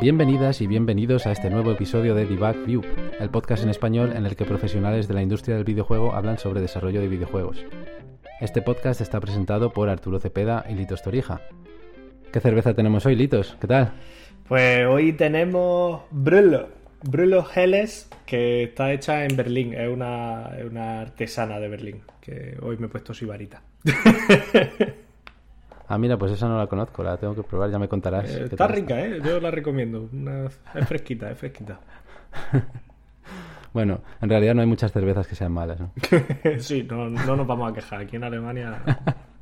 Bienvenidas y bienvenidos a este nuevo episodio de Debug View, el podcast en español en el que profesionales de la industria del videojuego hablan sobre desarrollo de videojuegos. Este podcast está presentado por Arturo Cepeda y Litos Torija. ¿Qué cerveza tenemos hoy, Litos? ¿Qué tal? Pues hoy tenemos Brullo, Brullo Helles, que está hecha en Berlín, es una, es una artesana de Berlín, que hoy me he puesto su varita. Ah, mira, pues esa no la conozco, la tengo que probar, ya me contarás. Eh, está rica, ¿eh? Yo la recomiendo. Una... Es fresquita, es fresquita. bueno, en realidad no hay muchas cervezas que sean malas, ¿no? sí, no, no nos vamos a quejar. Aquí en Alemania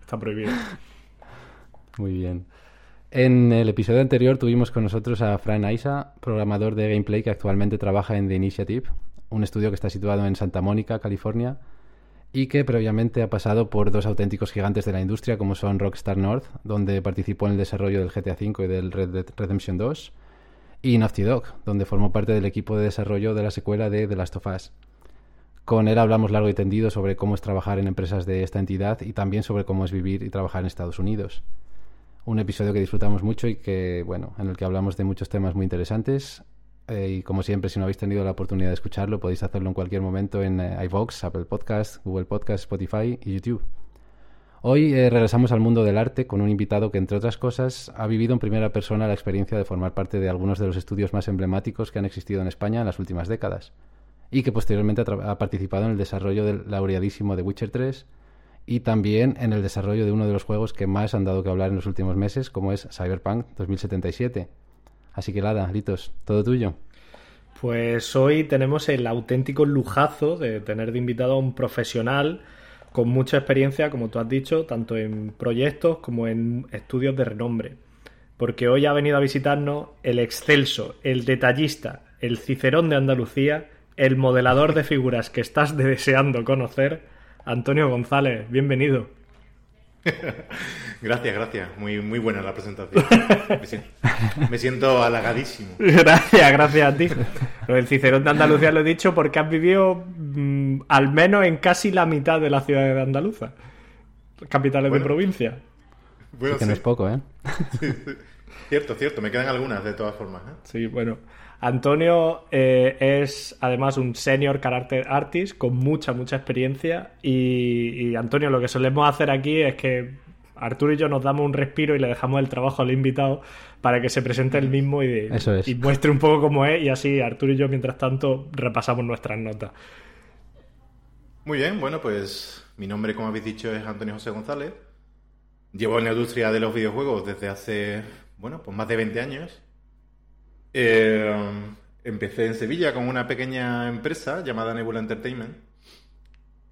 está prohibido. Muy bien. En el episodio anterior tuvimos con nosotros a Fran Aisa, programador de gameplay que actualmente trabaja en The Initiative, un estudio que está situado en Santa Mónica, California, y que previamente ha pasado por dos auténticos gigantes de la industria como son Rockstar North, donde participó en el desarrollo del GTA V y del Red Dead Redemption 2, y Naughty Dog, donde formó parte del equipo de desarrollo de la secuela de The Last of Us. Con él hablamos largo y tendido sobre cómo es trabajar en empresas de esta entidad y también sobre cómo es vivir y trabajar en Estados Unidos. Un episodio que disfrutamos mucho y que, bueno, en el que hablamos de muchos temas muy interesantes, eh, y como siempre, si no habéis tenido la oportunidad de escucharlo, podéis hacerlo en cualquier momento en eh, iVox, Apple Podcast, Google Podcast, Spotify y YouTube. Hoy eh, regresamos al mundo del arte con un invitado que, entre otras cosas, ha vivido en primera persona la experiencia de formar parte de algunos de los estudios más emblemáticos que han existido en España en las últimas décadas y que posteriormente ha, ha participado en el desarrollo del laureadísimo The Witcher 3 y también en el desarrollo de uno de los juegos que más han dado que hablar en los últimos meses, como es Cyberpunk 2077 Así que nada, Litos, todo tuyo. Pues hoy tenemos el auténtico lujazo de tener de invitado a un profesional con mucha experiencia, como tú has dicho, tanto en proyectos como en estudios de renombre. Porque hoy ha venido a visitarnos el excelso, el detallista, el cicerón de Andalucía, el modelador de figuras que estás deseando conocer, Antonio González. Bienvenido. gracias, gracias. Muy, muy buena la presentación. Me siento, halagadísimo. Gracias, gracias a ti. El Cicerón de Andalucía lo he dicho porque has vivido mm, al menos en casi la mitad de la ciudad de Andaluza. Capitales de provincia. que no es poco, ¿eh? Cierto, cierto. Me quedan algunas de todas formas. ¿eh? Sí, bueno. Antonio eh, es además un senior character artist con mucha, mucha experiencia. Y, Antonio, lo que solemos hacer aquí es que Arturo y yo nos damos un respiro y le dejamos el trabajo al invitado para que se presente el mismo y, y muestre un poco cómo es. Y así Arturo y yo, mientras tanto, repasamos nuestras notas. Muy bien, bueno, pues mi nombre, como habéis dicho, es Antonio José González. Llevo en la industria de los videojuegos desde hace, bueno, pues más de 20 años. Eh, empecé en Sevilla con una pequeña empresa llamada Nebula Entertainment,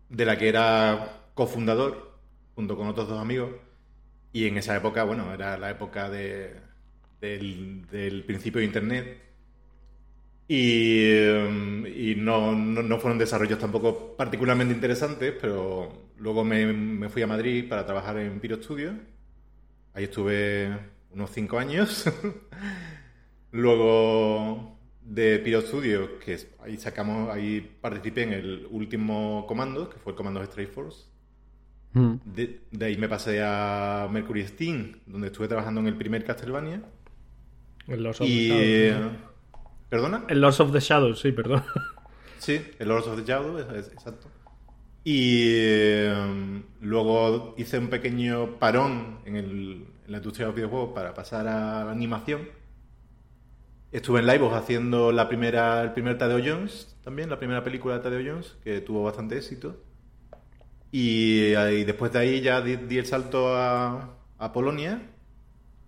de la que era cofundador, junto con otros dos amigos. Y en esa época, bueno, era la época de, del, principio de Internet. Y, y no, no, fueron desarrollos tampoco particularmente interesantes, pero luego me, me fui a Madrid para trabajar en Piro Studio. Ahí estuve unos cinco años. Luego de Pyro Studio, que ahí sacamos, ahí participé en el último comando, que fue el comando Stray Force. Hmm. De, ahí me pasé a Mercury Steam, donde estuve trabajando en el primer Castlevania. El Lords of the Shadows. ¿Perdona? El Lords of the Shadows, sí, perdón. Sí, el Lords of the Shadows, exacto. Y em, luego hice un pequeño parón en, en la industria de los videojuegos para pasar a la animación Estuve en Livos haciendo la primera, el primer Tadeo Jones, también, la primera película de Tadeo Jones, que tuvo bastante éxito. Y, después de ahí ya di, el salto a, Polonia.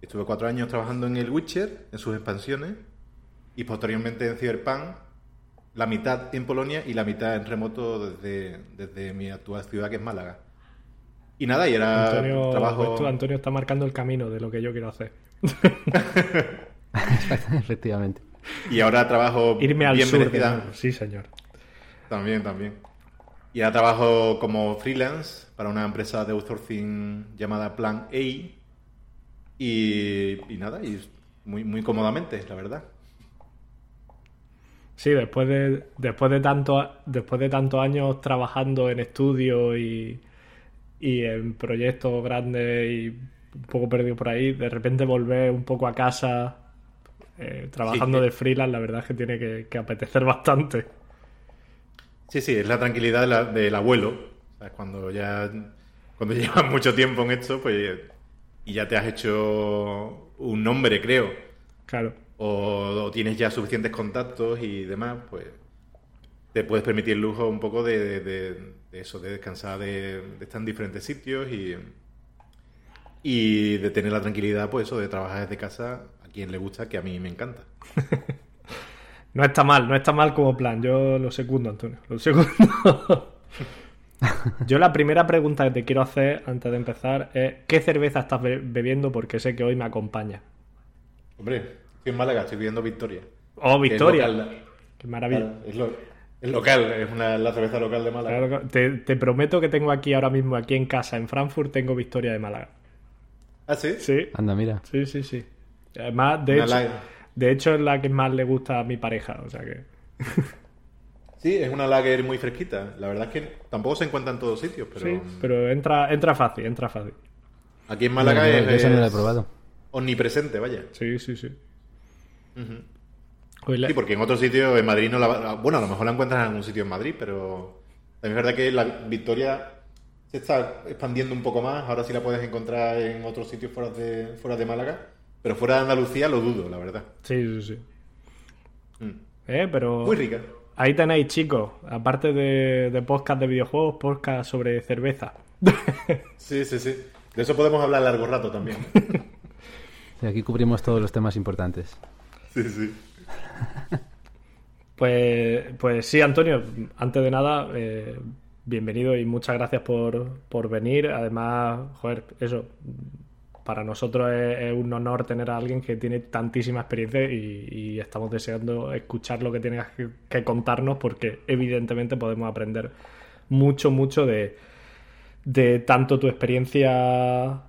Estuve cuatro años trabajando en el Witcher, en sus expansiones. Y posteriormente en Cyberpunk, la mitad en Polonia y la mitad en remoto desde, desde mi actual ciudad, que es Málaga. Y nada, y era Antonio, trabajo... Pues Antonio está marcando el camino de lo que yo quiero hacer. Efectivamente. Y ahora trabajo Irme al bien sur Sí, señor. También, también. Y ahora trabajo como freelance para una empresa de outsourcing llamada Plan A. Y, nada, y muy, muy cómodamente, la verdad. Sí, después de, después de tanto, después de tantos años trabajando en estudios y, y en proyectos grandes y un poco perdido por ahí, de repente volver un poco a casa eh, trabajando Sí. de freelance, la verdad es que tiene que, que apetecer bastante. Sí, sí, es la tranquilidad de la- del abuelo. O sea, cuando ya cuando llevas mucho tiempo en esto, pues y ya te has hecho un nombre, creo, Claro. o, o tienes ya suficientes contactos y demás, pues te puedes permitir el lujo un poco de, de- de- de eso, de descansar, de, estar en diferentes sitios y, y de tener la tranquilidad, pues eso, de trabajar desde casa quien le gusta, que a mí me encanta. No está mal, no está mal como plan. Yo lo secundo, Antonio. Lo segundo. Yo la primera pregunta que te quiero hacer antes de empezar es ¿qué cerveza estás be- bebiendo? Porque sé que hoy me acompaña. Hombre, estoy en Málaga, estoy viviendo Victoria. Oh, Victoria. Que es local. Qué maravilla. Claro, es, lo- es local, es una, la cerveza local de Málaga. Claro, te, te prometo que tengo aquí ahora mismo, aquí en casa, en Frankfurt, tengo Victoria de Málaga. ¿Ah, sí? Sí, Anda, mira. sí, sí, sí. Además, de hecho, de hecho es la que más le gusta a mi pareja, o sea que... Sí, es una lager muy fresquita. La verdad es que tampoco se encuentra en todos sitios, pero Sí, pero entra, entra fácil, entra fácil. aquí en Málaga No, es, no la he probado. omnipresente, vaya. Sí, sí, sí. Sí, porque en otros sitios, en Madrid no la... Bueno, a lo mejor la encuentras en algún sitio en Madrid, pero también es verdad que la Victoria se está expandiendo un poco más. Ahora sí la puedes encontrar en otros sitios fuera de, fuera de Málaga. Pero fuera de Andalucía lo dudo, la verdad. Sí, sí, sí. Mm. Eh, pero... Muy rica. Ahí tenéis, chicos, aparte de, de podcast de videojuegos, podcast sobre cerveza. Sí, sí, sí. De eso podemos hablar largo rato también. Sí, aquí cubrimos todos los temas importantes. Sí, sí. Pues, pues sí, Antonio, antes de nada, eh, bienvenido y muchas gracias por, por venir. Además, joder, eso, para nosotros es, es un honor tener a alguien que tiene tantísima experiencia y, y estamos deseando escuchar lo que tengas que, que contarnos porque evidentemente podemos aprender mucho, mucho de, de tanto tu experiencia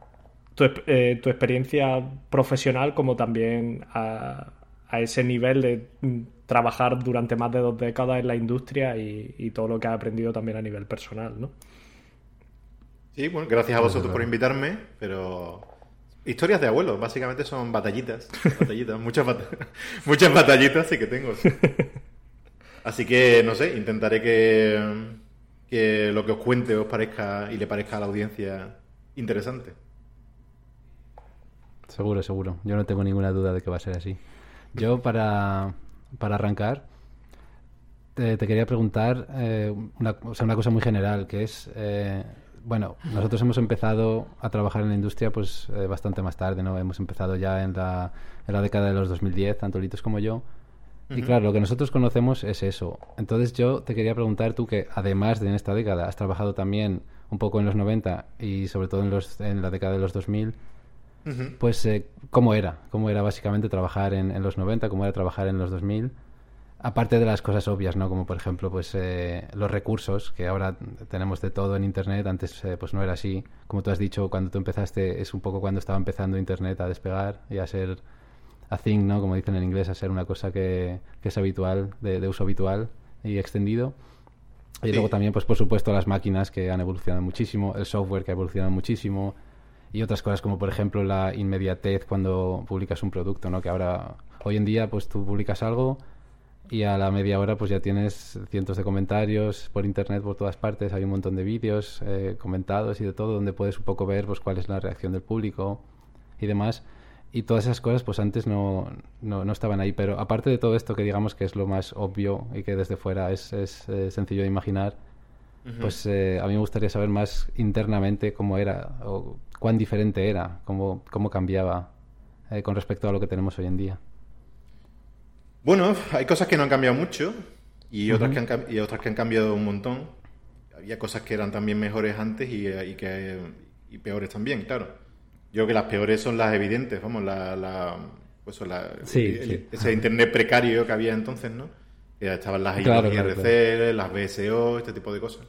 tu, eh, tu experiencia profesional como también a, a ese nivel de trabajar durante más de dos décadas en la industria y, y todo lo que has aprendido también a nivel personal, ¿no? Sí, bueno, gracias a vosotros por invitarme, pero historias de abuelos, básicamente son batallitas, batallitas, muchas bata- muchas batallitas sí que tengo. sí. Así que no sé, intentaré que que lo que os cuente os parezca y le parezca a la audiencia interesante. Seguro, seguro. Yo no tengo ninguna duda de que va a ser así. Yo, para, para arrancar, te, te quería preguntar eh, una, o sea, una cosa muy general, que es, eh, bueno, nosotros hemos empezado a trabajar en la industria pues eh, bastante más tarde, ¿no? Hemos empezado ya en la, en la década de los 2010, tanto Litos como yo. Y claro, lo que nosotros conocemos es eso. Entonces yo te quería preguntar tú que además de en esta década has trabajado también un poco en los 90 y sobre todo en, los, en la década de los 2000, Ujú. pues, eh, ¿cómo era? ¿Cómo era básicamente trabajar en, en los 90? ¿Cómo era trabajar en los 2000? Aparte de las cosas obvias, ¿no? Como por ejemplo, pues eh, los recursos, que ahora tenemos de todo en Internet. Antes, eh, pues no era así. Como tú has dicho, cuando tú empezaste, es un poco cuando estaba empezando Internet a despegar y a ser a thing, ¿no? Como dicen en inglés, a ser una cosa que, que es habitual, de, de uso habitual y extendido. Y Sí. luego también, pues por supuesto, las máquinas que han evolucionado muchísimo, el software que ha evolucionado muchísimo y otras cosas como, por ejemplo, la inmediatez cuando publicas un producto, ¿no? Que ahora, hoy en día, pues tú publicas algo y a la media hora pues ya tienes cientos de comentarios por internet por todas partes, hay un montón de vídeos eh, comentados y de todo donde puedes un poco ver pues cuál es la reacción del público y demás. Y todas esas cosas pues antes no, no, no estaban ahí, pero aparte de todo esto que digamos que es lo más obvio y que desde fuera es, es eh, sencillo de imaginar, pues eh, a mí me gustaría saber más internamente cómo era o cuán diferente era, cómo, cómo cambiaba eh, con respecto a lo que tenemos hoy en día. Bueno, hay cosas que no han cambiado mucho y, otras, que han, y otras que han cambiado un montón. Había cosas que eran también mejores antes y, y que, y peores también, claro. Yo creo que las peores son las evidentes, vamos, la, la- pues la- Sí, el- sí. ese internet precario que había entonces, ¿no? Que estaban las Claro, IRC, claro, las BSO, este tipo de cosas.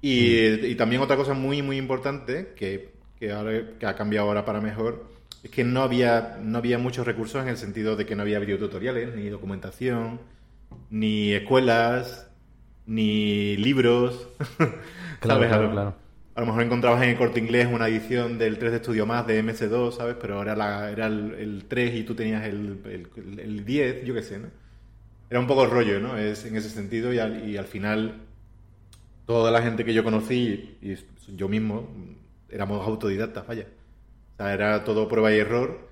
Y, y también otra cosa muy, muy importante que, que, ahora- que ha cambiado ahora para mejor es que no había, no había muchos recursos en el sentido de que no había videotutoriales, ni documentación, ni escuelas, ni libros. Claro, ¿Sabes? claro, claro. a lo mejor encontrabas en el corte inglés una edición del 3 de Studio Más de MS2, ¿sabes? Pero era, la, era el, el 3 y tú tenías el, el, el 10, yo qué sé, ¿no? Era un poco el rollo, ¿no? Es en ese sentido y al, y al final toda la gente que yo conocí y yo mismo éramos autodidactas, vaya. O sea, era todo prueba y error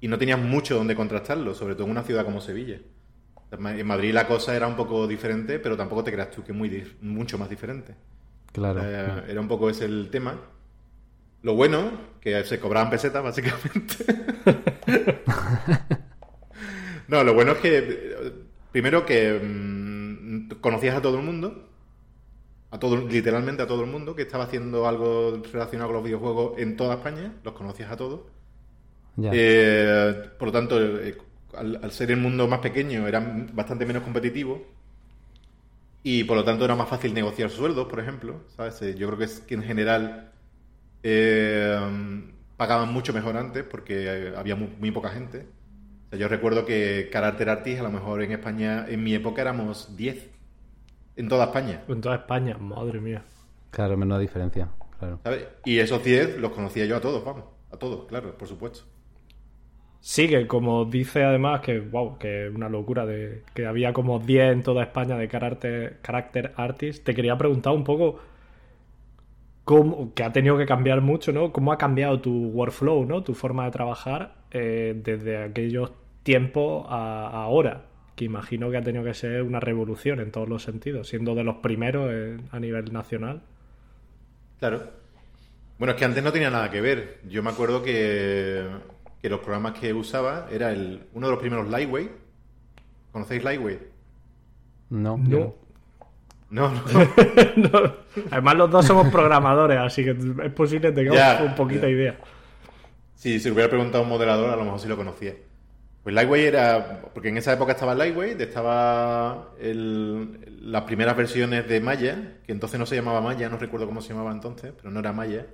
y no tenías mucho donde contrastarlo, sobre todo en una ciudad como Sevilla. En Madrid la cosa era un poco diferente, pero tampoco te creas tú que muy mucho más diferente. Claro. Eh, era un poco ese el tema. Lo bueno, que se cobraban pesetas, básicamente. no, lo bueno es que, eh, primero que mm, conocías a todo el mundo, a todo, literalmente a todo el mundo que estaba haciendo algo relacionado con los videojuegos en toda España, los conocías a todos. Ya. Eh, por lo tanto, eh, al, al ser el mundo más pequeño, era bastante menos competitivo. Y por lo tanto era más fácil negociar sueldos, por ejemplo. ¿sabes? Eh, Yo creo que, es, que en general eh, pagaban mucho mejor antes porque había muy, muy poca gente. O sea, yo recuerdo que Character Artist, a lo mejor en España, en mi época éramos 10 en toda España. En toda España, madre mía. Claro, menos diferencia. Claro. ¿sabes? Y esos 10 los conocía yo a todos, vamos. A todos, claro, por supuesto. Sí, que como dice además que, wow, que es una locura de que había como 10 en toda España de character, character artist. Te quería preguntar un poco cómo, que ha tenido que cambiar mucho, ¿no? ¿Cómo ha cambiado tu workflow, ¿no? Tu forma de trabajar eh, desde aquellos tiempos a, a ahora. Que imagino que ha tenido que ser una revolución en todos los sentidos, siendo de los primeros eh, a nivel nacional. Claro. Bueno, es que antes no tenía nada que ver. Yo me acuerdo que, que los programas que usaba era el, uno de los primeros Lightweight. ¿Conocéis Lightweight? No, No. No, no. No. Además, los dos somos programadores, así que es posible que tengamos Ya, un poquita ya. idea. Si se lo hubiera preguntado a un moderador, a lo mejor sí lo conocía. Pues Lightweight era. Porque en esa época estaba Lightweight, estaba el- las primeras versiones de Maya, que entonces no se llamaba Maya, no recuerdo cómo se llamaba entonces, pero no era Maya.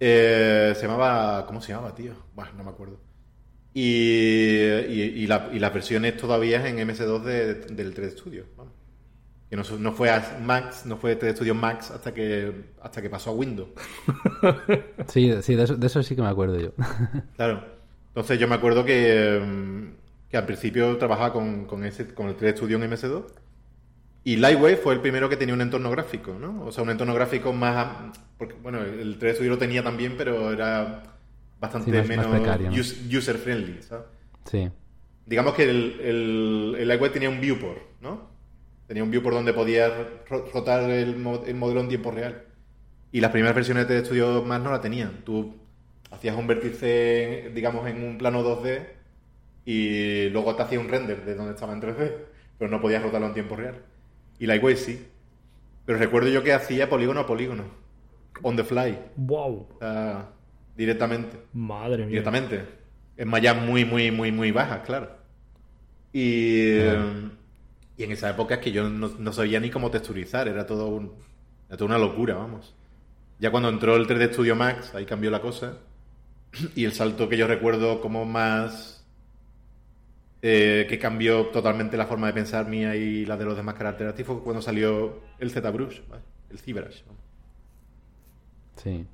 Eh, se llamaba. ¿Cómo se llamaba, tío? Bueno, no me acuerdo. Y, y, y la- y las versiones todavía en MS2 de- del 3D Studio. vamos. Que no, no fue a Max, no fue 3D Studio Max hasta que, hasta que pasó a Windows. Sí, sí de, eso, de eso sí que me acuerdo yo. Claro. Entonces yo me acuerdo que, mm, que al principio trabajaba con, con, ese, con el 3D Studio en MS2. Y Lightweight fue el primero que tenía un entorno gráfico, ¿no? O sea, un entorno gráfico más... Porque, bueno, el 3D Studio lo tenía también, pero era bastante Sí, más- más menos precario, ¿no? user friendly, ¿sabes? Sí. Digamos que el, el, el Lightweight tenía un viewport, ¿no? Tenía un viewport donde podías ro- rotar el, el modelo en tiempo real. Y las primeras versiones de Studio más no la tenían. Tú hacías un vértice, digamos, en un plano 2D y luego te hacía un render de donde estaba en 3D, pero no podías rotarlo en tiempo real. Y Lightweight sí. Pero recuerdo yo que hacía polígono a polígono. On the fly. ¡Wow! Sea, directamente. Madre mía. Directamente. En mallas muy, muy, muy, muy bajas, claro. Y, y en esa época es que yo no, no sabía ni cómo texturizar, era todo un, era toda una locura, vamos. Ya cuando entró el 3D Studio Max, ahí cambió la cosa. Y el salto que yo recuerdo como más... eh, que cambió totalmente la forma de pensar mía y la de los demás caracteres fue cuando salió el ZBrush, ¿vale? el ZBrush. vamos. Sí.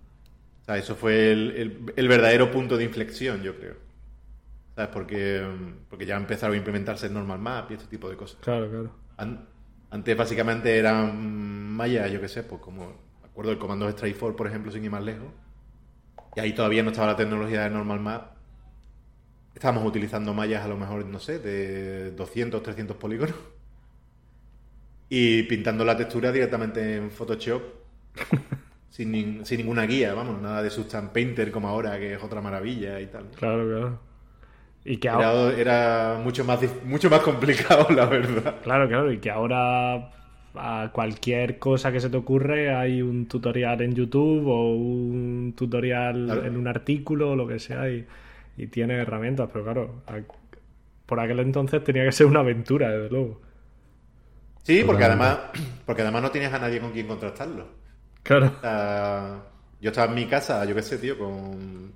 O sea, eso fue el, el- el verdadero punto de inflexión, yo creo. ¿Sabes? Porque, mm, porque ya empezaron a implementarse el normal map y este tipo de cosas. Claro, claro. An- antes básicamente eran Maya, yo qué sé, pues como me acuerdo del comando Strike for, por ejemplo, sin ir más lejos. Y ahí todavía no estaba la tecnología de normal map. Estábamos utilizando mallas a lo mejor, no sé, de 200, 300 polígonos. Y pintando la textura directamente en Photoshop. sin, nin- sin ninguna guía, vamos, nada de Substance Painter como ahora, que es otra maravilla y tal. Claro, claro. Y que ahora... Era, era mucho, más, mucho más complicado, la verdad. Claro, claro. Y que ahora a cualquier cosa que se te ocurre hay un tutorial en YouTube o un tutorial Claro. en un artículo o lo que sea y, y tiene herramientas. Pero claro, a- por aquel entonces tenía que ser una aventura, desde luego. Sí, porque además, porque además no tenías a nadie con quien contrastarlo. Claro. O sea, yo estaba en mi casa, yo qué sé, tío, con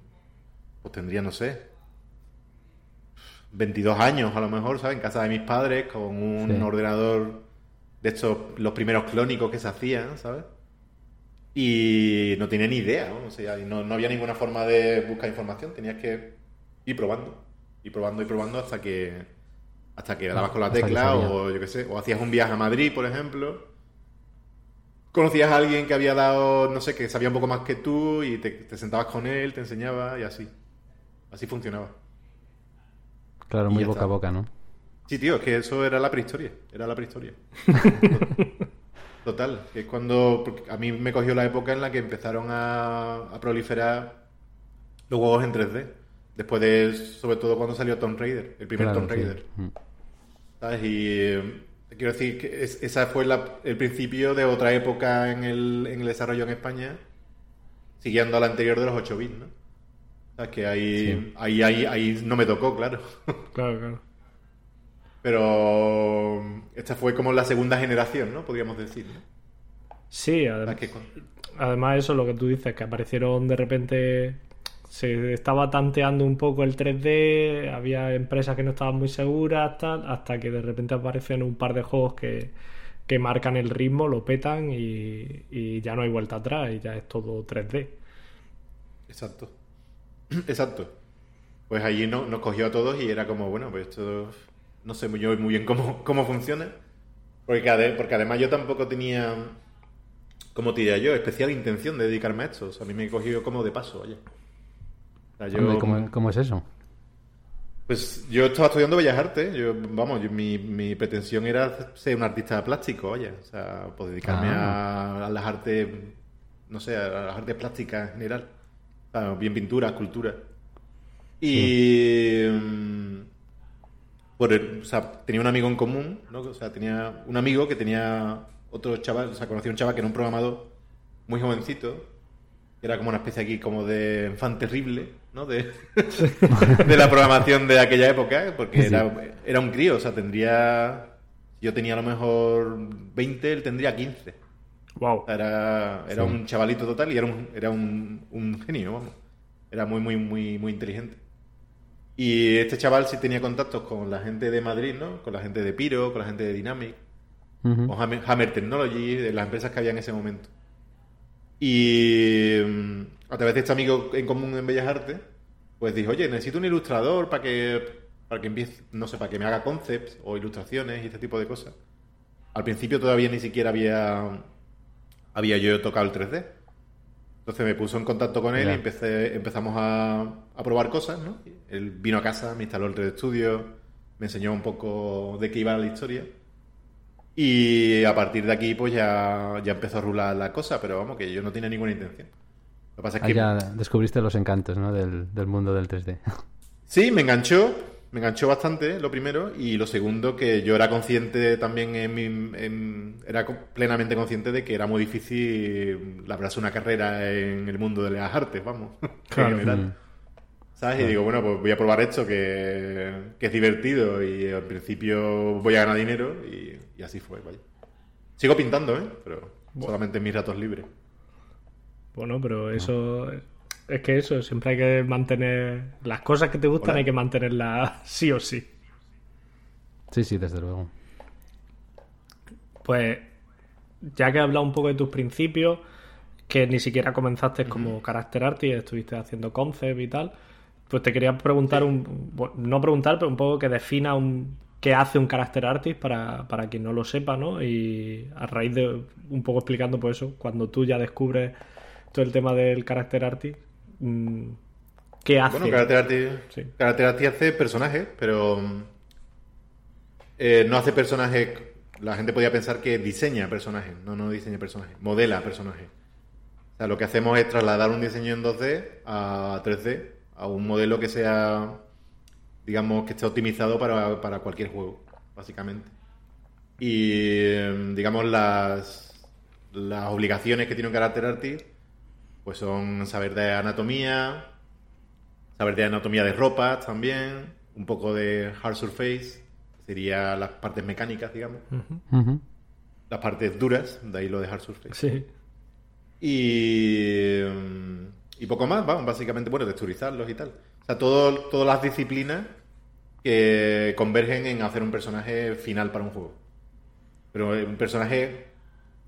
pues tendría, no sé, 22 años a lo mejor, ¿sabes? En casa de mis padres, con un ordenador de estos, los primeros clónicos que se hacían, ¿sabes? Y no tenía ni idea, ¿no? O sea, no, no había ninguna forma de buscar información, tenías que ir probando, ir probando y probando hasta que hasta que dabas con la tecla o yo qué sé, o hacías un viaje a Madrid, por ejemplo. Conocías a alguien que había dado, no sé, que sabía un poco más que tú y te, te sentabas con él, te enseñaba y así. Así funcionaba. Claro, muy boca a boca, ¿no? Sí, tío, es que eso era la prehistoria. Era la prehistoria. Total, que es cuando. a mí me cogió la época en la que empezaron a, proliferar los juegos en 3D. Después de. Sobre todo cuando salió Tomb Raider, el primer Tomb Raider. Mm. ¿Sabes? Y. Eh, quiero decir que esa ese fue el principio de otra época en el, en el desarrollo en España, siguiendo a la anterior de los 8 bits, ¿no? que ahí, ahí, ahí, ahí no me tocó, claro. Claro, claro. Pero esta fue como la segunda generación, ¿no? Podríamos decir. Sí, además, además eso, lo que tú dices, que aparecieron de repente, se estaba tanteando un poco el 3D, había empresas que no estaban muy seguras, tal, hasta que de repente aparecen un par de juegos que, que marcan el ritmo, lo petan y, y ya no hay vuelta atrás y ya es todo 3D. Exacto. Exacto. Pues allí no, nos cogió a todos y era como, bueno, pues esto no sé muy, muy bien cómo, cómo funciona. Porque, porque además yo tampoco tenía, como te diría yo, especial intención de dedicarme a esto. O sea, a mí me cogió como de paso, oye. ¿Cómo, es eso? Pues yo estaba estudiando Bellas Artes. Yo, vamos, mi, mi, pretensión era ser un artista plástico, oye. O sea, pues dedicarme ah. a, a, las artes, no sé, a las artes plásticas en general bien pintura, escultura. Y. Mm, por o sea, tenía un amigo en común, ¿no? O sea, tenía un amigo que tenía otro chaval, o sea, conocía un chaval que era un programador muy jovencito, que era como una especie aquí como de infante terrible, ¿no? De, de la programación de aquella época, porque era, era un crío, o sea, tendría. Yo tenía a lo mejor 20, él tendría 15. Wow. Era, era un chavalito total y era un, era un, un genio, vamos. Era muy, muy, muy, muy inteligente. Y este chaval sí tenía contactos con la gente de Madrid, ¿no? Con la gente de Piro, con la gente de Dynamic, con Hammer, Technology, de las empresas que había en ese momento. Y mm, a través de este amigo en común en Bellas Artes, pues dijo, oye, necesito un ilustrador para que, para que empiece, no sé, para que me haga concepts o ilustraciones y este tipo de cosas. Al principio todavía ni siquiera había había yo tocado el 3D. Entonces me puso en contacto con él y empecé, empezamos a, probar cosas, ¿no? Él vino a casa, me instaló el 3D Studio, me enseñó un poco de qué iba la historia. Y a partir de aquí, pues ya, ya empezó a rular la cosa, pero vamos, que yo no tenía ninguna intención. Lo que pasa es que... ya descubriste los encantos, ¿no? Del, del mundo del 3D. Sí, me enganchó, me enganchó bastante, lo primero, y lo segundo, que yo era consciente también, en mi, era plenamente consciente de que era muy difícil labrarse una carrera en el mundo de las artes, vamos, claro. en general. Mm. ¿Sabes? Y digo, bueno, pues voy a probar esto que, es divertido y al principio voy a ganar dinero y, así fue, vaya. Sigo pintando, ¿eh? Pero solamente en mis ratos libres. Bueno, pero eso... Es que eso, siempre hay que mantener. Las cosas que te gustan hay que mantenerlas sí o sí. Sí, sí, desde luego. Pues, ya que he hablado un poco de tus principios, que ni siquiera comenzaste como character artist, estuviste haciendo concept y tal, pues te quería preguntar, un, no preguntar, pero un poco que defina un, qué hace un character artist para, para quien no lo sepa, ¿no? Y a raíz de un poco explicando por pues eso, cuando tú ya descubres todo el tema del character artist, ¿Qué hace? Bueno, Karate Arti, hace personajes, pero eh, no hace personajes. La gente podía pensar que diseña personajes. No, no diseña personajes. Modela personajes. O sea, lo que hacemos es trasladar un diseño en 2D a 3D, a un modelo que sea, digamos, que esté optimizado para, para cualquier juego, básicamente. Y, digamos, las, las obligaciones que tiene un carácter artist pues son saber de anatomía, saber de anatomía de ropa también, un poco de hard surface, sería las partes mecánicas, digamos. Las partes duras, de ahí lo de hard surface. Sí. Y, y poco más, vamos, básicamente, bueno, texturizarlos y tal. O sea, todo, todas las disciplinas que convergen en hacer un personaje final para un juego. Pero un personaje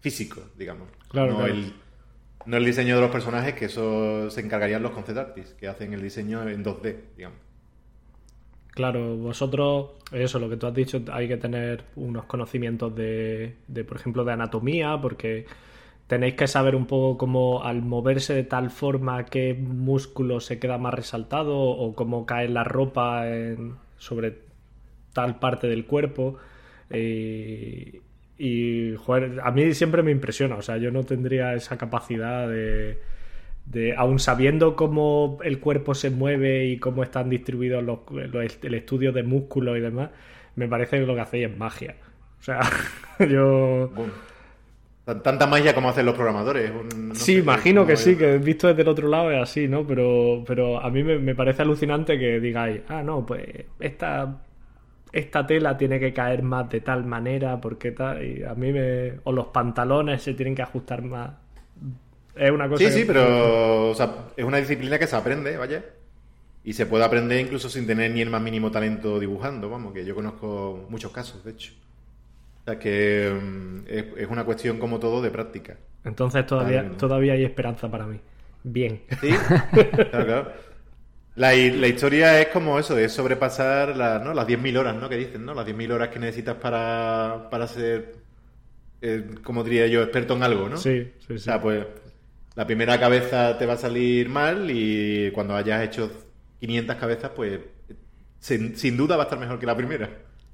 físico, digamos. Claro, no, claro. El, no el diseño de los personajes, que eso se encargarían los concept artists, que hacen el diseño en 2D, digamos. Claro, vosotros, eso, lo que tú has dicho, hay que tener unos conocimientos de, de, por ejemplo, de anatomía, porque tenéis que saber un poco cómo al moverse de tal forma qué músculo se queda más resaltado o cómo cae la ropa en- sobre tal parte del cuerpo. Y, y, joder, a mí siempre me impresiona, o sea, yo no tendría esa capacidad de, de aun sabiendo cómo el cuerpo se mueve y cómo están distribuidos los, los- el estudio de músculos y demás, me parece que lo que hacéis es magia. O sea, yo... Bueno, tanta magia como hacen los programadores. no sí, imagino que sí, que visto desde el otro lado es así, ¿no? Pero, pero a mí me, me parece alucinante que digáis, ah, no, pues esta, esta tela tiene que caer más de tal manera, porque tal, y a mí me... O los pantalones se tienen que ajustar más. Es una cosa Sí, que- sí, pero o sea, es una disciplina que se aprende, vaya. Y se puede aprender incluso sin tener ni el más mínimo talento dibujando, vamos, que yo conozco muchos casos, de hecho. O sea, que mm, es, es una cuestión como todo de práctica. Entonces todavía, Vale, ¿no? todavía hay esperanza para mí. Bien. Sí, claro, claro. La, la historia es como eso, es sobrepasar la- ¿no? las 10.000 horas, ¿no? Que dicen, ¿no? Las 10.000 horas que necesitas para, para ser, eh, como diría yo, experto en algo, ¿no? Sí, sí, O sí. sea, pues la primera cabeza te va a salir mal y cuando hayas hecho 500 cabezas, pues sin, sin duda va a estar mejor que la primera.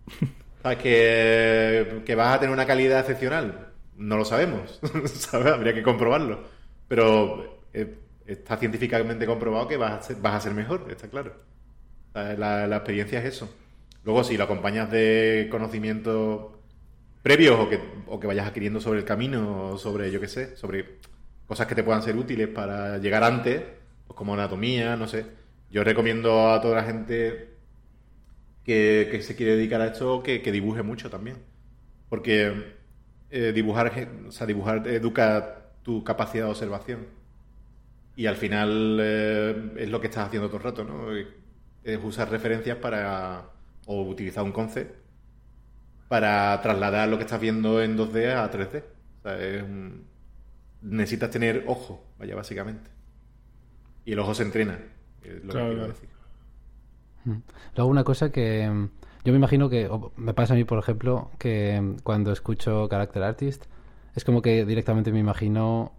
¿Sabes? Que, que vas a tener una calidad excepcional. No lo sabemos, ¿sabes? Habría que comprobarlo. Pero eh, está científicamente comprobado que vas a ser, vas a ser mejor, está claro. La, experiencia es eso. Luego, si lo acompañas de conocimientos previos o que, o que vayas adquiriendo sobre el camino o sobre, yo qué sé, sobre cosas que te puedan ser útiles para llegar antes, pues como anatomía, no sé. Yo recomiendo a toda la gente que, se quiere dedicar a esto que, dibuje mucho también. Porque eh, dibujar, o dibujar educa tu capacidad de observación. Y al final eh, es lo que estás haciendo todo el rato, ¿no? Es usar referencias para. o utilizar un concept para trasladar lo que estás viendo en 2D a 3D. O sea, es un- necesitas tener ojo, vaya, básicamente. Y el ojo se entrena, es lo Claro, que quiero claro. decir. Luego una cosa que mm, yo me imagino que me pasa a mí, por ejemplo, que mm, cuando escucho Character Artist es como que directamente me imagino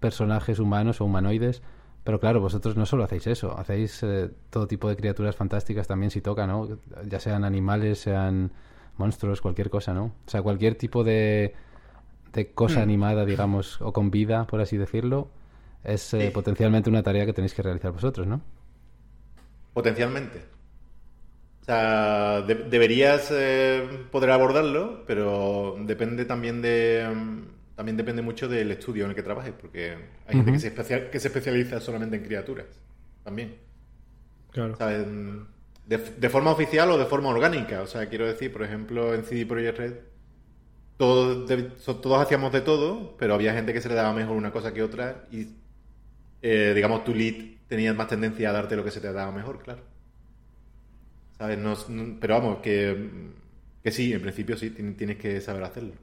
personajes humanos o humanoides, pero claro, vosotros no solo hacéis eso, hacéis eh, todo tipo de criaturas fantásticas también si toca, ¿no? Ya sean animales, sean monstruos, cualquier cosa, ¿no? O sea, cualquier tipo de, de cosa animada, digamos, o con vida, por así decirlo, es eh, Sí. potencialmente una tarea que tenéis que realizar vosotros, ¿no? Potencialmente. O sea, de- deberías eh, poder abordarlo, pero depende también de. También depende mucho del estudio en el que trabajes, porque hay gente que se, especia- que se especializa solamente en criaturas. También. Claro. O sea, en- de, de forma oficial o de forma orgánica. O sea, quiero decir, por ejemplo, en CD Projekt Red, todos, de- so- todos hacíamos de todo, pero había gente que se le daba mejor una cosa que otra y, eh, digamos, tu lead tenía más tendencia a darte lo que se te daba mejor, claro. ¿Sabes? No- no- pero vamos, que, que sí, en principio sí, tien- tienes que saber hacerlo.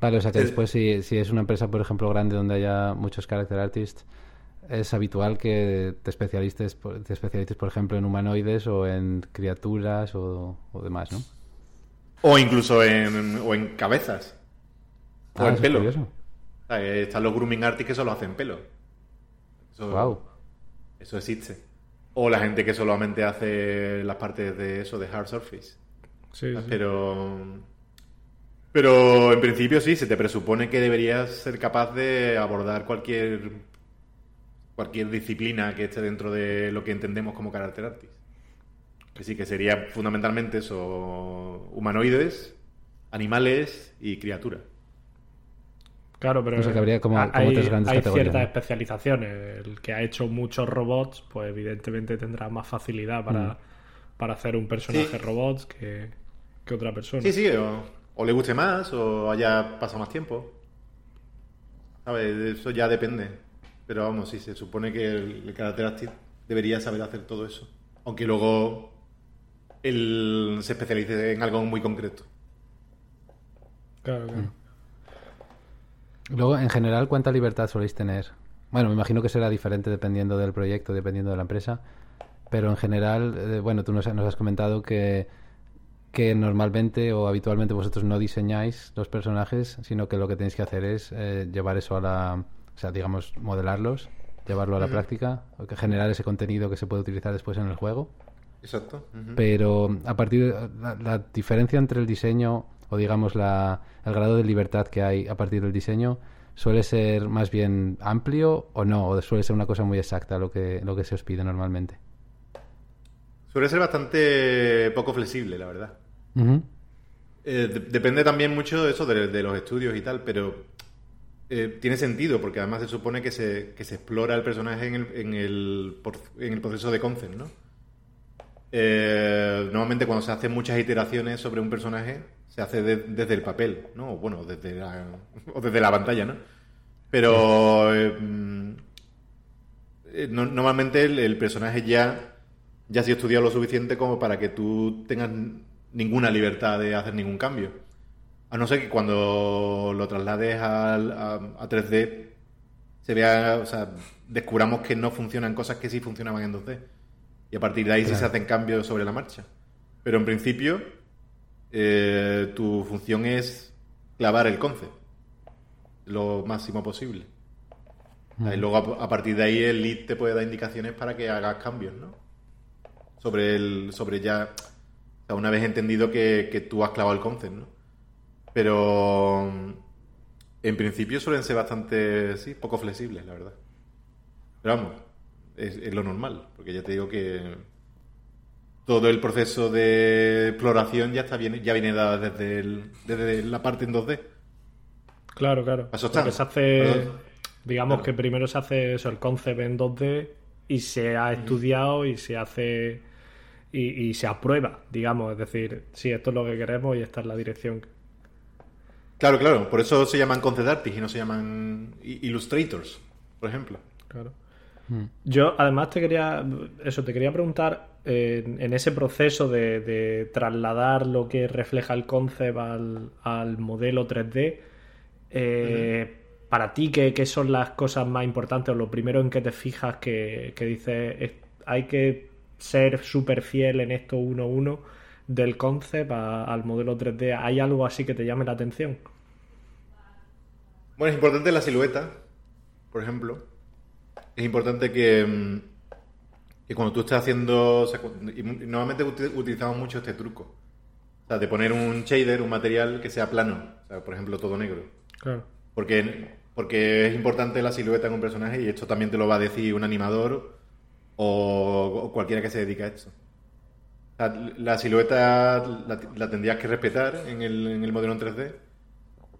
Vale, o sea que después si, si es una empresa, por ejemplo, grande donde haya muchos character artists, es habitual que te especialistes, por- te especialistes, por ejemplo, en humanoides o en criaturas o, o demás, ¿no? O incluso en, o en cabezas. O Ah, en es pelo. están los grooming artists que solo hacen pelo. Eso, Guau. eso existe. O la gente que solamente hace las partes de eso, de hard surface. Sí, sí. Pero. En principio sí, se te presupone que deberías ser capaz de abordar cualquier. cualquier disciplina que esté dentro de lo que entendemos como carácter artist. Que sí, que sería fundamentalmente eso. humanoides, animales y criaturas. Claro, pero O sea, que habría como- hay, como tres grandes hay categorías, ciertas ¿no? especializaciones. El que ha hecho muchos robots, pues evidentemente tendrá más facilidad para, Mm. para hacer un personaje Sí. robots que, que otra persona. Sí, sí, o, o le guste más o haya pasado más tiempo. ¿Sabes? Eso ya depende. pero vamos, sí, se supone que el, carácter active debería saber hacer todo eso. Aunque luego él se especialice en algo muy concreto. Claro, claro. Mm. Luego, en general, ¿cuánta libertad soléis tener? Bueno, me imagino que será diferente dependiendo del proyecto, dependiendo de la empresa, pero en general, eh, bueno, tú nos, has comentado que, que normalmente o habitualmente vosotros no diseñáis los personajes, sino que lo que tenéis que hacer es eh, llevar eso a la, o sea, digamos, modelarlos, llevarlo a la práctica, generar ese contenido que se puede utilizar después en el juego. Exacto. Pero a partir de la diferencia entre el diseño o digamos la, el grado de libertad que hay a partir del diseño suele ser más bien amplio o no, o suele ser una cosa muy exacta lo que, lo que se os pide normalmente. Suele ser bastante poco flexible, la verdad. Eh, depende también mucho de eso, de, los estudios y tal, pero eh, tiene sentido, porque además se supone que se, que se explora el personaje en el, en el, en el proceso de concept, ¿no? Eh, normalmente cuando se hacen muchas iteraciones sobre un personaje, se hace desde el papel, ¿no? O bueno, desde la, o desde la pantalla, ¿no? Pero mm, normalmente el, personaje ya, ya ha sido estudiado lo suficiente como para que tú tengas ninguna libertad de hacer ningún cambio. A no ser que cuando lo traslades a, a 3D se vea, o sea, descubramos que no funcionan cosas que sí funcionaban en 2D. Y a partir de ahí sí se hacen cambios sobre la marcha. Pero en principio, eh, tu función es clavar el concept lo máximo posible. Y luego a, partir de ahí el lead te puede dar indicaciones para que hagas cambios, ¿no? Sobre el, sobre ya, una vez entendido que, que tú has clavado el concept, ¿no? Pero en principio suelen ser bastante, sí, poco flexibles, la verdad. Pero vamos, es, lo normal, porque ya te digo que todo el proceso de exploración ya está bien, ya viene dado desde, desde la parte en 2D. Claro, claro. Se hace, digamos que primero se hace eso, el concept en 2D y se ha estudiado y se hace y, se aprueba, digamos, es decir, si esto es lo que queremos y esta es la dirección. Claro, claro, por eso se llaman concept artists y no se llaman illustrators, por ejemplo. Claro. Mm. Yo además te quería, eso, te quería preguntar en, ese proceso de, trasladar lo que refleja el concept al, modelo 3D, eh, para ti, ¿qué, son las cosas más importantes o lo primero en que te fijas que, que dices hay que ser súper fiel en esto 1-1 del concept al modelo 3D? ¿Hay algo así que te llame la atención? Bueno, es importante la silueta, por ejemplo es importante que, mm, que cuando tú estés haciendo... y normalmente utilizamos mucho este truco. O sea, de poner un shader, un material que sea plano. O sea, por ejemplo, todo negro. Claro. Porque, porque es importante la silueta en un personaje y esto también te lo va a decir un animador o, cualquiera que se dedique a esto. la silueta la, tendrías que respetar en el, en el modelo en 3D.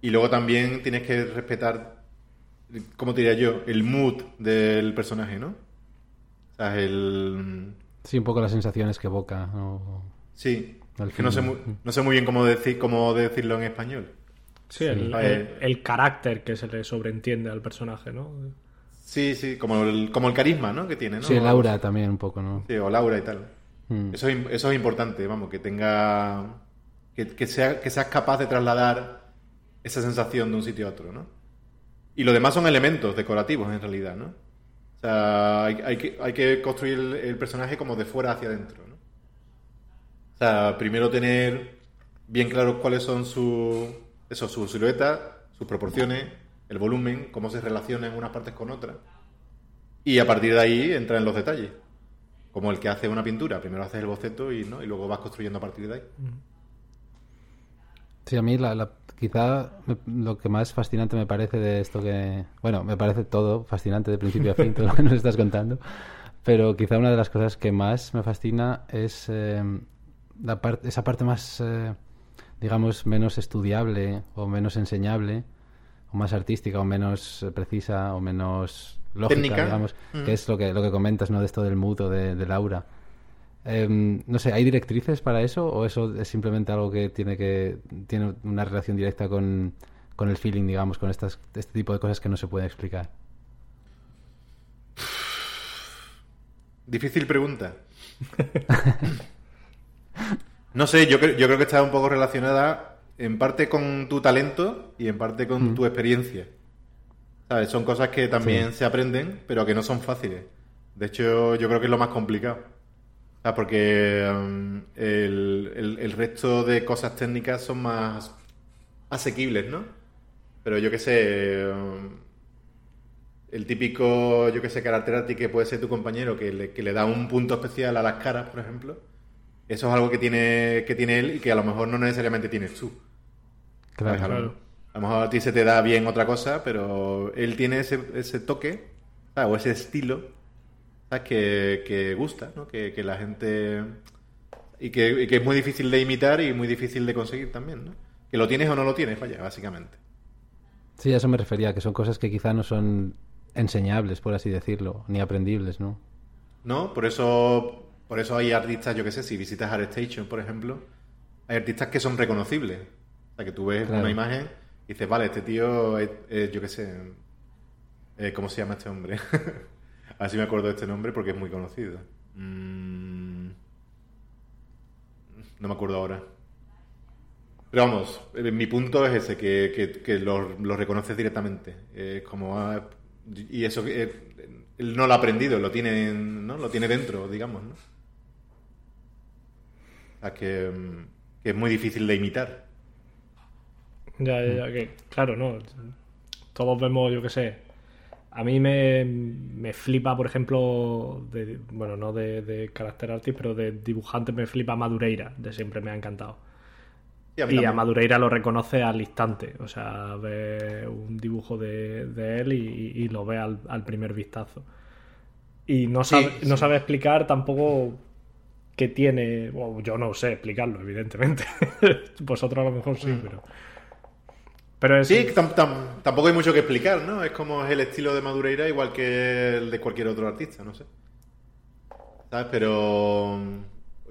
Y luego también tienes que respetar ¿cómo te diría yo? El mood del personaje, ¿no? O sea, el... Sí, un poco las sensaciones que evoca. Sí, que no sé, muy, no sé muy bien cómo, decir, cómo decirlo en español. Sí, el, carácter que se le sobreentiende al personaje, ¿no? Sí, sí, como el, como el carisma, ¿no? Que tiene, ¿no? Sí, el aura también un poco, ¿no? Sí, o Laura y tal. Hmm. Eso, es, eso es importante, vamos, que tenga... Que, que, sea, que seas capaz de trasladar esa sensación de un sitio a otro, ¿no? Y lo demás son elementos decorativos en realidad, ¿no? O sea, hay, que, hay que, construir el, personaje como de fuera hacia adentro, ¿no? O sea, primero tener bien claro cuáles son su, eso, su silueta, sus proporciones, el volumen, cómo se relacionan unas partes con otras. Y a partir de ahí entra en los detalles. Como el que hace una pintura. Primero haces el boceto y, ¿no? y luego vas construyendo a partir de ahí. Sí, a mí la, quizá lo que más fascinante me parece de esto que... Bueno, me parece todo fascinante de principio a fin, todo lo que nos estás contando. Pero quizá una de las cosas que más me fascina es eh, la esa parte más, eh, digamos, menos estudiable o menos enseñable o más artística o menos precisa o menos lógica, digamos, que mm. es lo que, lo que comentas, ¿no? De esto del mudo, de, de Laura. Em, no sé, ¿hay directrices para eso o eso es simplemente algo que tiene que tiene una relación directa con, con el feeling, digamos, con estas, este tipo de cosas que no se puede explicar? Difícil pregunta. no sé, yo creo que está un poco relacionada en parte con tu talento y en parte con Mm. tu experiencia. ¿Sabes? Son cosas que también Sí. se aprenden, pero que no son fáciles. De hecho, yo creo que es lo más complicado. Porque um, el, el- el resto de cosas técnicas son más asequibles, ¿no? Pero yo qué sé, um, el típico, yo qué sé, carácter que puede ser tu compañero, que le, que le da un punto especial a las caras, por ejemplo. Eso es algo que tiene, que tiene él y que a lo mejor no necesariamente tienes tú. Claro. ¿sabes? Claro. A lo mejor a ti se te da bien otra cosa, pero él tiene ese, ese toque, ¿sabes? o ese estilo, ¿sabes? Que, que gusta, ¿no? Que, que la gente... Y que, y que es muy difícil de imitar y muy difícil de conseguir también, ¿no? Que lo tienes o no lo tienes, vaya, básicamente. Sí, a eso me refería, que son cosas que quizá no son enseñables, por así decirlo, ni aprendibles, ¿no? ¿No? Por eso, por eso hay artistas, yo qué sé, si visitas ArtStation, por ejemplo, hay artistas que son reconocibles. O sea, que tú ves Claro. una imagen y dices, vale, este tío es, es, yo qué sé, eh, ¿cómo se llama este hombre? a ver si me acuerdo de este nombre porque es muy conocido. Mm, no me acuerdo ahora. Pero vamos, eh, mi punto es ese, que, que, que lo, lo reconoces directamente. Es como, ah, y eso eh, él no lo ha aprendido, lo tiene, en- ¿no? Lo tiene dentro, digamos, ¿no? Que, mm, que es muy difícil de imitar. Ya, ya, ya, que claro, ¿no? Todos vemos, yo qué sé. A mí me, me flipa, por ejemplo, de, bueno, no de, de carácter artist, pero de dibujante me flipa Madureira, de siempre me ha encantado. Sí, a Y a. Madureira lo reconoce al instante, o sea, ve un dibujo de, de él y, y lo ve al, al primer vistazo. Y no sabe, Sí, no sabe explicar tampoco qué tiene, bueno, yo no sé explicarlo, evidentemente. Vosotros a lo mejor sí, pero... Pero es, Sí, que tam- tam- tampoco hay mucho que explicar, ¿no? Es como es el estilo de Madureira igual que el de cualquier otro artista, no sé. ¿Sabes? Pero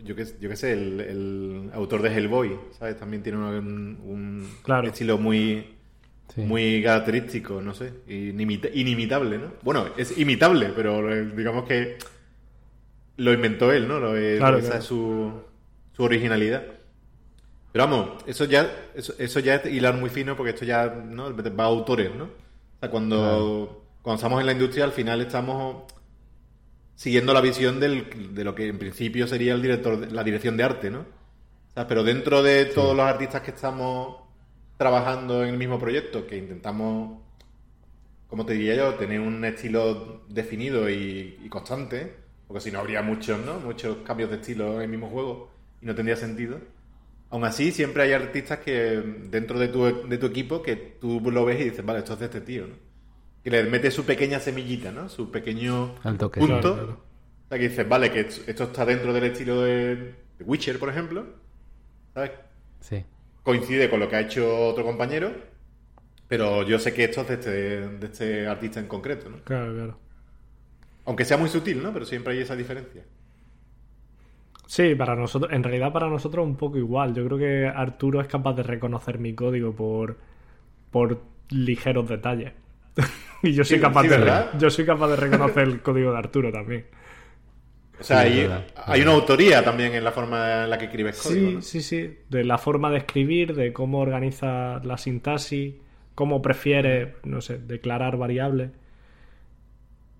yo que, yo que sé, el, el autor de Hellboy, ¿sabes? También tiene un, un Claro. estilo muy, Sí. muy característico, no sé, inimita- inimitable, ¿no? Bueno, es imitable, pero eh, digamos que lo inventó él, ¿no? Lo- Claro, esa claro. es su, su originalidad. Pero vamos, eso ya, eso, eso ya es hilar muy fino porque esto ya ¿no? va a autores, ¿no? O sea, cuando, cuando estamos en la industria, al final estamos siguiendo la visión del- de lo que en principio sería el director, la dirección de arte, ¿no? O sea, pero dentro de todos los artistas que estamos trabajando en el mismo proyecto, que intentamos, como te diría yo, tener un estilo definido y, y constante, porque si no habría muchos, ¿no? Muchos cambios de estilo en el mismo juego y no tendría sentido. Aún así, siempre hay artistas que dentro de tu, de tu equipo que tú lo ves y dices, vale, esto es de este tío, ¿no? Que le mete su pequeña semillita, ¿no? Su pequeño punto. Claro, claro. O sea, que dices, vale, que esto está dentro del estilo de, de Witcher, por ejemplo. ¿Sabes? Sí. Coincide con lo que ha hecho otro compañero, pero yo sé que esto es de este, de este artista en concreto, ¿no? Claro, claro. Aunque sea muy sutil, ¿no? Pero siempre hay esa diferencia. Sí, para nosotros, en realidad para nosotros un poco igual. Yo creo que Arturo es capaz de reconocer mi código por, por ligeros detalles. y yo soy Sí, capaz sí, de ¿verdad? yo soy capaz de reconocer el código de Arturo también. O sea, Sí, hay, verdad. hay una autoría también en la forma en la que escribes código, Sí, ¿no? sí, sí. De la forma de escribir, de cómo organiza la sintaxis, cómo prefiere, no sé, declarar variables.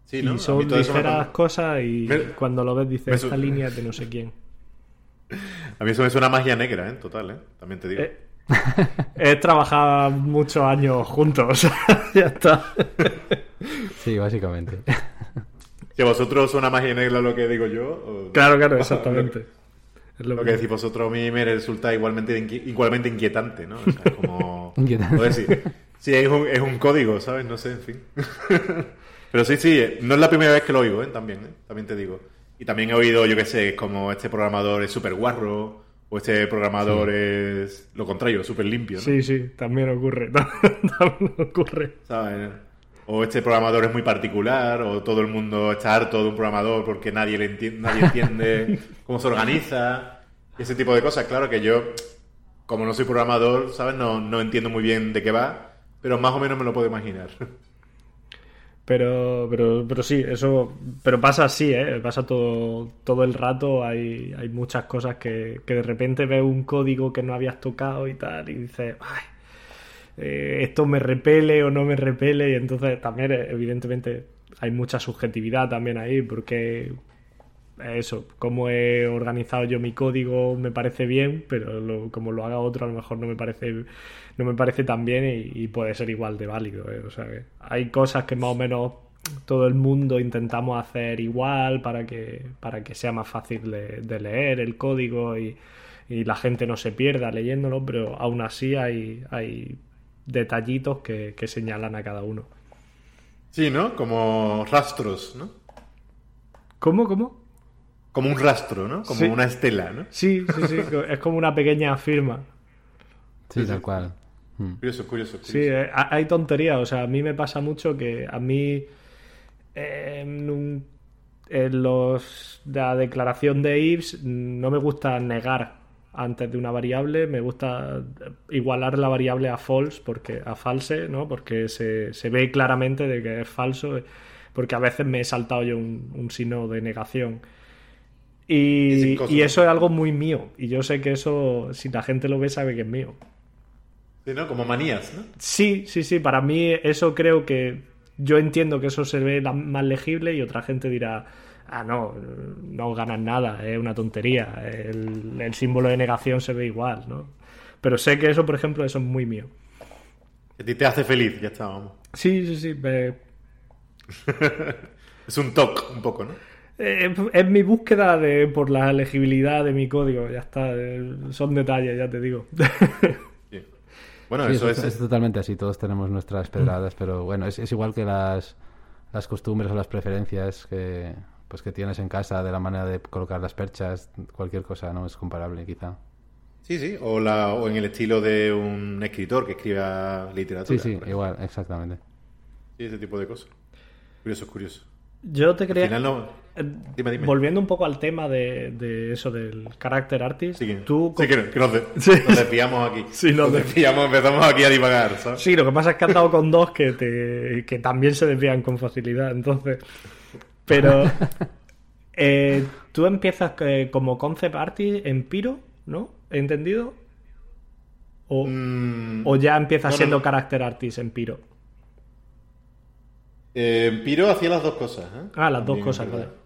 Sí, ¿no? A Y son ligeras cosas y Me- cuando lo ves dices, me esta su- línea de no sé quién. A mí eso me suena magia negra, ¿eh? Total, ¿eh? También te digo. Eh, He trabajado muchos años juntos. ya está. Sí, básicamente. Si a vosotros suena magia negra lo que digo yo, o- Claro, claro, exactamente. Es lo Lo que decís vosotros a mí me resulta igualmente, inqui- igualmente inquietante, ¿no? O sea, como... Inquietante. Sí, es un, es un código, ¿sabes? No sé, en fin. Pero sí, sí, no es la primera vez que lo oigo, ¿eh? También, ¿eh? También te digo. Y también he oído, yo qué sé, como este programador es súper guarro, o este programador es lo contrario, súper limpio, ¿no? Sí, sí, también ocurre. también ocurre. ¿Sabes? O este programador es muy particular, o todo el mundo está harto de un programador porque nadie, le enti- nadie entiende cómo se organiza, y ese tipo de cosas. Claro que yo, como no soy programador, ¿sabes? No, no entiendo muy bien de qué va, pero más o menos me lo puedo imaginar. Pero, pero, pero sí, eso. Pero pasa así, ¿eh? Pasa todo, todo el rato. Hay, hay muchas cosas que, que de repente ves un código que no habías tocado y tal, y dices, ay, eh, esto me repele o no me repele. Y entonces también, evidentemente, hay mucha subjetividad también ahí, porque eso, como he organizado yo mi código me parece bien, pero lo- como lo haga otro a lo mejor no me parece no me parece tan bien y, y puede ser igual de válido. ¿eh? O sea, que hay cosas que más o menos todo el mundo intentamos hacer igual para que para que sea más fácil de, de leer el código y, y la gente no se pierda leyéndolo, pero aún así hay, hay detallitos que, que señalan a cada uno. Sí, ¿no? Como rastros, ¿no? ¿Cómo? ¿Cómo? Como un rastro, ¿no? Como Sí. una estela, ¿no? Sí, sí, sí, es como una pequeña firma. Sí, tal sí. cual. Mm. Curioso, curioso. Sí, eh, ha- hay tonterías. O sea, a mí me pasa mucho que a mí eh, en, un- en los, la declaración de ifs no me gusta negar antes de una variable, me gusta igualar la variable a false, porque a false, ¿no? Porque se, se ve claramente de que es falso, porque a veces me he saltado yo un, un signo de negación. Y eso es algo muy mío. Y yo sé que eso, si la gente lo ve, sabe que es mío. Sí, ¿no? Como manías, ¿no? Sí, sí, sí, para mí eso creo que yo entiendo que eso se ve más legible y otra gente dirá, ah, no, no ganas nada, es una tontería, el, el símbolo de negación se ve igual, ¿no? Pero sé que eso, por ejemplo, eso es muy mío. A ti te hace feliz, ya está, vamos. Sí, sí, sí, me- Es un toque, un poco, ¿no? Eh, es mi búsqueda de, por la legibilidad de mi código, ya está, eh, son detalles, ya te digo. Sí. Bueno, Sí, eso es, es... es totalmente así, todos tenemos nuestras pedradas, pero bueno, es, es igual que las, las costumbres o las preferencias que, pues, que tienes en casa de la manera de colocar las perchas, cualquier cosa, ¿no? Es comparable, quizá. Sí, sí. O, la, o en el estilo de un escritor que escriba literatura. Sí, sí, igual, exactamente. Sí, ese tipo de cosas. Curioso, curioso. Yo te quería... final no... Eh, Dime, dime. Volviendo un poco al tema de, de eso del character artist, Sí, tú sí, que, que nos, de- Sí. nos desviamos aquí. Sí, nos nos desviamos, empezamos aquí a divagar, ¿sabes? Sí, lo que pasa es que has dado con dos que, te, que también se desvían con facilidad, entonces. Pero eh, tú empiezas eh, como concept artist en Piro, ¿no? ¿He entendido? O, Mm, o ya empiezas no, siendo no. character artist en Piro. Eh, Piro hacía las dos cosas. ¿eh? Ah, las dos cosas, es verdad. vale.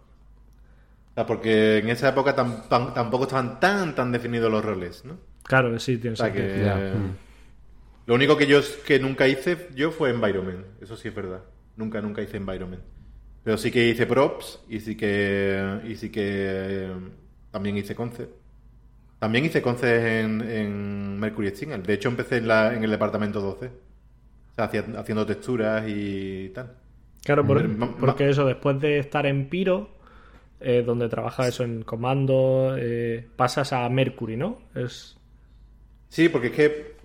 O sea, porque en esa época tam- tam- tampoco estaban tan tan definidos los roles, ¿no? Claro, sí, tiene O sea sentido. que... Ya, mm. Lo único que yo que nunca hice yo fue environment, eso sí es verdad. Nunca, nunca hice environment. Pero sí que hice props y sí que y sí que eh, también hice concept. También hice concept en, en Mercury Steam. De hecho empecé en, la, en el departamento 12. O sea, haciendo texturas y tal. Claro, por- porque eso, después de estar en Piro, eh, donde trabajas eso en comando, eh, pasas a Mercury, ¿no? Es... Sí, porque es que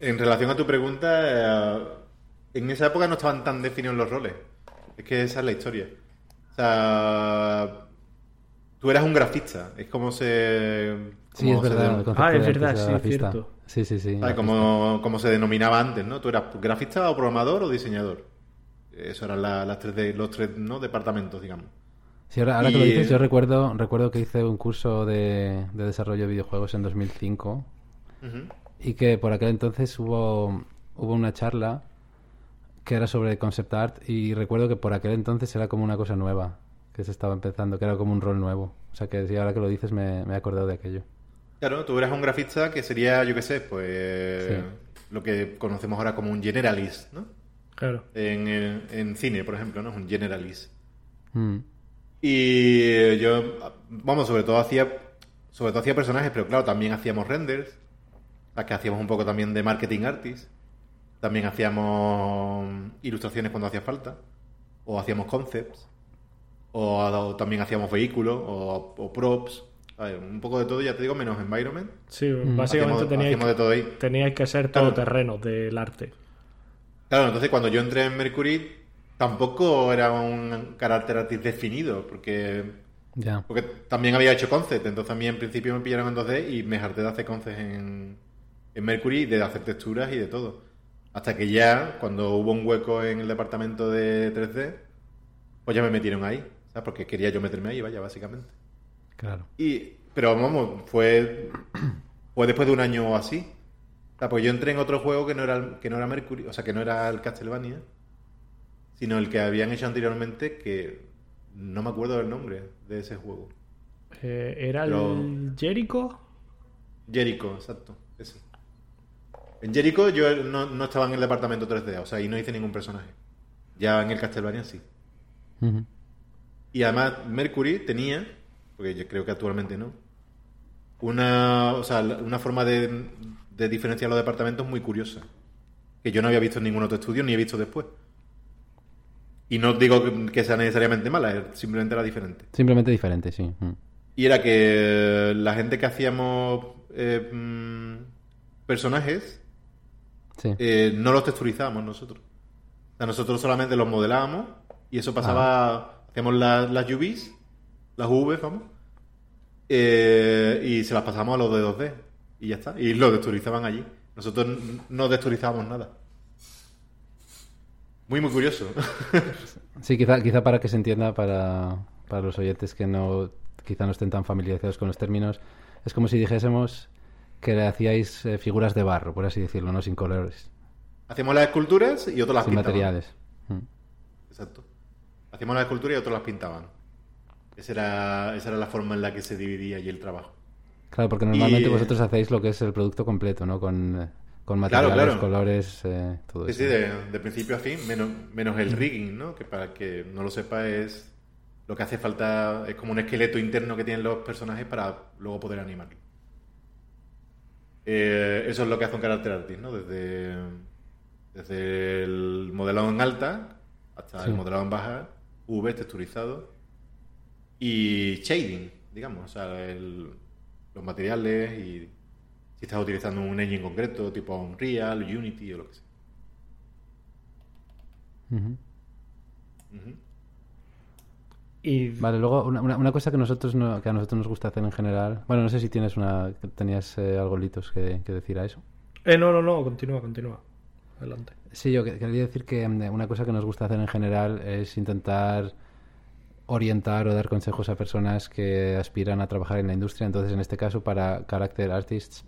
en relación a tu pregunta, eh, en esa época no estaban tan definidos los roles. Es que esa es la historia. O sea, tú eras un grafista. Es como se. Sí, es se verdad. de- Ah, es verdad, sí, es grafista. cierto. Sí, sí, sí. Como, como se denominaba antes, ¿no? Tú eras grafista o programador o diseñador. Eso eran la- las tres de, los tres ¿no? departamentos, digamos. Sí, ahora, ahora que lo Y- dices, yo recuerdo, recuerdo que hice un curso de, de desarrollo de videojuegos en 2005 Ujú. y que por aquel entonces hubo, hubo una charla que era sobre concept art y recuerdo que por aquel entonces era como una cosa nueva que se estaba empezando, que era como un rol nuevo. O sea que sí, ahora que lo dices me, me he acordado de aquello. Claro, tú eras un grafista que sería, yo qué sé, pues. Sí. Lo que conocemos ahora como un generalist, ¿no? Claro. En, el- en cine, por ejemplo, ¿no? Un generalist. Mm. Y yo, vamos, sobre todo hacía, sobre todo hacía personajes, pero claro, también hacíamos renders, o sea, que hacíamos un poco también de marketing artist, también hacíamos ilustraciones cuando hacía falta, o hacíamos concepts, o, o también hacíamos vehículos, o, o props, a ver, un poco de todo, ya te digo, menos environment. Sí, básicamente Hacíamos, teníais, hacíamos de todo ahí. teníais que ser Claro. todoterreno del arte. Claro, entonces cuando yo entré en Mercury tampoco era un carácter artist definido, porque. Porque también había hecho concept, entonces a mí en principio me pillaron en 2D y me harté de hacer concept en, en Mercury de hacer texturas y de todo. Hasta que ya, cuando hubo un hueco en el departamento de 3D, pues ya me metieron ahí. ¿sabes? Porque quería yo meterme ahí, vaya, básicamente. Claro. Y, pero vamos, fue, fue después de un año o así. O sea, pues yo entré en otro juego que no era, el- que no era Mercury, o sea, que no era el Castlevania, sino el que habían hecho anteriormente, que no me acuerdo del nombre de ese juego. Eh, ¿Era Pero- el Jericho? Jericho, exacto, ese. En Jericho yo no, no estaba en el departamento 3D, o sea, y no hice ningún personaje. Ya en el Castlevania sí. Y además Mercury tenía, porque yo creo que actualmente no, una, o sea, una forma de, de diferenciar los departamentos muy curiosa. Que yo no había visto en ningún otro estudio ni he visto después. Y no digo que- sea necesariamente mala, simplemente era diferente. Simplemente diferente, sí. Mm. Y era que la gente que hacíamos eh, mm, personajes Sí. eh, no los texturizábamos nosotros. O sea, nosotros solamente los modelábamos y eso pasaba, hacíamos la- las UVs, las UV, vamos, eh, y se las pasamos a los de 2D y ya está. Y lo texturizaban allí. Nosotros no texturizábamos nada. Muy, muy curioso. Sí, quizá, quizá para que se entienda para, para los oyentes que no quizá no estén tan familiarizados con los términos, es como si dijésemos que le hacíais eh, figuras de barro, por así decirlo, no sin colores, Hacíamos las esculturas y otros las sin pintaban. materiales. Mm. Exacto. Hacíamos las esculturas y otros las pintaban. Esa era, esa era la forma en la que se dividía allí el trabajo. Claro, porque normalmente Y- vosotros hacéis lo que es el producto completo, ¿no? Con, eh, con materiales, claro. colores, eh, todo Sí, eso. sí, de, de principio a fin, menos, menos el rigging, ¿no? Que para que no lo sepa es lo que hace falta, es como un esqueleto interno que tienen los personajes para luego poder animarlo. Eh, eso es lo que hace un carácter artist, ¿no? Desde, desde el modelado en alta hasta Sí. el modelado en baja, V, texturizado y shading, digamos, o sea, el- los materiales y si estás utilizando un engine concreto, tipo Unreal, Unity o lo que sea. Y Vale, luego una, una- una cosa que nosotros no- que a nosotros nos gusta hacer en general. Bueno, no sé si tienes una tenías eh, algo litos que, que decir a eso. Eh, no, no, no, continúa, continúa. Adelante. Sí, yo que- quería decir que mm, una cosa que nos gusta hacer en general es intentar orientar o dar consejos a personas que aspiran a trabajar en la industria. Entonces, en este caso, para character artists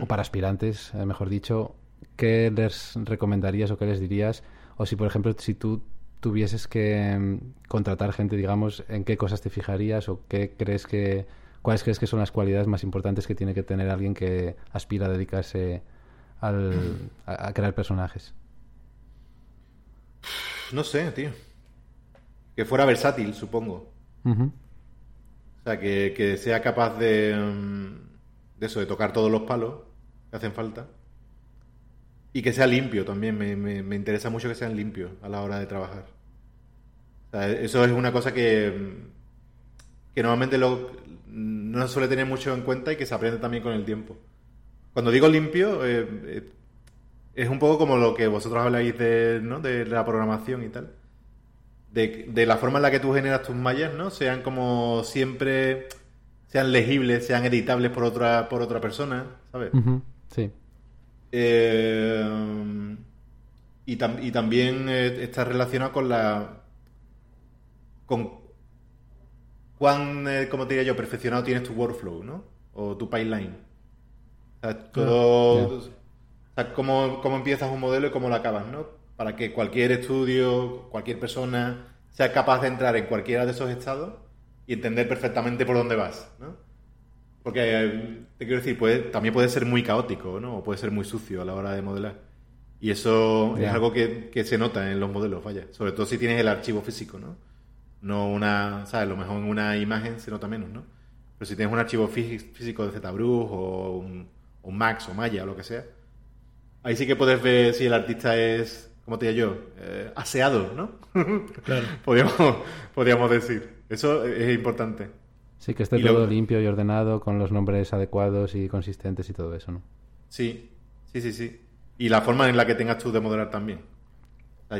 o para aspirantes, eh, mejor dicho, ¿qué les recomendarías o qué les dirías? O si, por ejemplo, si tú tuvieses que mm, contratar gente, digamos, ¿en qué cosas te fijarías o qué crees que, cuáles crees que son las cualidades más importantes que tiene que tener alguien que aspira a dedicarse al, a, a crear personajes? No sé, tío. Que fuera versátil, supongo. O sea, que, que sea capaz de, mm, de eso, de tocar todos los palos que hacen falta. Y que sea limpio también. Me, me- me interesa mucho que sean limpios a la hora de trabajar. O sea, eso es una cosa que, mm, que normalmente lo, no se suele tener mucho en cuenta y que se aprende también con el tiempo. Cuando digo limpio, eh, eh, es un poco como lo que vosotros habláis de, ¿no? de la programación y tal. De, de la forma en la que tú generas tus mallas, ¿no? Sean como siempre, sean legibles, sean editables por otra, por otra persona, ¿sabes? Sí. Eh, y, tam- y también eh, está relacionado con la. con cuán, eh, como te diría yo, perfeccionado tienes tu workflow, ¿no? O tu pipeline. O sea, todo. ya. o sea, cómo, cómo empiezas un modelo y cómo lo acabas, ¿no? Para que cualquier estudio, cualquier persona sea capaz de entrar en cualquiera de esos estados y entender perfectamente por dónde vas, ¿no? Porque eh, te quiero decir, puede, también puede ser muy caótico, ¿no? O puede ser muy sucio a la hora de modelar. Y eso es algo que, que se nota en los modelos, vaya. Sobre todo si tienes el archivo físico, ¿no? No una, ¿sabes? A lo mejor en una imagen se nota menos, ¿no? Pero si tienes un archivo fí- físico de ZBrush o un, o un Max o Maya o lo que sea, ahí sí que puedes ver si el artista es, como te digo yo, eh, aseado, ¿no? Claro. podríamos, podríamos decir. Eso es importante. Sí, que esté Y todo limpio y ordenado, con los nombres adecuados y consistentes y todo eso, ¿no? Sí, sí, sí, sí. Y la forma en la que tengas tú de modelar también.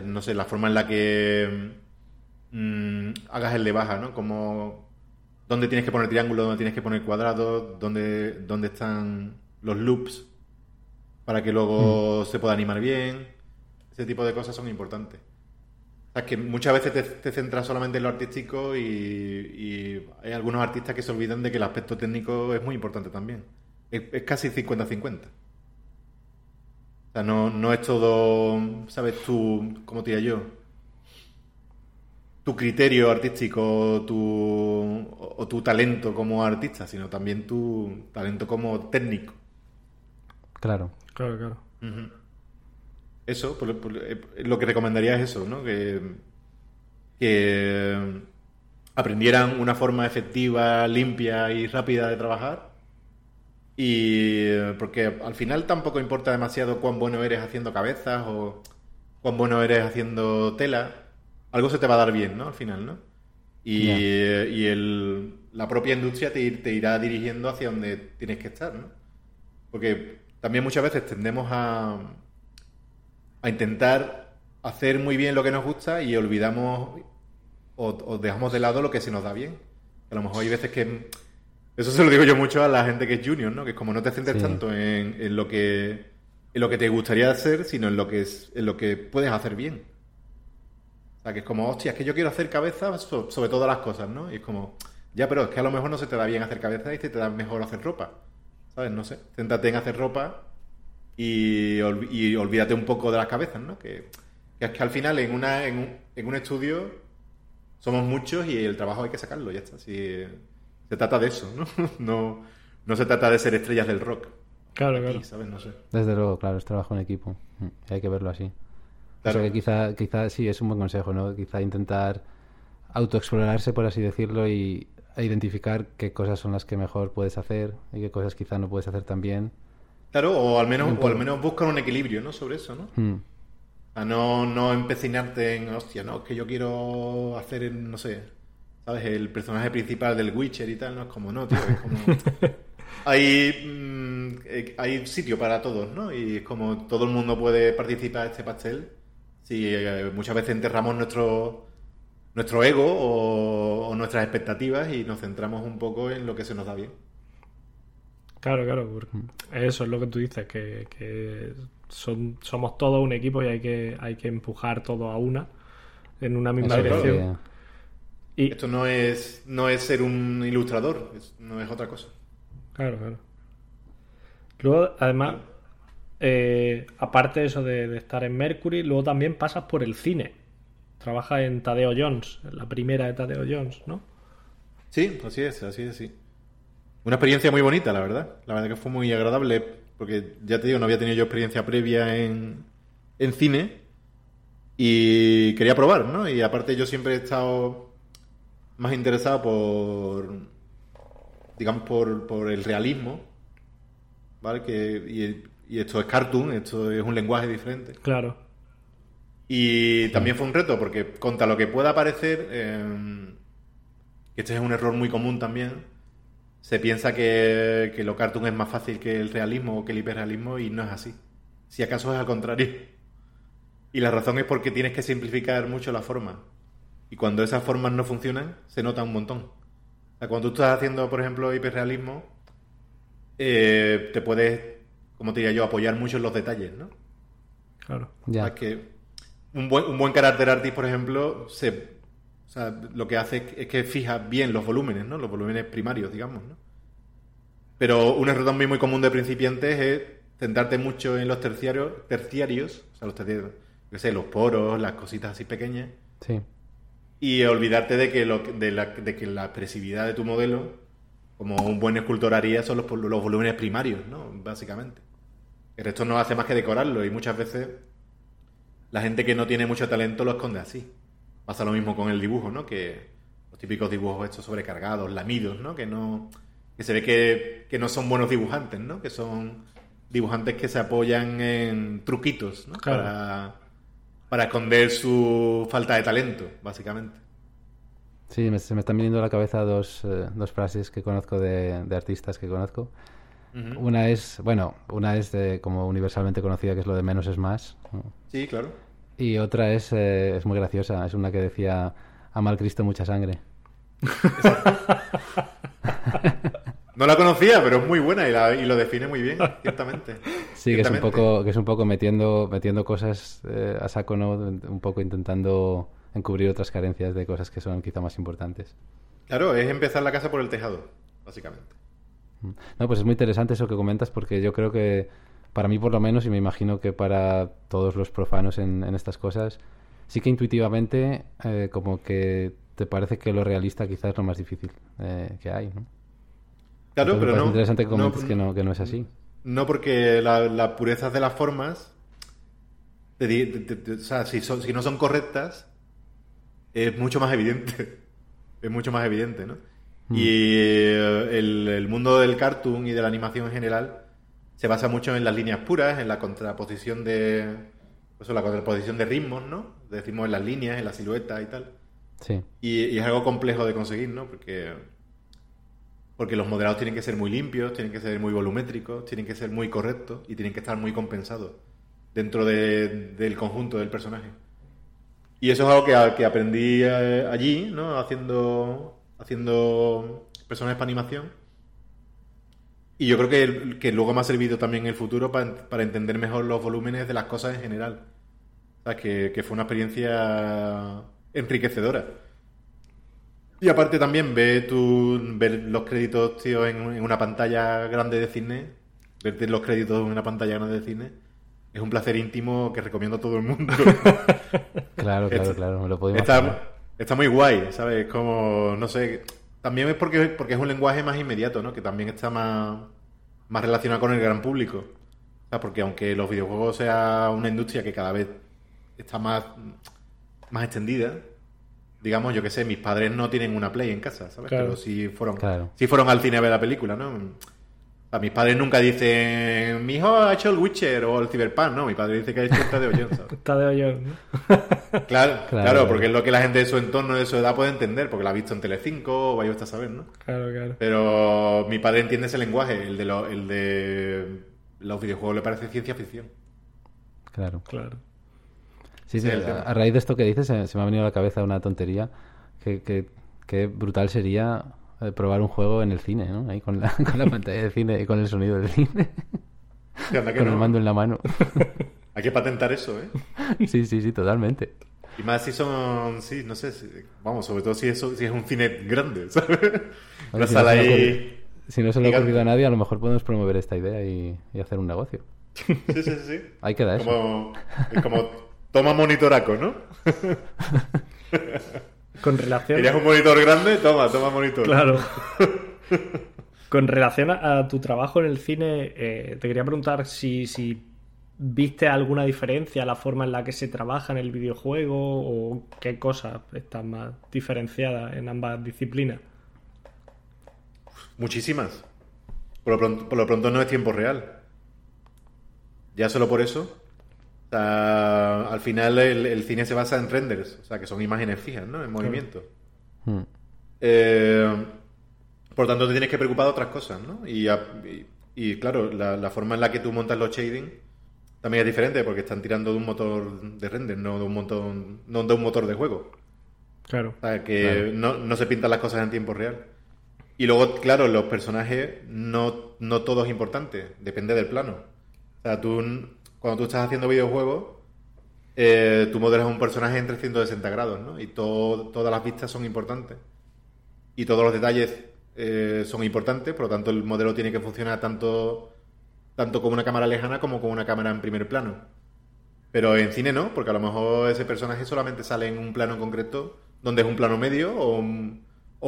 No sé, la forma en la que mm, hagas el de baja, ¿no? Como dónde tienes que poner triángulo, dónde tienes que poner cuadrado, dónde, dónde están los loops. para que luego se pueda animar bien. Ese tipo de cosas son importantes. O sea, que muchas veces te, te centras solamente en lo artístico y, y hay algunos artistas que se olvidan de que el aspecto técnico es muy importante también. Es, es casi 50-50. O sea, no, no es todo, ¿sabes tú, cómo te diría yo? Tu criterio artístico tu, o, o tu talento como artista, sino también tu talento como técnico. Claro. Claro, claro. Ujú. Eso, por- por- eh, lo que recomendaría es eso, ¿no? Que, que aprendieran una forma efectiva, limpia y rápida de trabajar. Y porque al final tampoco importa demasiado cuán bueno eres haciendo cabezas o cuán bueno eres haciendo tela. Algo se te va a dar bien, ¿no? Al final, ¿no? Y, y el- la propia industria te, te irá dirigiendo hacia donde tienes que estar, ¿no? Porque también muchas veces tendemos a, a intentar hacer muy bien lo que nos gusta y olvidamos o, o dejamos de lado lo que se nos da bien. A lo mejor hay veces que... Eso se lo digo yo mucho a la gente que es junior, ¿no? Que es como no te centres Sí. tanto en, en lo que en lo que te gustaría hacer, sino en lo que es, en lo que puedes hacer bien. O sea, que es como, hostia, es que yo quiero hacer cabezas so- sobre todas las cosas, ¿no? Y es como, ya, pero es que a lo mejor no se te da bien hacer cabezas y se te da mejor hacer ropa. ¿Sabes? No sé. Céntrate en hacer ropa y, ol- y olvídate un poco de las cabezas, ¿no? Que, que es que al final en, una, en, un, en un estudio somos muchos y el trabajo hay que sacarlo, ya está. Si, se trata de eso, ¿no? No, no se trata de ser estrellas del rock. Claro, Aquí, claro. ¿sabes? No sé. Desde luego, claro, es trabajo en equipo. Mm, Hay que verlo así. Claro. O sea que quizá, quizá sí es un buen consejo, ¿no? Quizá intentar autoexplorarse, por así decirlo, y e identificar qué cosas son las que mejor puedes hacer y qué cosas quizá no puedes hacer tan bien. Claro, o al menos, o al menos buscar un equilibrio, ¿no? Sobre eso, ¿no? Mm, A no, no empecinarte en, hostia, no, es que yo quiero hacer, el, no sé, ¿sabes? El personaje principal del Witcher y tal, ¿no? Es como, no, tío, es como... hay, mm, eh, hay sitio para todos, ¿no? Y es como todo el mundo puede participar en este pastel. Si eh, muchas veces enterramos nuestro, nuestro ego o, o nuestras expectativas y nos centramos un poco en lo que se nos da bien. Claro, claro. porque Eso es lo que tú dices, que, que son, somos todos un equipo y hay que, hay que empujar todo a una, en una misma eso dirección. Y, Esto no es, no es ser un ilustrador, es- no es otra cosa. Claro, claro. Luego, además, eh, aparte de eso de, de estar en Mercury, luego también pasas por el cine. Trabajas en Tadeo Jones, en la primera de Tadeo Jones, ¿no? Sí, así es, así es, sí. Una experiencia muy bonita, la verdad. La verdad que fue muy agradable, porque ya te digo, no había tenido yo experiencia previa en, en cine y quería probar, ¿no? Y aparte yo siempre he estado más interesado por, digamos, por, por el realismo, ¿vale? Que, y, y esto es cartoon, esto es un lenguaje diferente. Claro. Y también fue un reto, porque contra lo que pueda parecer, eh, que este es un error muy común también, se piensa que, que lo cartoon es más fácil que el realismo o que el hiperrealismo y no es así. Si acaso es al contrario. Y la razón es porque tienes que simplificar mucho la forma. Y cuando esas formas no funcionan, se nota un montón. O sea, cuando tú estás haciendo, por ejemplo, hiperrealismo, eh, te puedes, como te diría yo, apoyar mucho en los detalles, ¿no? Claro. Ya. O sea, que un buen, un buen carácter artist, por ejemplo, se, o sea, lo que hace es que fija bien los volúmenes, ¿no? Los volúmenes primarios, digamos, ¿no? Pero un error también muy común de principiantes es centrarte mucho en los terciarios, terciarios o sea, los terciarios, yo sé, los poros, las cositas así pequeñas, Sí. y olvidarte de que, lo, de, la, de que la expresividad de tu modelo, como un buen escultor haría, son los, los volúmenes primarios, ¿no? Básicamente. El resto no hace más que decorarlo y muchas veces la gente que no tiene mucho talento lo esconde así. Pasa lo mismo con el dibujo, ¿no? Que los típicos dibujos estos sobrecargados, lamidos, ¿no? Que no que se ve que, que no son buenos dibujantes, ¿no? Que son dibujantes que se apoyan en truquitos, ¿no? Claro. Para, para esconder su falta de talento, básicamente. Sí, me- se me están viniendo a la cabeza dos, eh, dos frases que conozco de, de artistas que conozco. Una es, bueno, una es de, como universalmente conocida, que es lo de menos es más. ¿no? Sí, claro. Y otra es, eh, es muy graciosa, es una que decía, ama al Cristo mucha sangre. No la conocía, pero es muy buena y, lo define muy bien, ciertamente. Sí, que es un poco, que es un poco metiendo, metiendo cosas eh, a saco, ¿no? Un poco intentando encubrir otras carencias de cosas que son quizá más importantes. Claro, es empezar la casa por el tejado, básicamente. No, pues es muy interesante eso que comentas porque yo creo que para mí por lo menos y me imagino que para todos los profanos en, estas cosas, sí que intuitivamente eh, como que te parece que lo realista quizás es lo más difícil eh, que hay, ¿no? Claro, pero no. Es interesante que comentes que, no, que no es así. No, porque la, pureza de las formas, o sea, si, si no son correctas, es mucho más evidente. es mucho más evidente, ¿no? Mm. Y eh, el, mundo del cartoon y de la animación en general se basa mucho en las líneas puras, en la contraposición de. Pues, la contraposición de ritmos, ¿no? Decimos en las líneas, en la silueta y tal. Sí. y es algo complejo de conseguir, ¿no? Porque porque los modelados tienen que ser muy limpios, tienen que ser muy volumétricos, tienen que ser muy correctos y tienen que estar muy compensados dentro del conjunto del personaje. Y eso es algo que, que aprendí eh, allí, ¿no? Haciendo, haciendo personajes para animación. Y yo creo que, que, luego me ha servido también en el futuro para, para entender mejor los volúmenes de las cosas en general. O sea, que, que fue una experiencia enriquecedora. Y aparte también ver, tu, ver los créditos, tío, en, una pantalla grande de cine, verte los créditos en una pantalla grande de cine, es un placer íntimo que recomiendo a todo el mundo. claro, claro, claro, me lo puedo está, está, muy guay, ¿sabes? Como, no sé, también es porque, porque es un lenguaje más inmediato, ¿no? Que también está más, más relacionado con el gran público. O sea, porque aunque los videojuegos sea una industria que cada vez está más, más extendida, digamos, yo que sé, mis padres no tienen una Play en casa, ¿sabes? Pero si fueron, si fueron al cine a ver la película, ¿no? A mis padres nunca dicen, mi hijo ha hecho el Witcher o el Cyberpunk, ¿no? Mi padre dice que ha hecho el de Ollón, ¿sabes? de Ollón, ¿no? claro, claro, porque es lo que la gente de su entorno, de su edad puede entender, porque la ha visto en Telecinco o vaya usted a saber, ¿no? Claro, claro. Pero mi padre entiende ese lenguaje, el de, el de los videojuegos le parece ciencia ficción. Claro. Claro. Sí, sí, a, raíz de esto que dices, se, me ha venido a la cabeza una tontería. Que, brutal sería eh, probar un juego en el cine, ¿no? Ahí con la, con la pantalla de cine y con el sonido del cine. con el mando en la mano. Hay que patentar eso, ¿eh? Sí, sí, sí, totalmente. Y más si son, sí, no sé, vamos, sobre todo si es, si es un cine grande, ¿sabes? Una si, sala no ahí... si no se le ha ocurrido a nadie, a lo mejor podemos promover esta idea y, hacer un negocio. Sí, sí, sí. Ahí queda eso. Como, es como Toma monitoraco, ¿no? Con relación. ¿Querías un monitor grande? Toma, toma monitor. Claro. Con relación a, tu trabajo en el cine, eh, te quería preguntar si, si viste alguna diferencia la forma en la que se trabaja en el videojuego o qué cosas están más diferenciadas en ambas disciplinas. Muchísimas. Por lo pronto, por lo pronto no es tiempo real. Ya solo por eso al final el, cine se basa en renders, o sea, que son imágenes fijas, ¿no? En movimiento. Hmm. Eh, por tanto, te tienes que preocupar de otras cosas, ¿no? Y, claro, la, forma en la que tú montas los shading también es diferente porque están tirando de un motor de render, no de un motor, no de un motor de juego. Claro. O sea, que No, no, se pintan las cosas en tiempo real. Y luego, claro, los personajes no, no todo es importante, depende del plano. O sea, tú cuando tú estás haciendo videojuegos, eh, tú modelas un personaje en 360 grados, ¿no? Y todas las vistas son importantes. Y todos los detalles eh, son importantes, por lo tanto el modelo tiene que funcionar tanto, tanto con una cámara lejana como con una cámara en primer plano. Pero en cine no, porque a lo mejor ese personaje solamente sale en un plano concreto, donde es un plano medio o un,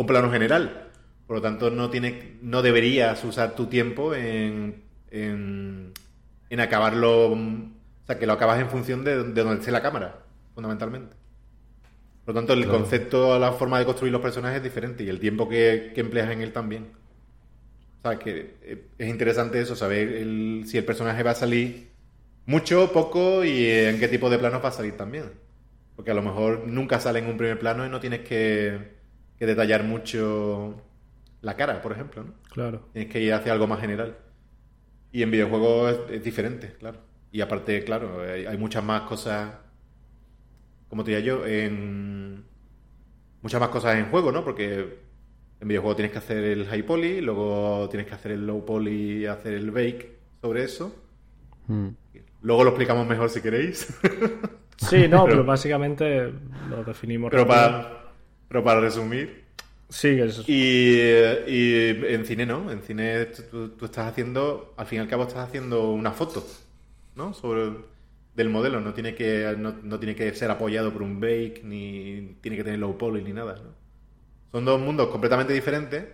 plano general. Por lo tanto, no, tiene, no deberías usar tu tiempo en en acabarlo, o sea, que lo acabas en función de, donde esté la cámara, fundamentalmente. Por lo tanto, el concepto, la forma de construir los personajes es diferente y el tiempo que, empleas en él también. O sea, que eh, es interesante eso, saber si el personaje va a salir mucho, poco y en qué tipo de planos va a salir también. Porque a lo mejor nunca sale en un primer plano y no tienes que, detallar mucho la cara, por ejemplo. ¿no? Claro. Tienes que ir hacia algo más general. Y en videojuegos es, diferente, claro. Y aparte, claro, hay, muchas más cosas, como te diría yo, en muchas más cosas en juego, ¿no? Porque En videojuego tienes que hacer el high poly, luego tienes que hacer el low poly y hacer el bake sobre eso. Mm. Luego lo explicamos mejor si queréis. Sí, no, pero, básicamente lo definimos. Pero para, pero para resumir. Sí, que es... Y, y en cine no, en cine tú, tú estás haciendo, al fin y al cabo estás haciendo una foto, ¿no? Sobre del modelo, no tiene que no, no tiene que ser apoyado por un bake ni tiene que tener low poly ni nada, ¿no? Son dos mundos completamente diferentes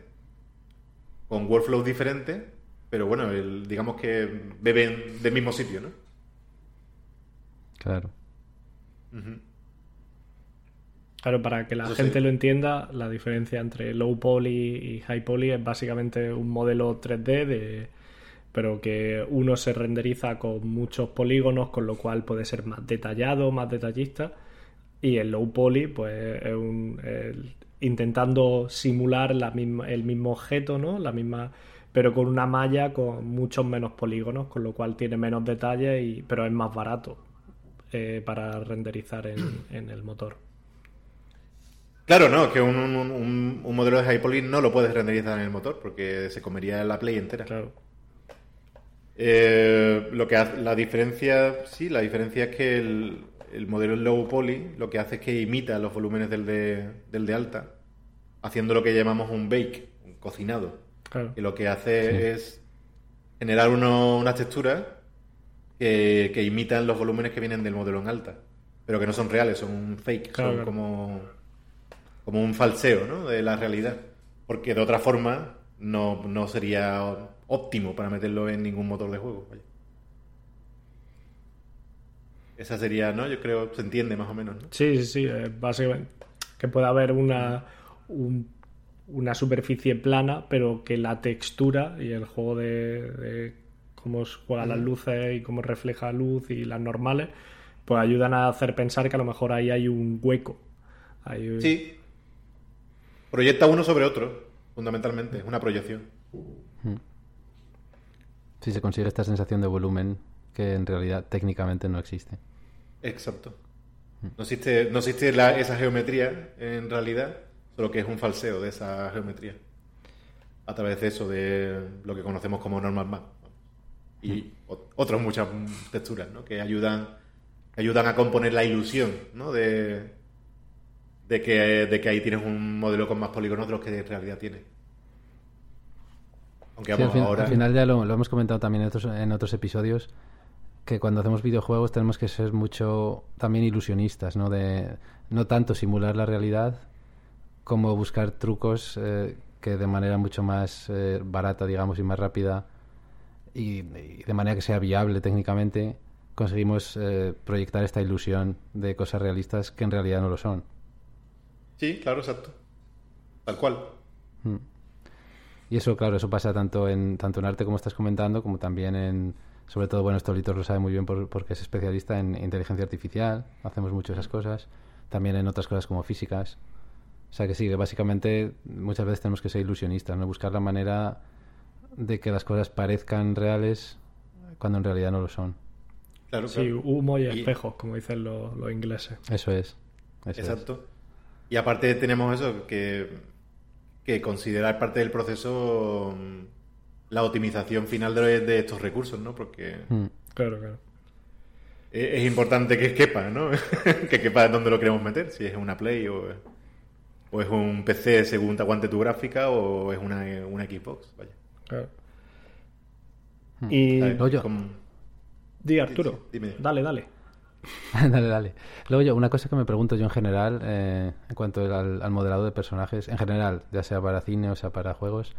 con workflows diferentes, pero bueno, el- digamos que beben del mismo sitio, ¿no? Claro. Claro, para que la Eso gente sí. lo entienda, la diferencia entre low poly y high poly es básicamente un modelo 3D de pero que uno se renderiza con muchos polígonos, con lo cual puede ser más detallado, más detallista, y el low poly, pues es un, el- intentando simular la misma, el mismo objeto, ¿no? La misma, pero con una malla con muchos menos polígonos, con lo cual tiene menos detalles, y, pero es más barato eh, para renderizar en, en el motor. Claro, no, que un, un- un- un modelo de high poly no lo puedes renderizar en el motor porque se comería la play entera. Claro. Eh, lo que hace- la diferencia, sí, la diferencia es que el, el modelo low poly lo que hace es que imita los volúmenes del de, del de alta, haciendo lo que llamamos un bake, un cocinado. Claro. Y lo que hace es generar uno- unas texturas que, que imitan los volúmenes que vienen del modelo en alta, pero que no son reales, son un fake, Claro, son claro. como, como un falseo ¿no? de la realidad. Porque de otra forma no, no sería óptimo para meterlo en ningún motor de juego. vaya. Esa sería, ¿no? Yo creo, se entiende más o menos, ¿no? Sí, sí, sí. eh, básicamente que puede haber una, un- una superficie plana, pero que la textura y el juego de, de cómo juegan las luces y cómo refleja luz y las normales, pues ayudan a hacer pensar que a lo mejor ahí hay un hueco. Hay- Sí. Proyecta uno sobre otro, fundamentalmente, es una proyección. Sí, se consigue esta sensación de volumen que en realidad técnicamente no existe. Exacto. No existe, no existe la- esa geometría en realidad, solo que es un falseo de esa geometría. A través de eso, de lo que conocemos como normal map. Y ot- otras muchas texturas, ¿no? Que ayudan, ayudan a componer la ilusión, ¿no? De, de, que, de que ahí tienes un modelo con más polígonos de los que en realidad tiene. Aunque Sí, al, fin- ahora... al final ya lo, lo hemos comentado también en otros, en otros episodios, que cuando hacemos videojuegos tenemos que ser mucho también ilusionistas, ¿no? De no tanto simular la realidad como buscar trucos eh, que de manera mucho más eh, barata, digamos, y más rápida y, y de manera que sea viable técnicamente, conseguimos eh, proyectar esta ilusión de cosas realistas que en realidad no lo son. Sí, claro, exacto. Tal cual. Y eso, claro, eso pasa tanto en, tanto en arte como estás comentando, como también en, sobre todo, bueno, esto Litor lo sabe muy bien por- porque es especialista en inteligencia artificial, hacemos mucho esas cosas, también en otras cosas como físicas. O sea que sí, que básicamente muchas veces tenemos que ser ilusionistas, ¿no? Buscar la manera de que las cosas parezcan reales cuando en realidad no lo son. Claro, Sí, claro. humo y Y- espejos, como dicen los, los ingleses. Eso es. eso es. Y aparte tenemos eso, que, que considerar parte del proceso mm, la optimización final de, de estos recursos, ¿no? Porque Mm. Claro, claro. es, es importante que quepa, ¿no? que quepa donde lo queremos meter, si es una Play o, o es un PC según te aguante tu gráfica o es una, una Xbox, vaya. claro. Y ¿Sabes? Oye. Como- di Arturo, sí, dime. dale, dale. dale, dale. Luego yo, una cosa que me pregunto yo en general, eh, en cuanto al, al modelado de personajes, en general, ya sea para cine o sea para juegos,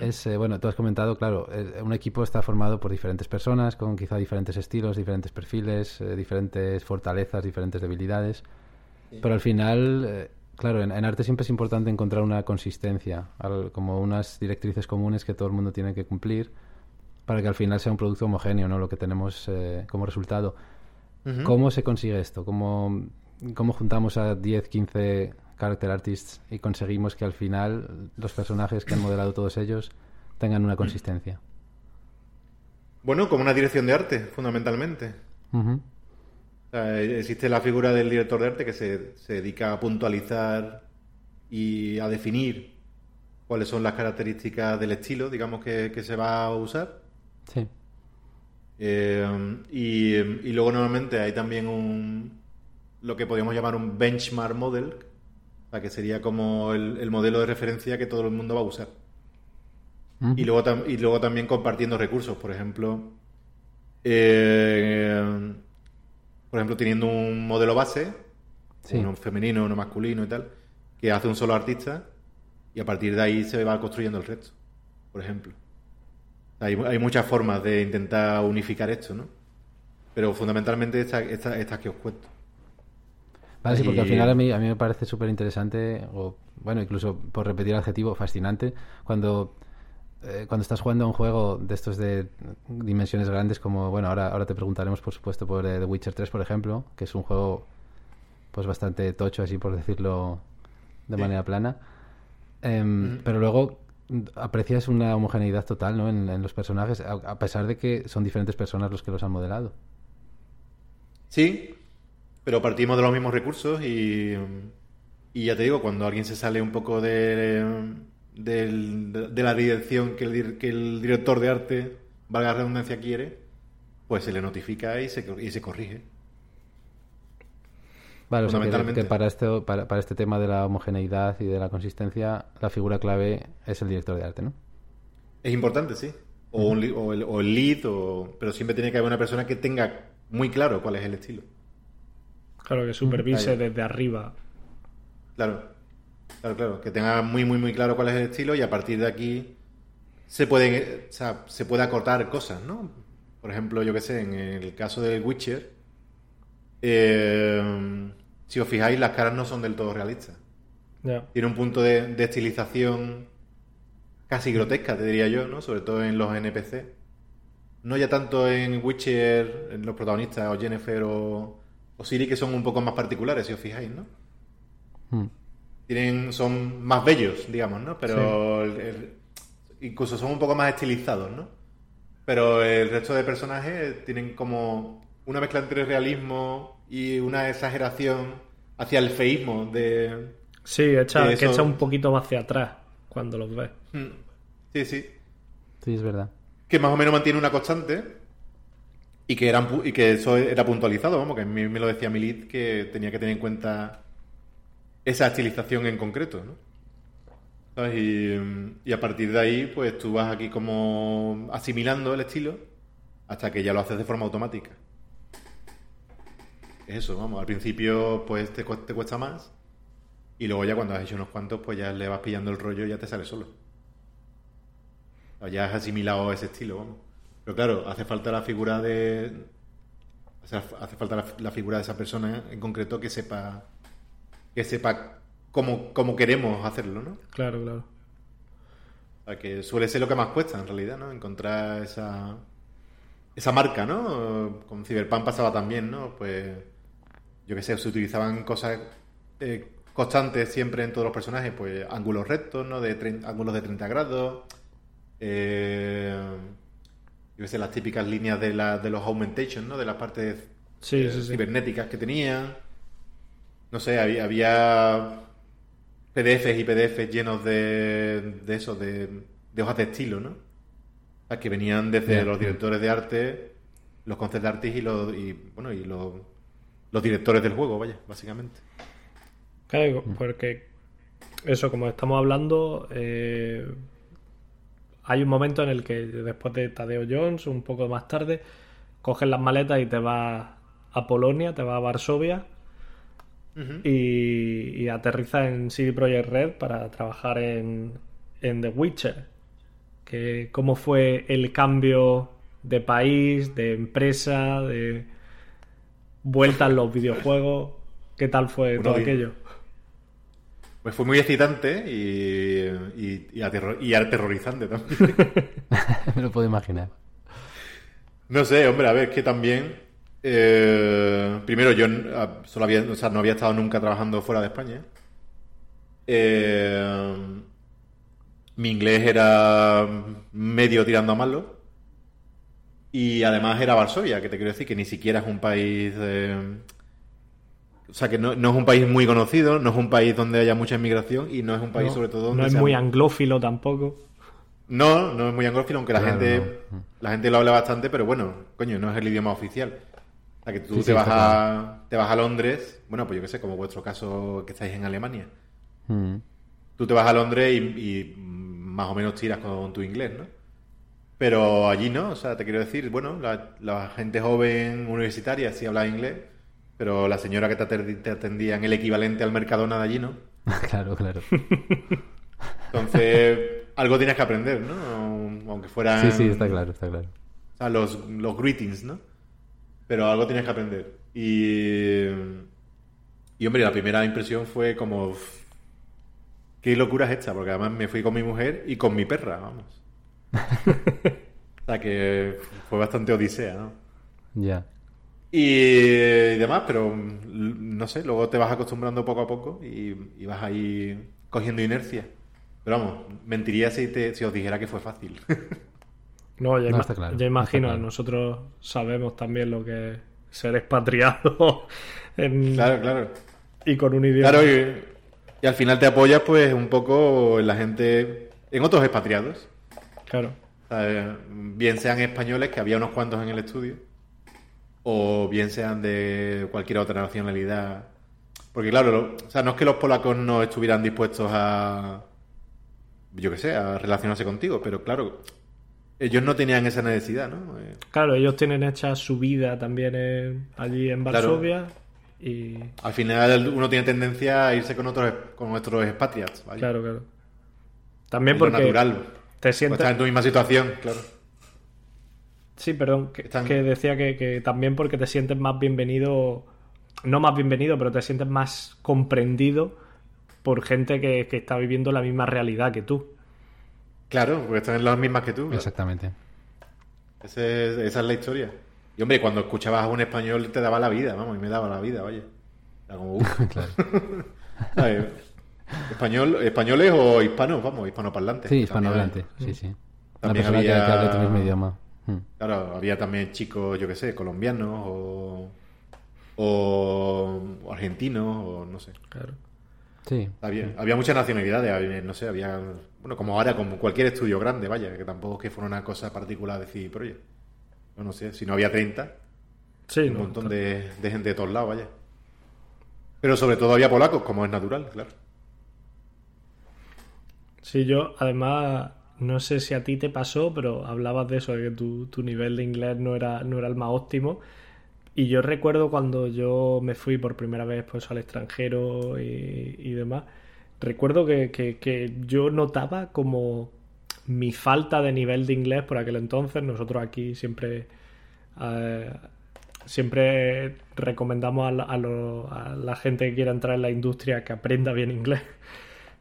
es, eh, bueno, tú has comentado, claro, eh, un equipo está formado por diferentes personas, con quizá diferentes estilos, diferentes perfiles, eh, diferentes fortalezas, diferentes debilidades, pero al final, claro, en, en arte siempre es importante encontrar una consistencia, al- como unas directrices comunes que todo el mundo tiene que cumplir, para que al final sea un producto homogéneo, ¿no? Lo que tenemos como resultado. ¿Cómo se consigue esto? ¿Cómo, ¿Cómo juntamos a 10, 15 character artists y conseguimos que al final los personajes que han modelado todos ellos tengan una consistencia? Bueno, como una dirección de arte, fundamentalmente. O sea, existe la figura del director de arte que se, se dedica a puntualizar y a definir cuáles son las características del estilo, digamos, que, que se va a usar. Sí. Eh, y, y luego normalmente hay también un lo que podríamos llamar un benchmark model, o sea, que sería como el, el modelo de referencia que todo el mundo va a usar. Y luego, y luego también compartiendo recursos, por ejemplo, eh, por ejemplo, teniendo un modelo base, Sí. uno femenino, uno masculino y tal, que hace un solo artista y a partir de ahí se va construyendo el resto, por ejemplo. Hay, hay muchas formas de intentar unificar esto, ¿no? Pero fundamentalmente estas esta, estas que os cuento. Vale, sí, porque al final a mí, a mí me parece súper interesante, o bueno, incluso por repetir el adjetivo, fascinante, cuando, eh, cuando estás jugando a un juego de estos de dimensiones grandes, como, bueno, ahora, ahora te preguntaremos, por supuesto, por eh, The Witcher 3, por ejemplo, que es un juego pues bastante tocho, así por decirlo de Sí. manera plana. Em, Ujú. Pero luego mm, aprecias una homogeneidad total ¿no? en, los personajes, a, pesar de que son diferentes personas los que los han modelado. Sí, pero partimos de los mismos recursos y, y ya te digo, cuando alguien se sale un poco de, de, de la dirección que el, que el director de arte, valga la redundancia, quiere, pues se le notifica y se, y se corrige. Vale, o sea que- Fundamentalmente. que, para, este, para, para este tema de la homogeneidad y de la consistencia, la figura clave es el director de arte, ¿no? Es importante, sí. O, un li- o el, o el lead, o, pero siempre tiene que haber una persona que tenga muy claro cuál es el estilo. Claro, que supervise desde arriba. Claro, claro, claro. Que tenga muy, muy, muy claro cuál es el estilo y a partir de aquí se pueden, eh, o sea, se puede acortar cosas, ¿no? Por ejemplo, yo que sé, en el caso del Witcher, eh, si os fijáis, las caras no son del todo realistas. Tiene un punto de, de estilización casi grotesca, te diría yo, ¿no? Sobre todo en los NPC. No ya tanto en Witcher, en los protagonistas, o Jennifer o, o Siri, que son un poco más particulares, si os fijáis, ¿no? Mm. tienen son más bellos, digamos, ¿no? Pero el- el- incluso son un poco más estilizados, ¿no? Pero el resto de personajes tienen como una mezcla entre realismo y una exageración hacia el feísmo de... Sí, echa, que echa un poquito hacia atrás cuando los ves. Hmm. Sí, sí. Sí, es verdad. Que más o menos mantiene una constante y que, eran, y que eso era puntualizado, vamos, que a mí me lo decía mi lead que tenía que tener en cuenta esa estilización en concreto, ¿no? ¿Sabes? Y, y a partir de ahí, pues tú vas aquí como asimilando el estilo hasta que ya lo haces de forma automática. Es eso, vamos, al principio pues te, cu- te cuesta más y luego ya cuando has hecho unos cuantos, pues ya le vas pillando el rollo y ya te sale solo. O ya has asimilado ese estilo, vamos. Pero claro, hace falta la figura de... o sea, hace falta la, la figura de esa persona en concreto que sepa que sepa cómo, cómo queremos hacerlo, ¿no? Claro, claro. O sea, que suele ser lo que más cuesta, en realidad, ¿no? Encontrar esa, esa marca, ¿no? Con Cyberpunk pasaba también, ¿no? Pues, yo qué sé, se utilizaban cosas eh, constantes siempre en todos los personajes, pues ángulos rectos, ¿no? De ángulos de 30 grados, eh, yo qué sé, las típicas líneas de, la, de los augmentation, ¿no? De las partes Sí, eh, sí, sí. cibernéticas que tenían. No sé, había, había PDFs y PDFs llenos de, de eso, de, de hojas de estilo, ¿no? O sea, que venían desde los directores de arte, los concept artists y los, y, bueno, y los, los directores del juego, vaya, básicamente. Claro, Mm. porque eso, como estamos hablando, eh, hay un momento en el que después de Tadeo Jones, un poco más tarde, coges las maletas y te vas a Polonia, te vas a Varsovia y, y aterrizas en CD Projekt Red para trabajar en, en The Witcher. Que, ¿Cómo fue el cambio de país, de empresa, de vuelta en los videojuegos? ¿Qué tal fue todo aquello? Pues fue muy excitante y, y, y aterro- y aterrorizante también. Me lo puedo imaginar. No sé, hombre, a ver, es que también. eh, primero, yo ah, solo había, o sea, no había estado nunca trabajando fuera de España. Eh, mi inglés era medio tirando a malo. Y además era Varsovia, que te quiero decir que ni siquiera es un país. eh, O sea, que no, no es un país muy conocido, no es un país donde haya mucha inmigración y no es un país, No, sobre todo, donde no es sea- muy anglófilo tampoco. No, no es muy anglófilo, aunque la Claro, gente no. la gente lo habla bastante, pero bueno, coño, no es el idioma oficial. O sea, que tú Sí, te, sí, vas a, te vas a Londres, bueno, pues yo qué sé, como vuestro caso que estáis en Alemania. Mm. Tú te vas a Londres y, y más o menos tiras con tu inglés, ¿no? Pero allí no, o sea, te quiero decir, bueno, la, la gente joven universitaria sí habla inglés, pero la señora que te atendía en el equivalente al Mercadona de allí, ¿no? claro, claro. Entonces, algo tienes que aprender, ¿no? Aunque fueran... Sí, sí, está claro, está claro. O sea, los, los greetings, ¿no? Pero algo tienes que aprender. Y, y hombre, la primera impresión fue como... "Uf, ¿Qué locura es esta? Porque además me fui con mi mujer y con mi perra, vamos. o sea que fue bastante odisea, ¿no? Ya. Y demás, pero mm, no sé, luego te vas acostumbrando poco a poco y, y vas ahí cogiendo inercia. Pero vamos, mentiría si, te, si os dijera que fue fácil. No, ya, No, está claro, ya imagino, está claro. nosotros sabemos también lo que es ser expatriado en- claro, claro. y con un idioma. Claro, y, y al final te apoyas pues un poco en la gente, en otros expatriados. Claro. Sea, bien sean españoles, que había unos cuantos en el estudio, o bien sean de cualquier otra nacionalidad. Porque claro, lo- o sea, no es que los polacos no estuvieran dispuestos a, yo qué sé, a relacionarse contigo, pero claro, ellos no tenían esa necesidad, ¿no? Eh, Claro, ellos tienen hecha su vida también en- allí en Claro. Varsovia y al final uno tiene tendencia a irse con otros, con nuestros expatriates, ¿vale? claro, claro. También Es porque natural. Te Pues sientes estás en tu misma situación, claro. Sí, perdón, que, Están- que decía que, que también porque te sientes más bienvenido, no más bienvenido, pero te sientes más comprendido por gente que, que está viviendo la misma realidad que tú. Claro, porque están en las mismas que tú. claro. Exactamente. Ese esa es la historia. Y hombre, cuando escuchabas a un español te daba la vida, vamos, y me daba la vida, vaya. Era como, uf, Claro. Español, españoles o hispanos, vamos, hispanoparlantes. Sí, hispanohablante. Sí, sí. También había- que hable tu mismo idioma. Mm. Claro, había también chicos, yo qué sé, colombianos o, o, o argentinos o no sé. Claro. Sí. Había, había muchas nacionalidades, había, no sé, había, bueno, como ahora, como cualquier estudio grande, vaya, que tampoco es que fuera una cosa particular decir, pero oye, no, no sé, si no había 30, Sí, un no, montón de, de gente de todos lados, vaya. Pero sobre todo había polacos, como es natural, claro. Sí, yo además no sé si a ti te pasó, pero hablabas de eso, de que tu, tu nivel de inglés no era, no era el más óptimo. Y yo recuerdo cuando yo me fui por primera vez pues al extranjero y, demás, recuerdo que, que- yo notaba como mi falta de nivel de inglés por aquel entonces. Nosotros aquí siempre eh, siempre recomendamos a la gente que quiera entrar en la industria que aprenda bien inglés.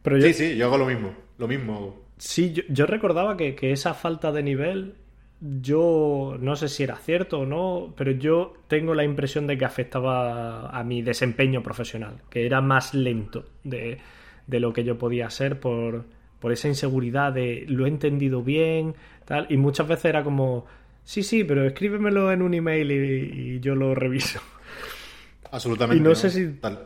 Pero yo, Sí, sí, yo hago lo mismo, lo mismo hago. Sí, yo, yo recordaba que, que esa falta de nivel, yo no sé si era cierto o no, pero yo tengo la impresión de que afectaba a mi desempeño profesional, que era más lento de, de lo que yo podía ser por, por esa inseguridad de lo he entendido bien, tal, y muchas veces era como, sí, sí, pero escríbemelo en un email y, y yo lo reviso. Absolutamente. Y no sé si- Tal.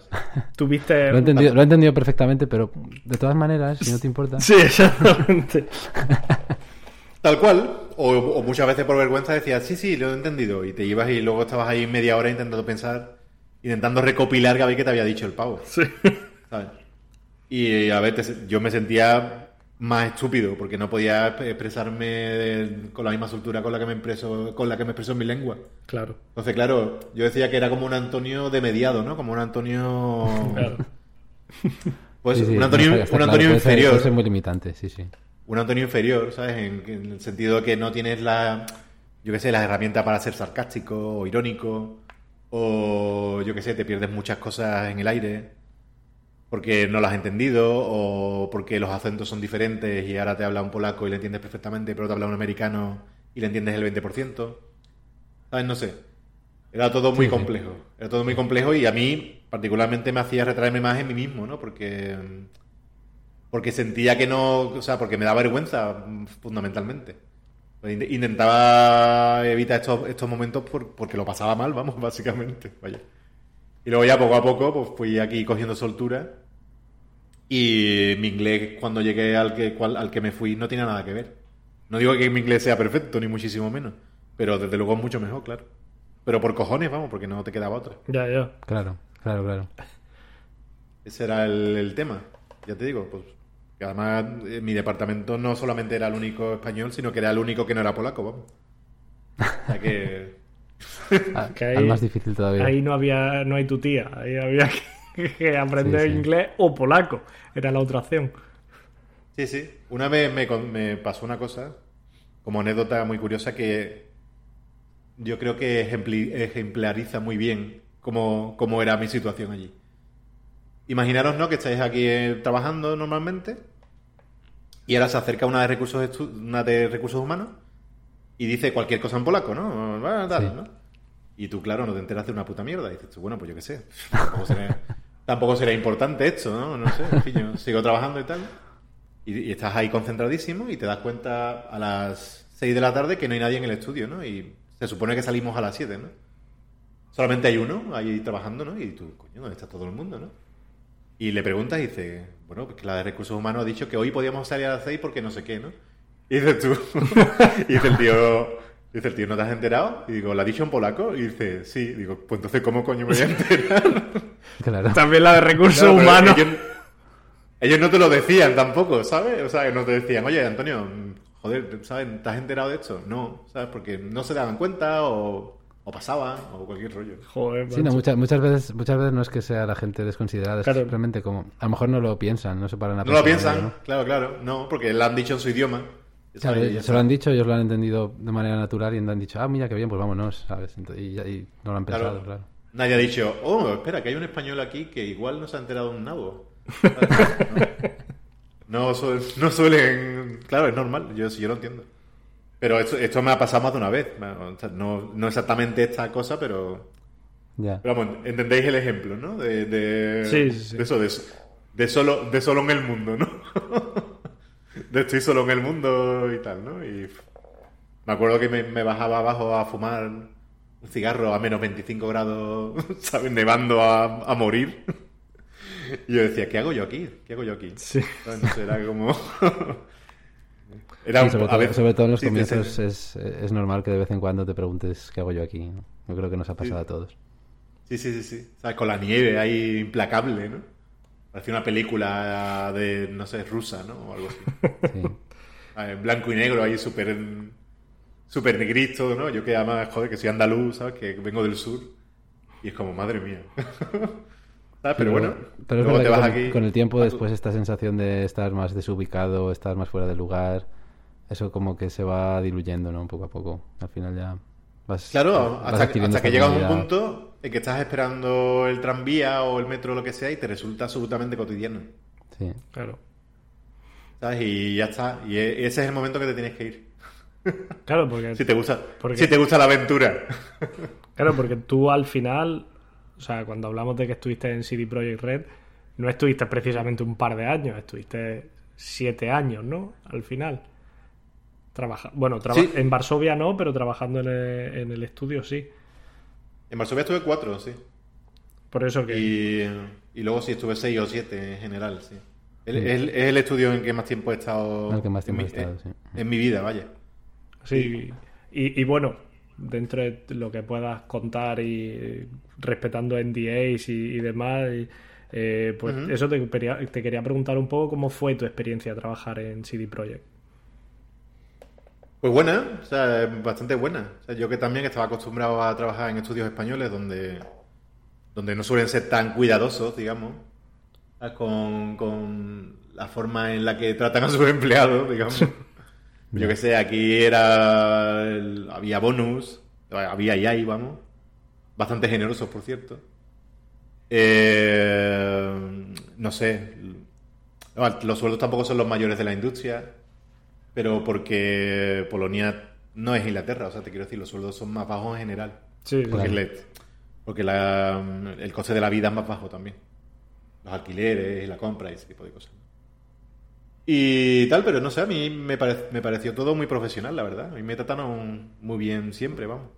Tuviste... Lo he, entendido, lo he entendido perfectamente, pero de todas maneras, si no te importa. Sí, exactamente. Tal cual. O, o muchas veces por vergüenza decías, sí, sí, lo he entendido. Y te ibas y luego estabas ahí media hora intentando pensar, intentando recopilar que a ver qué te había dicho el pavo. Sí. ¿sabes? Y a ver, te- yo me sentía más estúpido porque no podía expresarme de- con la misma soltura con la que me expreso, con la que me expreso en mi lengua. Claro. Entonces, claro, yo decía que era como un Antonio de mediado, ¿no? Como un Antonio. claro. Pues Sí, sí, un Antonio, no, está- está un claro, Antonio puede ser- inferior. puede ser muy limitante, sí, sí. Un Antonio inferior, ¿sabes? En, en el sentido de que no tienes la, yo qué sé, las herramientas para ser sarcástico o irónico, o yo qué sé, te pierdes muchas cosas en el aire porque no las has entendido, o porque los acentos son diferentes y ahora te habla un polaco y le entiendes perfectamente, pero te habla un americano y le entiendes el 20%. ¿Sabes? No sé. Era todo muy Sí, complejo. Era todo muy complejo y a mí particularmente me hacía retraerme más en mí mismo, ¿no? Porque porque sentía que no, o sea, porque me daba vergüenza mm, fundamentalmente. Pues in- Intentaba evitar estos, estos momentos por- porque lo pasaba mal, vamos, básicamente. Vaya. Y luego ya poco a poco pues fui aquí cogiendo soltura. Y mi inglés, cuando llegué al que, cual- al que me fui, no tiene nada que ver. No digo que mi inglés sea perfecto, ni muchísimo menos. Pero desde luego es mucho mejor, claro. Pero por cojones, vamos, porque no te quedaba otra. Ya, ya. Claro, claro, claro. Ese era el, el tema. Ya te digo, pues que además eh, mi departamento no solamente era el único español, sino que era el único que no era polaco, vamos. O sea que... Ah, Que al ahí- más difícil todavía. Ahí no había, no hay tu tía. Ahí había que, que aprender Sí, sí. inglés o polaco. Era la otra opción. Sí, sí. Una vez me, con- me pasó una cosa, como anécdota muy curiosa, que yo creo que ejemplariza muy bien cómo, cómo era mi situación allí. Imaginaros, ¿no? Que estáis aquí eh, trabajando normalmente y ahora se acerca una de recursos, una de recursos humanos y dice cualquier cosa en polaco, ¿no? Tal, Sí. ¿no? Y tú, claro, no te enteras de una puta mierda. Y dices tú, bueno, pues yo qué sé. Tampoco será, tampoco será importante esto, ¿no? No sé. En fin, yo sigo trabajando y tal. Y, y estás ahí concentradísimo y te das cuenta a las 6 de la tarde que no hay nadie en el estudio, ¿no? Y se supone que salimos a las 7, ¿no? Solamente hay uno ahí trabajando, ¿no? Y tú, coño, ¿dónde está todo el mundo, no? Y le preguntas y dice, bueno, pues que la de recursos humanos ha dicho que hoy podíamos salir a las 6 porque no sé qué, ¿no? Y dices tú, y dice el tío, dice el tío, ¿no te has enterado? Y digo, ¿la ha dicho en polaco? Y dice, sí. Digo, pues entonces, ¿cómo coño me voy a enterar? Claro. También la de recursos Claro, humanos. Ellos, ellos no te lo decían tampoco, ¿sabes? O sea, que no te decían, oye, Antonio, joder, ¿sabes? ¿Te has enterado de esto? No, ¿sabes? Porque no se daban cuenta o, o pasaban o cualquier rollo. Joder, Sí, no, muchas, muchas veces muchas veces no es que sea la gente desconsiderada, es simplemente como a lo mejor no lo piensan, no se paran a No lo piensan, claro, claro, no, porque lo han dicho en su idioma. Claro, se lo han está. dicho, ellos lo han entendido de manera natural y han dicho, ah, mira qué bien, pues vámonos, ¿sabes? Ent- Y, y no lo han pensado, Claro. claro. Nadie ha dicho, oh, espera, que hay un español aquí que igual no se ha enterado de un nabo. No, no, su- no suelen. Claro, es normal, yo, sí, yo lo entiendo. Pero esto, esto me ha pasado más de una vez. O sea, No, no exactamente esta cosa, pero. Ya. Pero vamos, entendéis el ejemplo, ¿no? De, de, Sí, sí, sí. de eso, de, de solo, de solo en el mundo, ¿no? de estoy solo en el mundo y tal, ¿no? Y me acuerdo que me, me bajaba abajo a fumar un cigarro a menos 25 grados, ¿sabes? Nevando a, a morir. Y yo decía, ¿qué hago yo aquí? ¿Qué hago yo aquí? Sí. No sé, era como... era Sí, sobre, a todo, veces- sobre todo en los sí, comienzos es, es normal que de vez en cuando te preguntes qué hago yo aquí. ¿no? Yo creo que nos ha pasado a todos. Sí, sí, sí, sí. ¿Sabes? Con la nieve ahí implacable, ¿no? Parecía una película de, no sé, rusa, ¿no? O algo así. Sí. Ah, En blanco y negro ahí súper súper negrito, ¿no? Yo que además, joder, que soy andaluz, ¿sabes? Que vengo del sur. Y es como, madre mía. ¿Sabes? Pero bueno, pero luego te vas con, aquí... con el tiempo después esta sensación de estar más desubicado, estar más fuera de lugar, eso como que se va diluyendo, ¿no? Poco a poco. Al final ya vas Claro, vas hasta, hasta que llegas a un punto que estás esperando el tranvía o el metro o lo que sea y te resulta absolutamente cotidiano. Sí. Claro. ¿Sabes? Y ya está. Y e- ese es el momento que te tienes que ir. Claro, porque, Si te gusta, si te gusta la aventura. claro, porque tú al final, o sea, cuando hablamos de que estuviste en CD Projekt Red, no estuviste precisamente un par de años, estuviste siete años, ¿no? Al final. Trabaja... Bueno, traba- Sí. en Varsovia no, pero trabajando en el, en el estudio sí. En Varsovia estuve cuatro, sí. Por eso que... Y, y luego sí estuve seis o siete en general, sí. El- el- es el estudio en que más tiempo he estado. En el que más tiempo en he mi, estado, sí. en mi vida, vaya. Sí, y, y bueno, dentro de lo que puedas contar y respetando NDAs y, y demás, y, eh, pues eso te, quería- te quería preguntar un poco cómo fue tu experiencia trabajar en CD Projekt. Pues buena, o sea, bastante buena. O sea, yo que también estaba acostumbrado a trabajar en estudios españoles donde, donde no suelen ser tan cuidadosos, digamos, ¿sabes? con, con la forma en la que tratan a sus empleados, digamos. yo que sé, aquí era el- había bonus, había y hay, vamos, bastante generosos, por cierto. Eh, no sé, los sueldos tampoco son los mayores de la industria. Pero porque Polonia no es Inglaterra, o sea, te quiero decir, los sueldos son más bajos en general. Sí, Porque, Claro. le- porque la- el coste de la vida es más bajo también. Los alquileres, la compra y ese tipo de cosas. Y tal, pero no sé, a mí me, pare- me pareció todo muy profesional, la verdad. A mí me trataron muy bien siempre, vamos.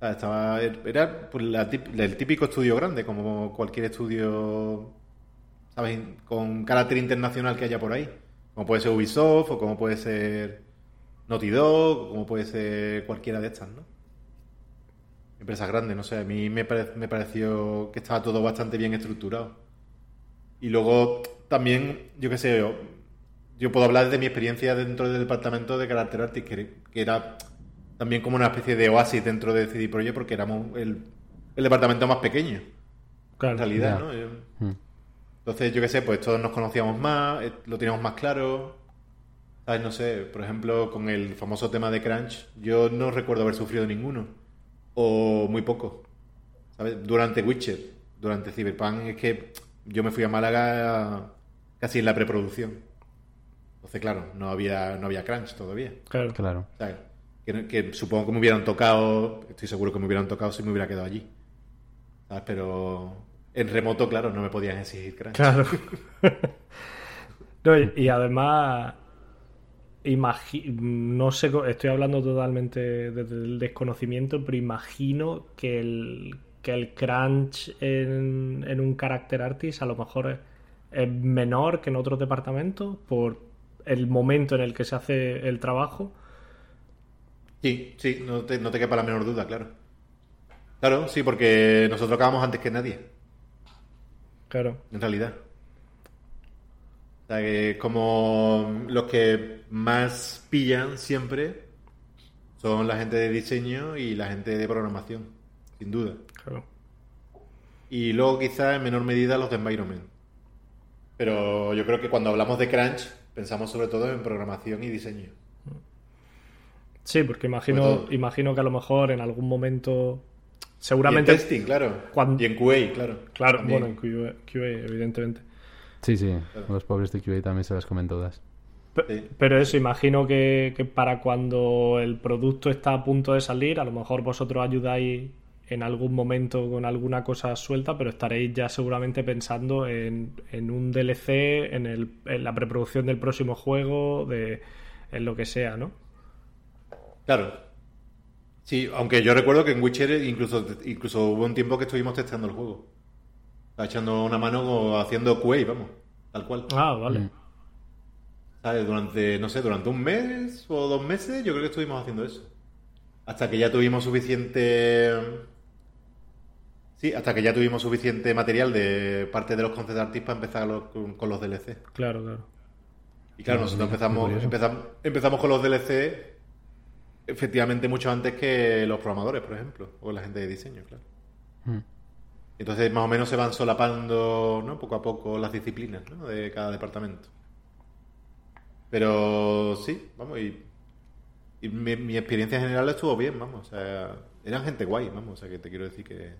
Estaba, era pues, el típico estudio grande, como cualquier estudio, ¿sabes? Con carácter internacional que haya por ahí. Como puede ser Ubisoft, o como puede ser Naughty Dog, o como puede ser cualquiera de estas, ¿no? Empresas grandes, no sé. A mí me, me pareció que estaba todo bastante bien estructurado. Y luego también, yo qué sé, yo, puedo hablar de mi experiencia dentro del departamento de carácter artist, que, era también como una especie de oasis dentro de CD Projekt porque éramos el, departamento más pequeño. en realidad, ¿no? Hmm. Entonces, yo qué sé, pues todos nos conocíamos más, eh, lo teníamos más claro. ¿Sabes? No sé, por ejemplo, con el famoso tema de Crunch, yo no recuerdo haber sufrido ninguno. O muy poco. ¿Sabes? Durante Witcher, durante Cyberpunk, es que yo me fui a Málaga casi en la preproducción. Entonces, claro, no había, no había crunch todavía. Claro. claro. que, supongo que me hubieran tocado, estoy seguro que me hubieran tocado si me hubiera quedado allí. ¿Sabes? Pero en remoto, claro, no me podían exigir crunch. Claro. y, además, no sé, estoy hablando totalmente desde el desconocimiento, pero imagino que el, que el crunch en, en un character artist a lo mejor es, menor que en otros departamentos por el momento en el que se hace el trabajo. Sí, sí, no te, no te quepa la menor duda, claro. Claro, sí, porque nosotros acabamos antes que nadie. Claro. En realidad. O sea, que como los que más pillan siempre son la gente de diseño y la gente de programación, sin duda. Y luego quizá en menor medida los de environment. Pero yo creo que cuando hablamos de crunch pensamos sobre todo en programación y diseño. Sí, porque imagino, imagino que a lo mejor en algún momento seguramente... en testing, claro. Y en QA, claro. Claro, bueno, en QA, evidentemente. Sí, sí, los pobres de QA también se las comen todas. Pero eso, imagino que, que, para cuando el producto está a punto de salir, a lo mejor vosotros ayudáis en algún momento con alguna cosa suelta, pero estaréis ya seguramente pensando en, un DLC, en, el, en, la preproducción del próximo juego, de, en lo que sea, ¿no? Claro. Sí, aunque yo recuerdo que en Witcher incluso, incluso hubo un tiempo que estuvimos testando el juego. echando una mano haciendo QA, vamos, tal cual. Ah, vale. Mm. ¿Sabes? Durante, no sé, durante un mes o dos meses yo creo que estuvimos haciendo eso. Hasta que ya tuvimos suficiente Sí, hasta que ya tuvimos suficiente material de parte de los concept artists para empezar con, los DLC. Claro, claro. Y claro, nosotros empezamos, empezamos, con los DLC efectivamente mucho antes que los programadores, por ejemplo, o la gente de diseño, claro. Hmm. Entonces, más o menos se van solapando, ¿no? Poco a poco las disciplinas, ¿no? De cada departamento. Pero sí, vamos, y, mi, mi, experiencia general estuvo bien, vamos, o sea, eran gente guay, vamos, o sea, que te quiero decir que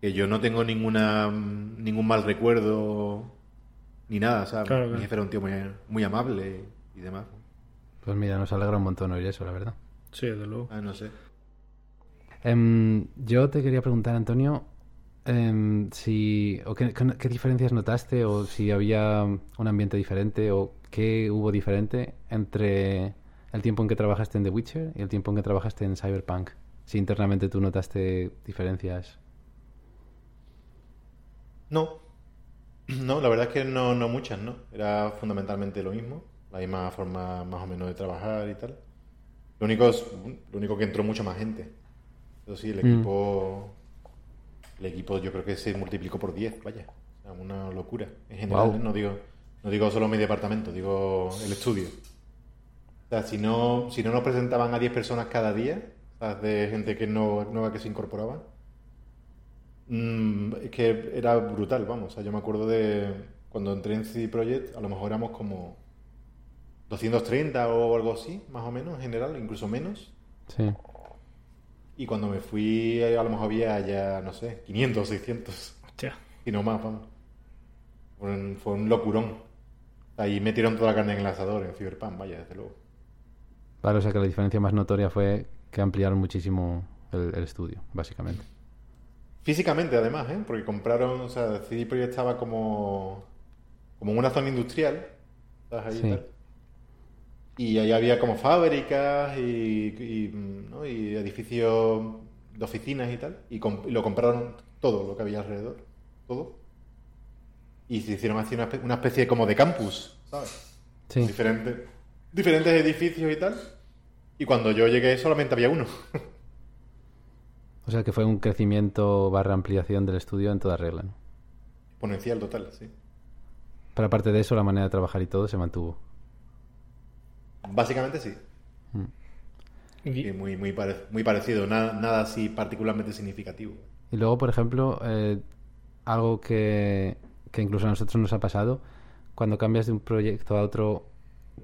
que yo no tengo ninguna ningún mal recuerdo ni nada, ¿sabes? Mi jefe era un tío muy, amable y demás. Pues mira, nos alegra un montón oír eso, la verdad. Sí, desde luego. Ah, no sé. Em, yo te quería preguntar, Antonio, em, si o qué, qué, diferencias notaste o si había un ambiente diferente o qué hubo diferente entre el tiempo en que trabajaste en The Witcher y el tiempo en que trabajaste en Cyberpunk. Si internamente tú notaste diferencias no, no, la verdad es que no, no muchas, ¿no? Era fundamentalmente lo mismo, la misma forma más o menos de trabajar y tal. Lo único, es, lo único que entró mucha más gente. Eso sí, el mm. equipo, el equipo yo creo que se multiplicó por 10, vaya. una locura. En general, no digo no digo solo mi departamento, digo el estudio. O sea, si no, si no nos presentaban a 10 personas cada día, de gente que no, nueva que se incorporaba, Mm, es que era brutal, vamos. O sea, yo me acuerdo de cuando entré en CD Projekt, a lo mejor éramos como 230 o algo así, más o menos, en general, incluso menos. Sí. Y cuando me fui, a lo mejor había ya, no sé, 500, 600. Hostia. Y no más, vamos. Fue un, locurón. Ahí metieron toda la carne en el asador, en Cyberpunk, vaya, desde luego. Vale, o sea que la diferencia más notoria fue que ampliaron muchísimo el estudio, básicamente. Físicamente, además, ¿eh? Porque compraron, o sea, CD Projekt estaba como, como en una zona industrial, y, tal. Y ahí había como fábricas y, y, edificios de oficinas y tal, y, lo compraron todo lo que había alrededor, todo. Y se hicieron así una, espe- una especie como de campus, ¿sabes? Sí. Diferentes, diferentes edificios y tal. Y cuando yo llegué solamente había uno. O sea que fue un crecimiento barra ampliación del estudio en toda regla. ¿no? Exponencial total, sí. Pero aparte de eso, la manera de trabajar y todo se mantuvo. Básicamente sí. Y- Y muy, muy, pare- muy parecido, nada, nada así particularmente significativo. Y luego, por ejemplo, eh, algo que, que incluso a nosotros nos ha pasado, cuando cambias de un proyecto a otro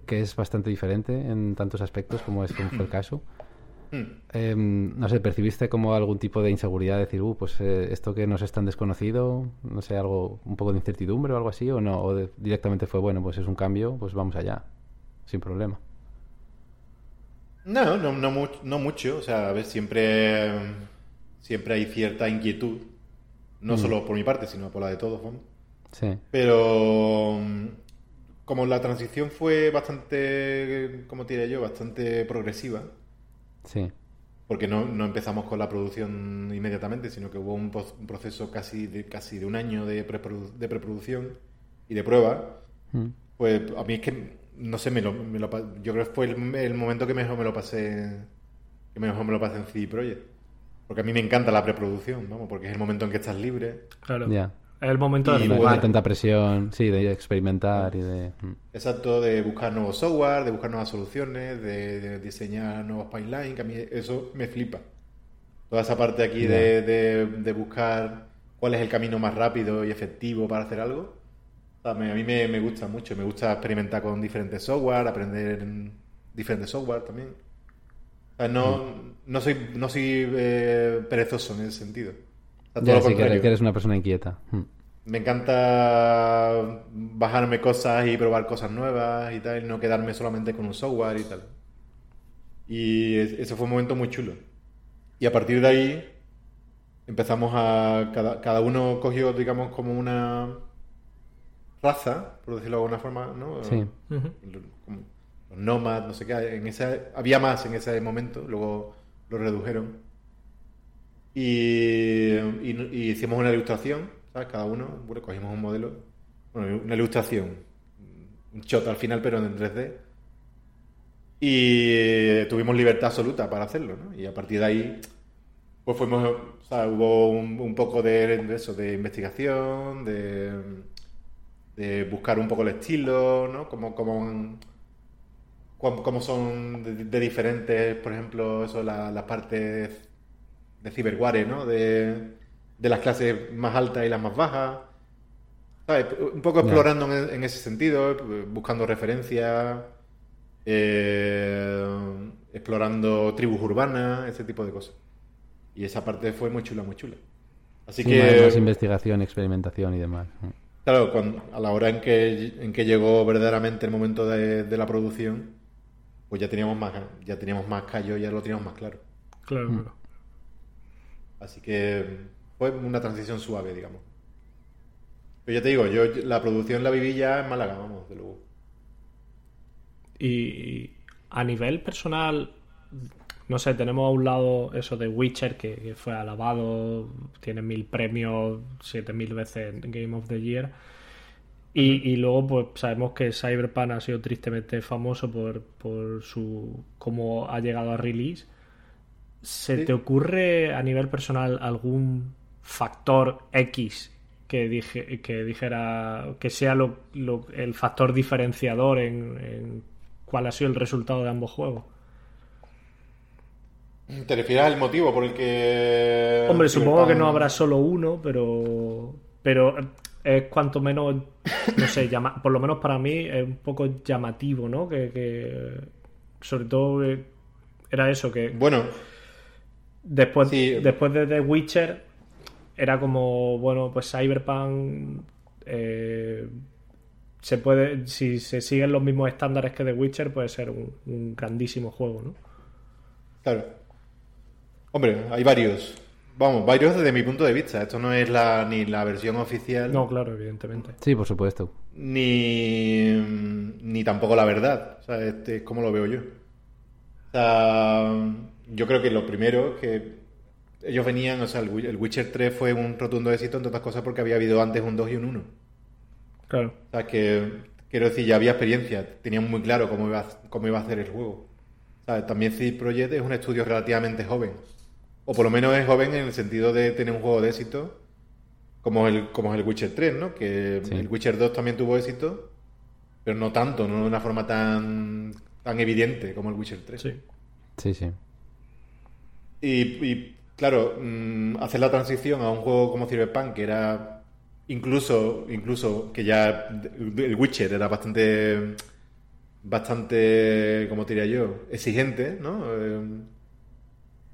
que es bastante diferente en tantos aspectos como es como fue el caso, Hmm. eh, no sé, ¿percibiste como algún tipo de inseguridad? Decir, uh, pues eh, esto que nos es tan desconocido, no sé, algo, un poco de incertidumbre o algo así, o no, o de- directamente fue, bueno, pues es un cambio, pues vamos allá, sin problema. No, no, no, no mucho. O sea, a ver, siempre, siempre hay cierta inquietud. No solo por mi parte, sino por la de todos, vamos. Sí, Pero mm, como la transición fue bastante, como diré yo, bastante progresiva, sí, porque no, no empezamos con la producción inmediatamente, sino que hubo un, proceso casi de, casi de un año de, preprodu- de preproducción y de prueba, Mm. pues a mí es que, no sé, me lo, me lo yo creo que fue el, el momento que mejor me lo pasé, que mejor me lo pasé en CD Projekt. Porque a mí me encanta la preproducción, vamos, porque es el momento en que estás libre. Claro. ya. Es el momento Y de No hay tanta presión, sí, de experimentar y de... mm. Exacto, de buscar nuevos software, de buscar nuevas soluciones, de, de diseñar nuevos pipelines, que a mí eso me flipa. Toda esa parte aquí de, de- de buscar cuál es el camino más rápido y efectivo para hacer algo, a mí me, me gusta mucho. Me gusta experimentar con diferentes software, aprender en diferentes software también. O sea, no, no soy, no soy eh, perezoso en ese sentido. Ya, sí, que, eres una persona inquieta. Mm. Me encanta bajarme cosas y probar cosas nuevas y tal, y no quedarme solamente con un software y tal. Y es- ese fue un momento muy chulo. Y a partir de ahí empezamos a... Cada, cada uno cogió, digamos, como una raza, por decirlo de alguna forma, ¿no? Sí. Los nómadas, no sé qué. En ese, había más en ese momento, luego lo redujeron. Y, y- y hicimos una ilustración, ¿sabes? Cada uno, bueno, cogimos un modelo, bueno, una ilustración, un shot al final, pero en 3D. Y tuvimos libertad absoluta para hacerlo, ¿no? Y a partir de ahí, pues fuimos, o sea, hubo un, un poco de, de eso, de investigación, de, de buscar un poco el estilo, ¿no? Como, como, cómo son de, de diferentes, por ejemplo, eso, la- las partes de Cyberware, ¿no? De, de las clases más altas y las más bajas. ¿Sabes? Un poco explorando en, en ese sentido, buscando referencias, eh, explorando tribus urbanas, ese tipo de cosas. Y esa parte fue muy chula, muy chula. Así Sí, que, más investigación, experimentación y demás. Claro, cuando- a la hora en que, en que llegó verdaderamente el momento de, de la producción, pues ya teníamos más, ya teníamos más callo, ya lo teníamos más claro. Claro, Mm. claro. Así que fue una transición suave, digamos. Pero ya te digo, yo la producción la viví ya en Málaga, vamos, de luego. Y a nivel personal, no sé, tenemos a un lado eso de Witcher, que, que fue alabado, tiene mil premios, siete mil veces en Game of the Year. Y, y luego, pues sabemos que Cyberpunk ha sido tristemente famoso por, por su cómo ha llegado a release. ¿Se Sí. te ocurre a nivel personal algún factor X que, dije, que dijera que sea lo, lo- el factor diferenciador en, en cuál ha sido el resultado de ambos juegos? ¿Te refieres al motivo por el que... Hombre, supongo que no habrá solo uno, pero pero es cuanto menos, no sé, llama- por lo menos para mí es un poco llamativo, ¿no? Que, que sobre todo eh, era eso, que Bueno, después, Sí. después de The Witcher era como, bueno, pues Cyberpunk eh, se puede, si se siguen los mismos estándares que The Witcher, puede ser un, un grandísimo juego, ¿no? claro. Hombre, hay varios. Vamos, varios desde mi punto de vista. Esto no es la, ni la versión oficial, No, claro, evidentemente. Sí, por supuesto. ni, ni tampoco la verdad. O sea, este es como lo veo yo. O sea, yo creo que lo primero es que ellos venían, o sea, el, el Witcher 3 fue un rotundo éxito, entre otras cosas, porque había habido antes un 2 y un 1. Claro. O sea, que quiero decir, ya había experiencia, tenían muy claro cómo iba, a- cómo iba a hacer el juego. O sea, también CD Projekt es un estudio relativamente joven. O por lo menos es joven en el sentido de tener un juego de éxito, como el, como es el Witcher 3, ¿no? Que Sí. el Witcher 2 también tuvo éxito, pero no tanto, no de una forma tan, tan evidente como el Witcher 3. Sí. Sí, sí. Y, y, claro, mm, hacer la transición a un juego como Cyberpunk, que era incluso, incluso que ya el Witcher era bastante, bastante, como diría yo, exigente, ¿no?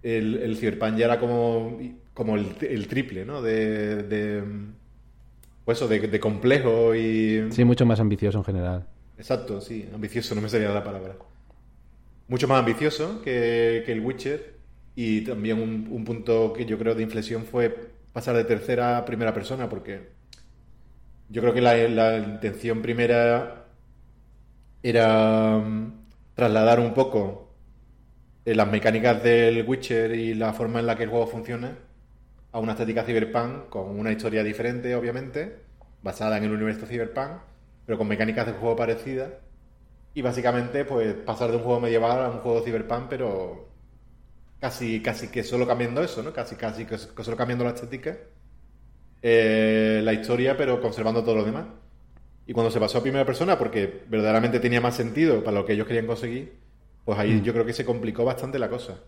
El, el Cyberpunk ya era como, como el, el triple, ¿no? De, de pues eso, de, de complejo y... Sí, mucho más ambicioso en general. Exacto, sí, ambicioso, no me salía la palabra. Mucho más ambicioso que, que el Witcher y también un, un punto que yo creo de inflexión fue pasar de tercera a primera persona porque yo creo que la, la intención primera era mm, trasladar un poco las mecánicas del Witcher y la forma en la que el juego funciona a una estética cyberpunk con una historia diferente, obviamente, basada en el universo cyberpunk, pero con mecánicas de juego parecidas. Y básicamente, pues pasar de un juego medieval a un juego cyberpunk, pero casi, casi que solo cambiando eso, ¿no? Casi, casi que que solo cambiando la estética, eh, la historia, pero conservando todo lo demás. Y cuando se pasó a primera persona, porque verdaderamente tenía más sentido para lo que ellos querían conseguir, pues ahí Mm. yo creo que se complicó bastante la cosa.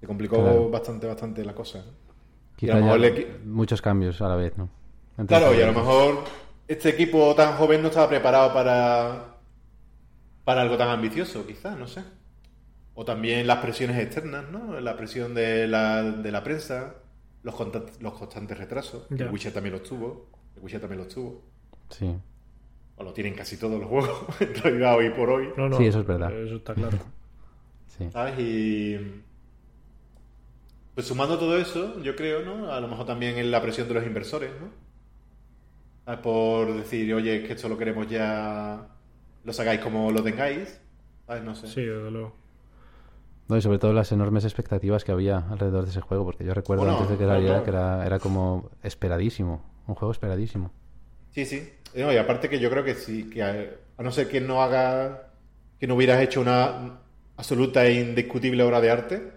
Se complicó Claro. bastante, bastante la cosa. Quizá a lo ya mejor le qui- muchos cambios a la vez, ¿no? Entre Claro, y a lo mejor este equipo tan joven no estaba preparado para, para algo tan ambicioso, quizás, no sé. O también las presiones externas, ¿no? La presión de la, de la prensa, los, constantes retrasos. El Witcher también los tuvo. El Witcher también los tuvo. Sí. O lo tienen casi todos los juegos, en realidad, hoy por hoy. No, no, Sí, eso es verdad. Eso está claro. Sí. ¿Sabes? Y. Pues sumando todo eso, yo creo, ¿no? A lo mejor también en la presión de los inversores, ¿no? ¿Sabes? Por decir, oye, es que esto lo queremos ya. Lo sacáis como lo tengáis. ¿Sabes? No sé. Sí, desde luego. No, y sobre todo las enormes expectativas que había alrededor de ese juego, porque yo recuerdo Bueno, antes de que claro, saliera claro. que era, era como esperadísimo, un juego esperadísimo. Sí, sí. No, y aparte que yo creo que sí, que a, a no ser que no haga. que no hubieras hecho una absoluta e indiscutible obra de arte,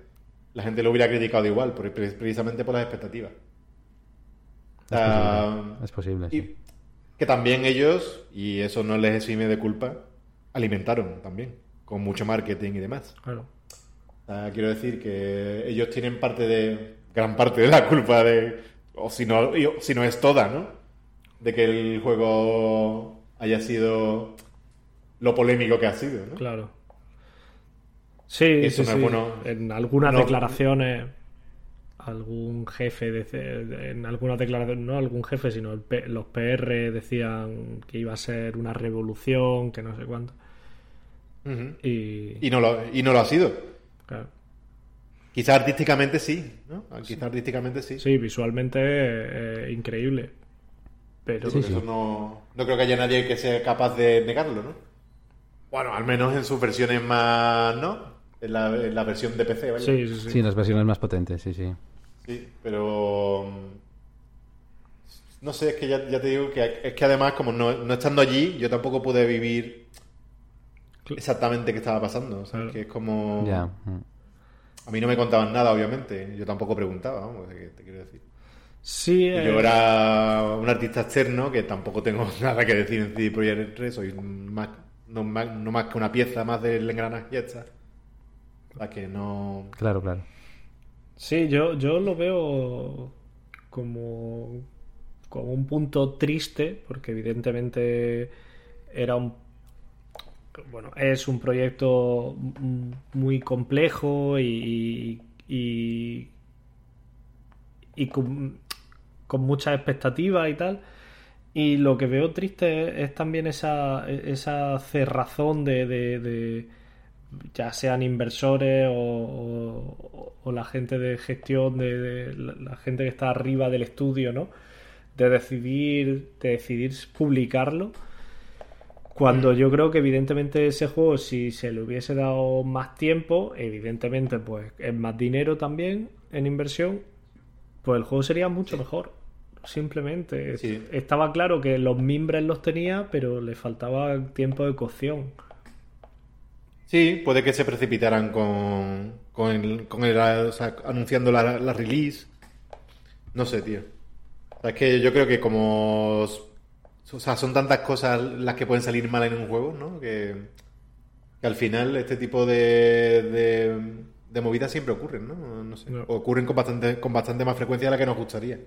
la gente lo hubiera criticado igual, por- precisamente por las expectativas. Es posible, sí. Y que también ellos, y eso no les exime de culpa, alimentaron también, con mucho marketing y demás. Claro. Sea, quiero decir que ellos tienen parte de, gran parte de la culpa de, o si no, si no es toda, ¿no? De que el juego haya sido lo polémico que ha sido, ¿no? Claro. Sí, Eso sí, no es sí. bueno. En algunas No. declaraciones, algún jefe, de, en algunas declaraciones, no algún jefe, sino el los PR decían que iba a ser una revolución, que no sé cuánto. Y no lo, y no lo ha sido. claro. Quizá artísticamente sí, ¿no? Quizá artísticamente sí. sí, visualmente eh, increíble. Pero Sí, Porque sí. eso no, no creo que haya nadie que sea capaz de negarlo, ¿no? Bueno, al menos en sus versiones más, ¿no? En la, en la versión de PC, ¿vale? sí, sí, sí. Sí, en las versiones más potentes, sí, sí. Sí, pero... mm, No sé, es que ya, ya te digo que es que además, como no, no estando allí, yo tampoco pude vivir exactamente qué estaba pasando. O sea, Claro. que es como... Ya. mm. A mí no me contaban nada, obviamente. Yo tampoco preguntaba, vamos, ¿qué te quiero decir? Sí, Y eh, Yo era un artista externo que tampoco tengo nada que decir en CD Projekt Red, soy más, no, más, no más que una pieza más del engranaje y. O sea que no... Claro, claro. Sí, yo, yo lo veo como, como un punto triste, porque evidentemente era un bueno, es un proyecto muy complejo y, y, y con, con muchas expectativas y tal. Y lo que veo triste es, es también esa, esa cerrazón de, de- de- ya sean inversores o, o- o la gente de gestión, de, de la, la gente que está arriba del estudio, ¿no? De decidir, de decidir publicarlo. Cuando yo creo que evidentemente ese juego, si se le hubiese dado más tiempo, evidentemente pues es más dinero también en inversión pues el juego sería mucho mejor. Simplemente. Sí. Estaba claro que los mimbres los tenía, pero le faltaba tiempo de cocción. Sí, puede que se precipitaran con, con el, con el o sea, anunciando la, la release. No sé, tío. O sea, es que yo creo que como... O sea, son tantas cosas las que pueden salir mal en un juego, ¿no? Que, que al final este tipo de, de, de movidas siempre ocurren, ¿no? No sé. No. Ocurren con bastante, con bastante más frecuencia de la que nos gustaría.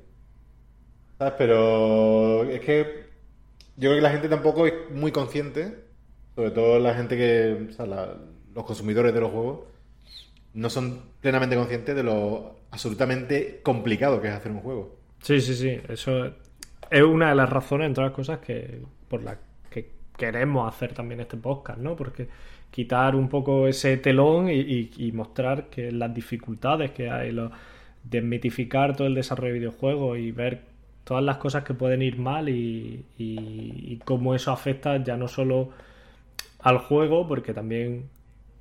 Pero es que yo creo que la gente tampoco es muy consciente, sobre todo la gente que, o sea, los consumidores de los juegos, no son plenamente conscientes de lo absolutamente complicado que es hacer un juego. Sí, sí, sí. Eso es una de las razones, entre otras cosas, que por las que queremos hacer también este podcast, ¿no? Porque quitar un poco ese telón y, y- y mostrar que las dificultades que hay, lo- desmitificar todo el desarrollo de videojuegos y ver todas las cosas que pueden ir mal y, y- y cómo eso afecta ya no solo al juego, porque también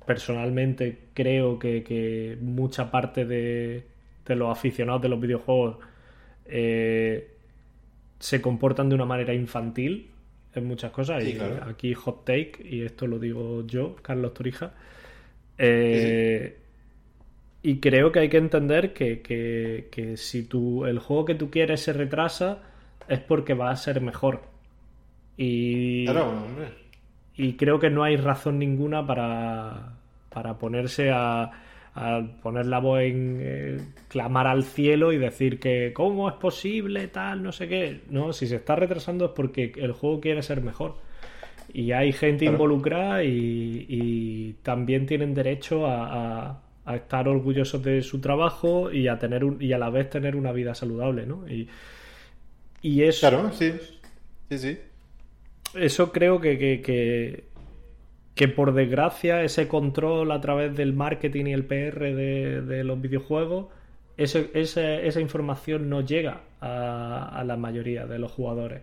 personalmente creo que, que mucha parte de, de los aficionados de los videojuegos eh, se comportan de una manera infantil en muchas cosas. Sí, y claro. aquí hot take, y esto lo digo yo, Carlos Torija. Eh, Y creo que hay que entender que, que- que si tú, el juego que tú quieres se retrasa, es porque va a ser mejor. Y, Claro, hombre. y creo que no hay razón ninguna para, para ponerse a, a poner la voz en eh, clamar al cielo y decir que cómo es posible tal no sé qué no si se está retrasando es porque el juego quiere ser mejor y hay gente Claro. involucrada y, y también tienen derecho a, a- a estar orgullosos de su trabajo y a tener un, y a la vez tener una vida saludable no y, y eso Claro, sí. Sí, sí. eso creo que, que, que, que por desgracia ese control a través del marketing y el PR de, de los videojuegos, ese- ese- esa información no llega a, a la mayoría de los jugadores.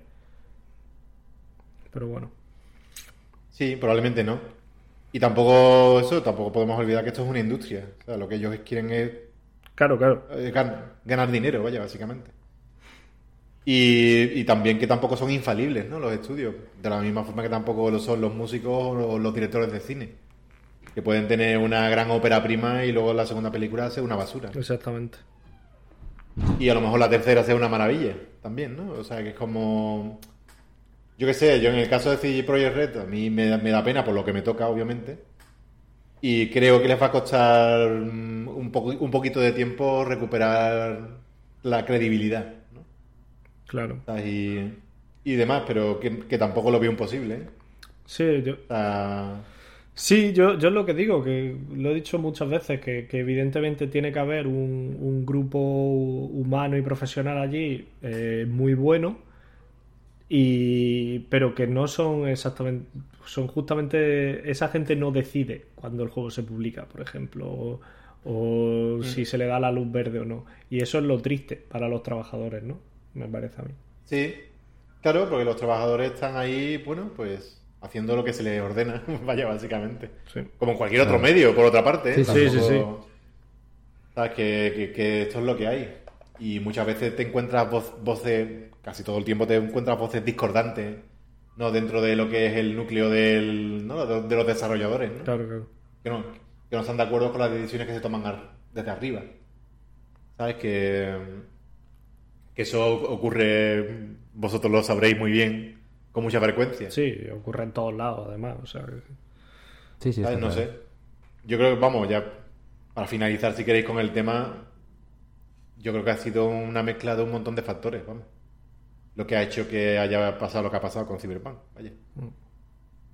Pero bueno. Sí, probablemente no. Y tampoco eso, tampoco podemos olvidar que esto es una industria. O sea, lo que ellos quieren es Claro, claro. eh, gan- ganar dinero, vaya, básicamente. Y, y también que tampoco son infalibles, ¿no? Los estudios. De la misma forma que tampoco lo son los músicos o los directores de cine. Que pueden tener una gran ópera prima y luego la segunda película sea una basura. Exactamente. Y a lo mejor la tercera sea una maravilla también, ¿no? O sea, que es como... Yo qué sé, yo en el caso de CG Projekt Red, a mí me, da- me da pena por lo que me toca, obviamente. Y creo que les va a costar mm, un, poco, un poquito de tiempo recuperar la credibilidad, ¿no? Claro. Y, y demás, pero que, que tampoco lo veo imposible, ¿eh? Sí, yo, Sí, yo, yo es lo que digo, que lo he dicho muchas veces, que, que evidentemente tiene que haber un, un grupo humano y profesional allí eh, muy bueno, y, pero que no son exactamente, son justamente, esa gente no decide cuando el juego se publica, por ejemplo, o, o si se le da la luz verde o no. Y eso es lo triste para los trabajadores, ¿no? Me parece a mí. sí, claro, porque los trabajadores están ahí, bueno, pues haciendo lo que se les ordena, vaya, básicamente. Sí. Como en cualquier otro medio, por otra parte. ¿eh? Sí, sí, sí, Sabes que, que- que esto es lo que hay. Y muchas veces te encuentras voz- voces, casi todo el tiempo te encuentras voces discordantes, ¿no? Dentro de lo que es el núcleo del, ¿no? de, de los desarrolladores, ¿no? Claro, claro. Que, no, que no están de acuerdo con las decisiones que se toman ar- desde arriba. ¿Sabes? Que, que eso ocurre, vosotros lo sabréis muy bien, con mucha frecuencia. Sí, ocurre en todos lados, además. O sea, que- Sí, sí, No claro. sé. Yo creo que, vamos, ya para finalizar, si queréis, con el tema, yo creo que ha sido una mezcla de un montón de factores, vamos. Lo que ha hecho que haya pasado lo que ha pasado con Cyberpunk, vaya.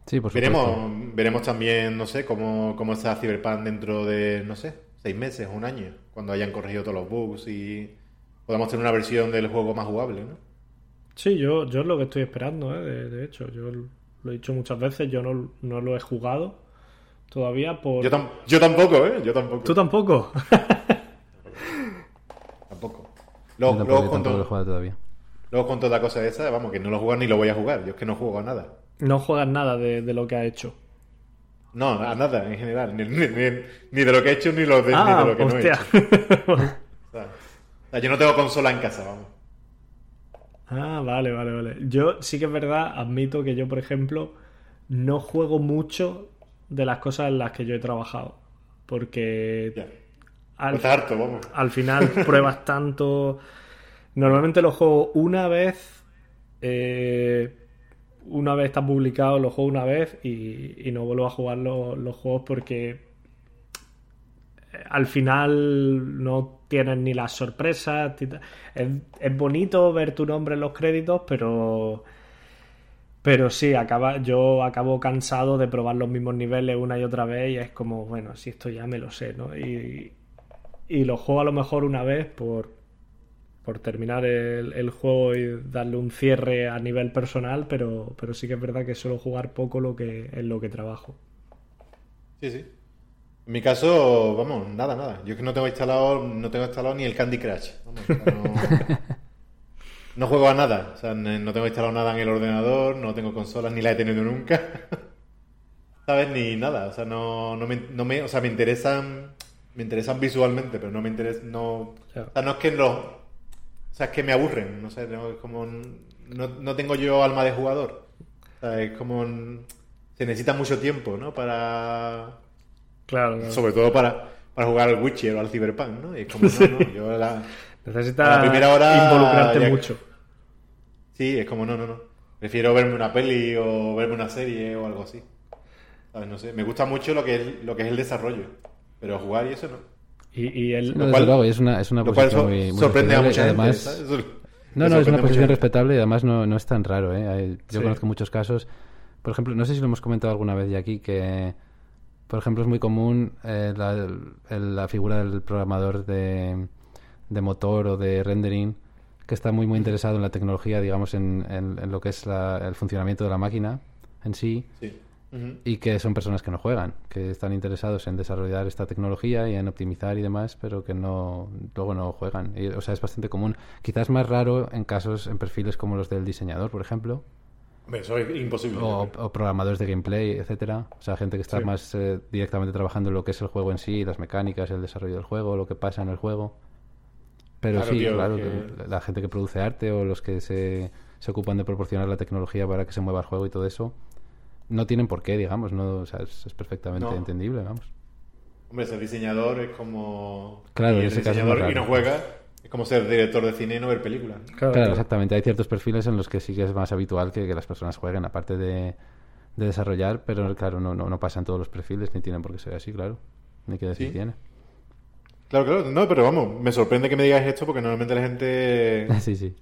Sí, por supuesto. Veremos, veremos también, no sé, cómo, cómo está Cyberpunk dentro de, no sé, seis meses o un año, cuando hayan corregido todos los bugs y podamos tener una versión del juego más jugable, ¿no? Sí, yo, yo es lo que estoy esperando, ¿eh? de, de hecho. Yo lo he dicho muchas veces, yo no, no lo he jugado todavía por... Yo, tam- yo tampoco, ¿eh? Yo tampoco. ¿Tú tampoco? tampoco. Yo Luego, tampoco, luego yo con tampoco lo he to- jugado todavía. Luego con toda cosa esa, vamos, que no lo jugado ni lo voy a jugar. Yo es que no juego a nada. no juegas nada de, de lo que ha hecho. No, a nada en general. Ni, ni- ni- ni de lo que he hecho ni, lo de, ah, de lo que no he hecho. O sea, O sea, yo no tengo consola en casa, vamos. Ah, vale, vale, vale. Yo sí que es verdad, admito que yo, por ejemplo, no juego mucho de las cosas en las que yo he trabajado. Porque Ya. al, Está harto, vamos. al final pruebas tanto. Normalmente lo juego una vez. eh, una vez está publicado, lo juego una vez y, no vuelvo a jugar lo- los juegos porque eh, al final no tienes ni las sorpresas. Es, es bonito ver tu nombre en los créditos, pero. Pero sí, acaba, yo acabo cansado de probar los mismos niveles una y otra vez y es como, bueno, si esto ya me lo sé, ¿no? Y, y lo juego a lo mejor una vez por, por terminar el, el juego y darle un cierre a nivel personal, pero, pero sí que es verdad que suelo jugar poco lo que, en lo que trabajo. Sí, sí. En mi caso, vamos, nada, nada. Yo es que no tengo instalado, no tengo instalado ni el Candy Crush. Vamos, no, no juego a nada. O sea, no tengo instalado nada en el ordenador, no tengo consolas, ni la he tenido nunca. ¿Sabes? Ni nada. O sea, no, no me, no me, o sea, me interesan, me interesan visualmente, pero no me interesa, no, o sea, no es que los, o sea, es que me aburren. No sé, no, como, no, no tengo yo alma de jugador. O sea, es como, se necesita mucho tiempo, ¿no? Para, Claro, claro. sobre todo para, para jugar al Witcher o al Cyberpunk, ¿no? Y es como, no, no, yo la... Necesitas a la primera hora involucrarte ya- mucho. Sí, es como, no, no, no. Prefiero verme una peli o verme una serie o algo así. ¿Sabes? No sé. Me gusta mucho lo que es, lo que es el desarrollo. Pero jugar y eso no. Y, y el, No, desde cual- luego, es una, es una Lo cual posición so- muy, muy sorprende a mucha gente. además, No, no, es una posición respetable y además no, no es tan raro. ¿eh? Yo Sí. conozco muchos casos. Por ejemplo, no sé si lo hemos comentado alguna vez ya aquí, que, por ejemplo, es muy común eh, la, figura del programador de, de motor o de rendering que está muy, muy interesado en la tecnología, digamos, en, en- en lo que es la- el funcionamiento de la máquina en sí Sí. Y que son personas que no juegan, que están interesados en desarrollar esta tecnología y en optimizar y demás, pero que no luego no juegan. Y, o sea, es bastante común. Quizás más raro en casos, en perfiles como los del diseñador, por ejemplo, eso es imposible. o, o programadores de gameplay, etcétera. O sea, gente que está Sí. más eh, directamente trabajando en lo que es el juego en sí, las mecánicas, el desarrollo del juego, lo que pasa en el juego. Pero Claro, sí, tío, claro, que la gente que produce arte o los que se, se ocupan de proporcionar la tecnología para que se mueva el juego y todo eso, no tienen por qué, digamos, no, o sea, es, es perfectamente No. entendible, vamos. Hombre, ser diseñador es como... Claro, y en eres ese caso es diseñador y no juega. Es como ser director de cine y no ver películas. Claro, Claro, claro. exactamente. Hay ciertos perfiles en los que sí que es más habitual que, que las personas jueguen, aparte de, de desarrollar, pero claro, no, no, no pasan todos los perfiles, ni tienen por qué ser así, claro. Ni que decir Sí. tiene. Claro, claro. No, pero vamos, me sorprende que me digas esto porque normalmente la gente sí, sí.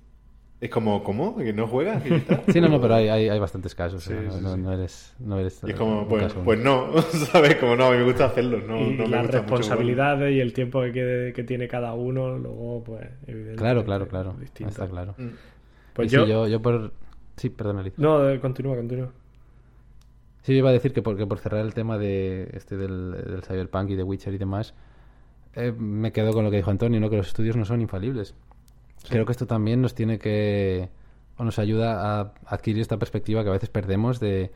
Es como, ¿cómo? ¿Que no juegas? ¿Que? Sí, no, no, pero hay, hay, hay bastantes casos. Sí, sí, no, sí. no eres, no eres Y es como, pues, caso pues no, ¿sabes? Como no, a mí me gusta hacerlo, no, y no las gusta mucho responsabilidades y el tiempo que, quede- que tiene cada uno, luego, pues, evidentemente. Claro, claro, claro. distinto. Está claro. Mm. Pues yo... yo, por... Sí, perdón, Alicia. No, eh, continúa, continúa. Sí, yo iba a decir que porque por cerrar el tema de este del, del Cyberpunk y de Witcher y demás, eh, me quedo con lo que dijo Antonio, ¿no? que los estudios no son infalibles. Creo que esto también nos tiene que o nos ayuda a adquirir esta perspectiva que a veces perdemos de,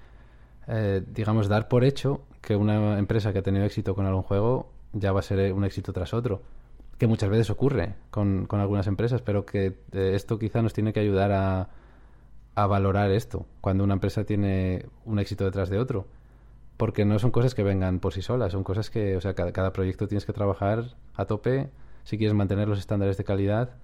eh, digamos, dar por hecho que una empresa que ha tenido éxito con algún juego ya va a ser un éxito tras otro. Que muchas veces ocurre con, con algunas empresas, pero que eh, esto quizá nos tiene que ayudar a, a valorar esto cuando una empresa tiene un éxito detrás de otro. Porque no son cosas que vengan por sí solas, son cosas que, o sea, cada proyecto tienes que trabajar a tope si quieres mantener los estándares de calidad.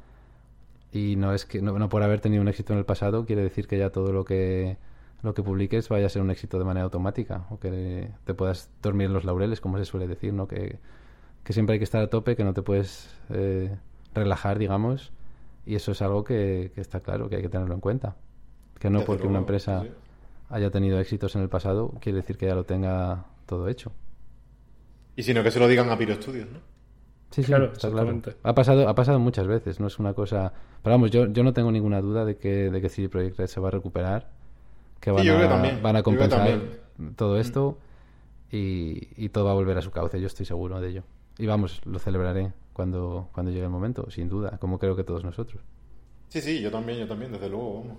Y no es que no, no por haber tenido un éxito en el pasado quiere decir que ya todo lo que lo que publiques vaya a ser un éxito de manera automática o que te puedas dormir en los laureles, como se suele decir, ¿no? Que, que siempre hay que estar a tope, que no te puedes eh, relajar, digamos, y eso es algo que, que está claro, que hay que tenerlo en cuenta. Que no porque una empresa haya tenido éxitos en el pasado quiere decir que ya lo tenga todo hecho. Y sino que se lo digan a Piro Studios, ¿no? Sí, sí, Claro, está claro. Ha pasado, ha pasado muchas veces, no es una cosa... Pero vamos, yo, yo no tengo ninguna duda de que, de que CD Projekt Red se va a recuperar, que van, yo creo a, que también, van a yo creo que compensar también. todo esto y, y todo va a volver a su cauce, yo estoy seguro de ello. Y vamos, lo celebraré cuando, cuando llegue el momento, sin duda, como creo que todos nosotros. Sí, sí, yo también, yo también, desde luego, vamos.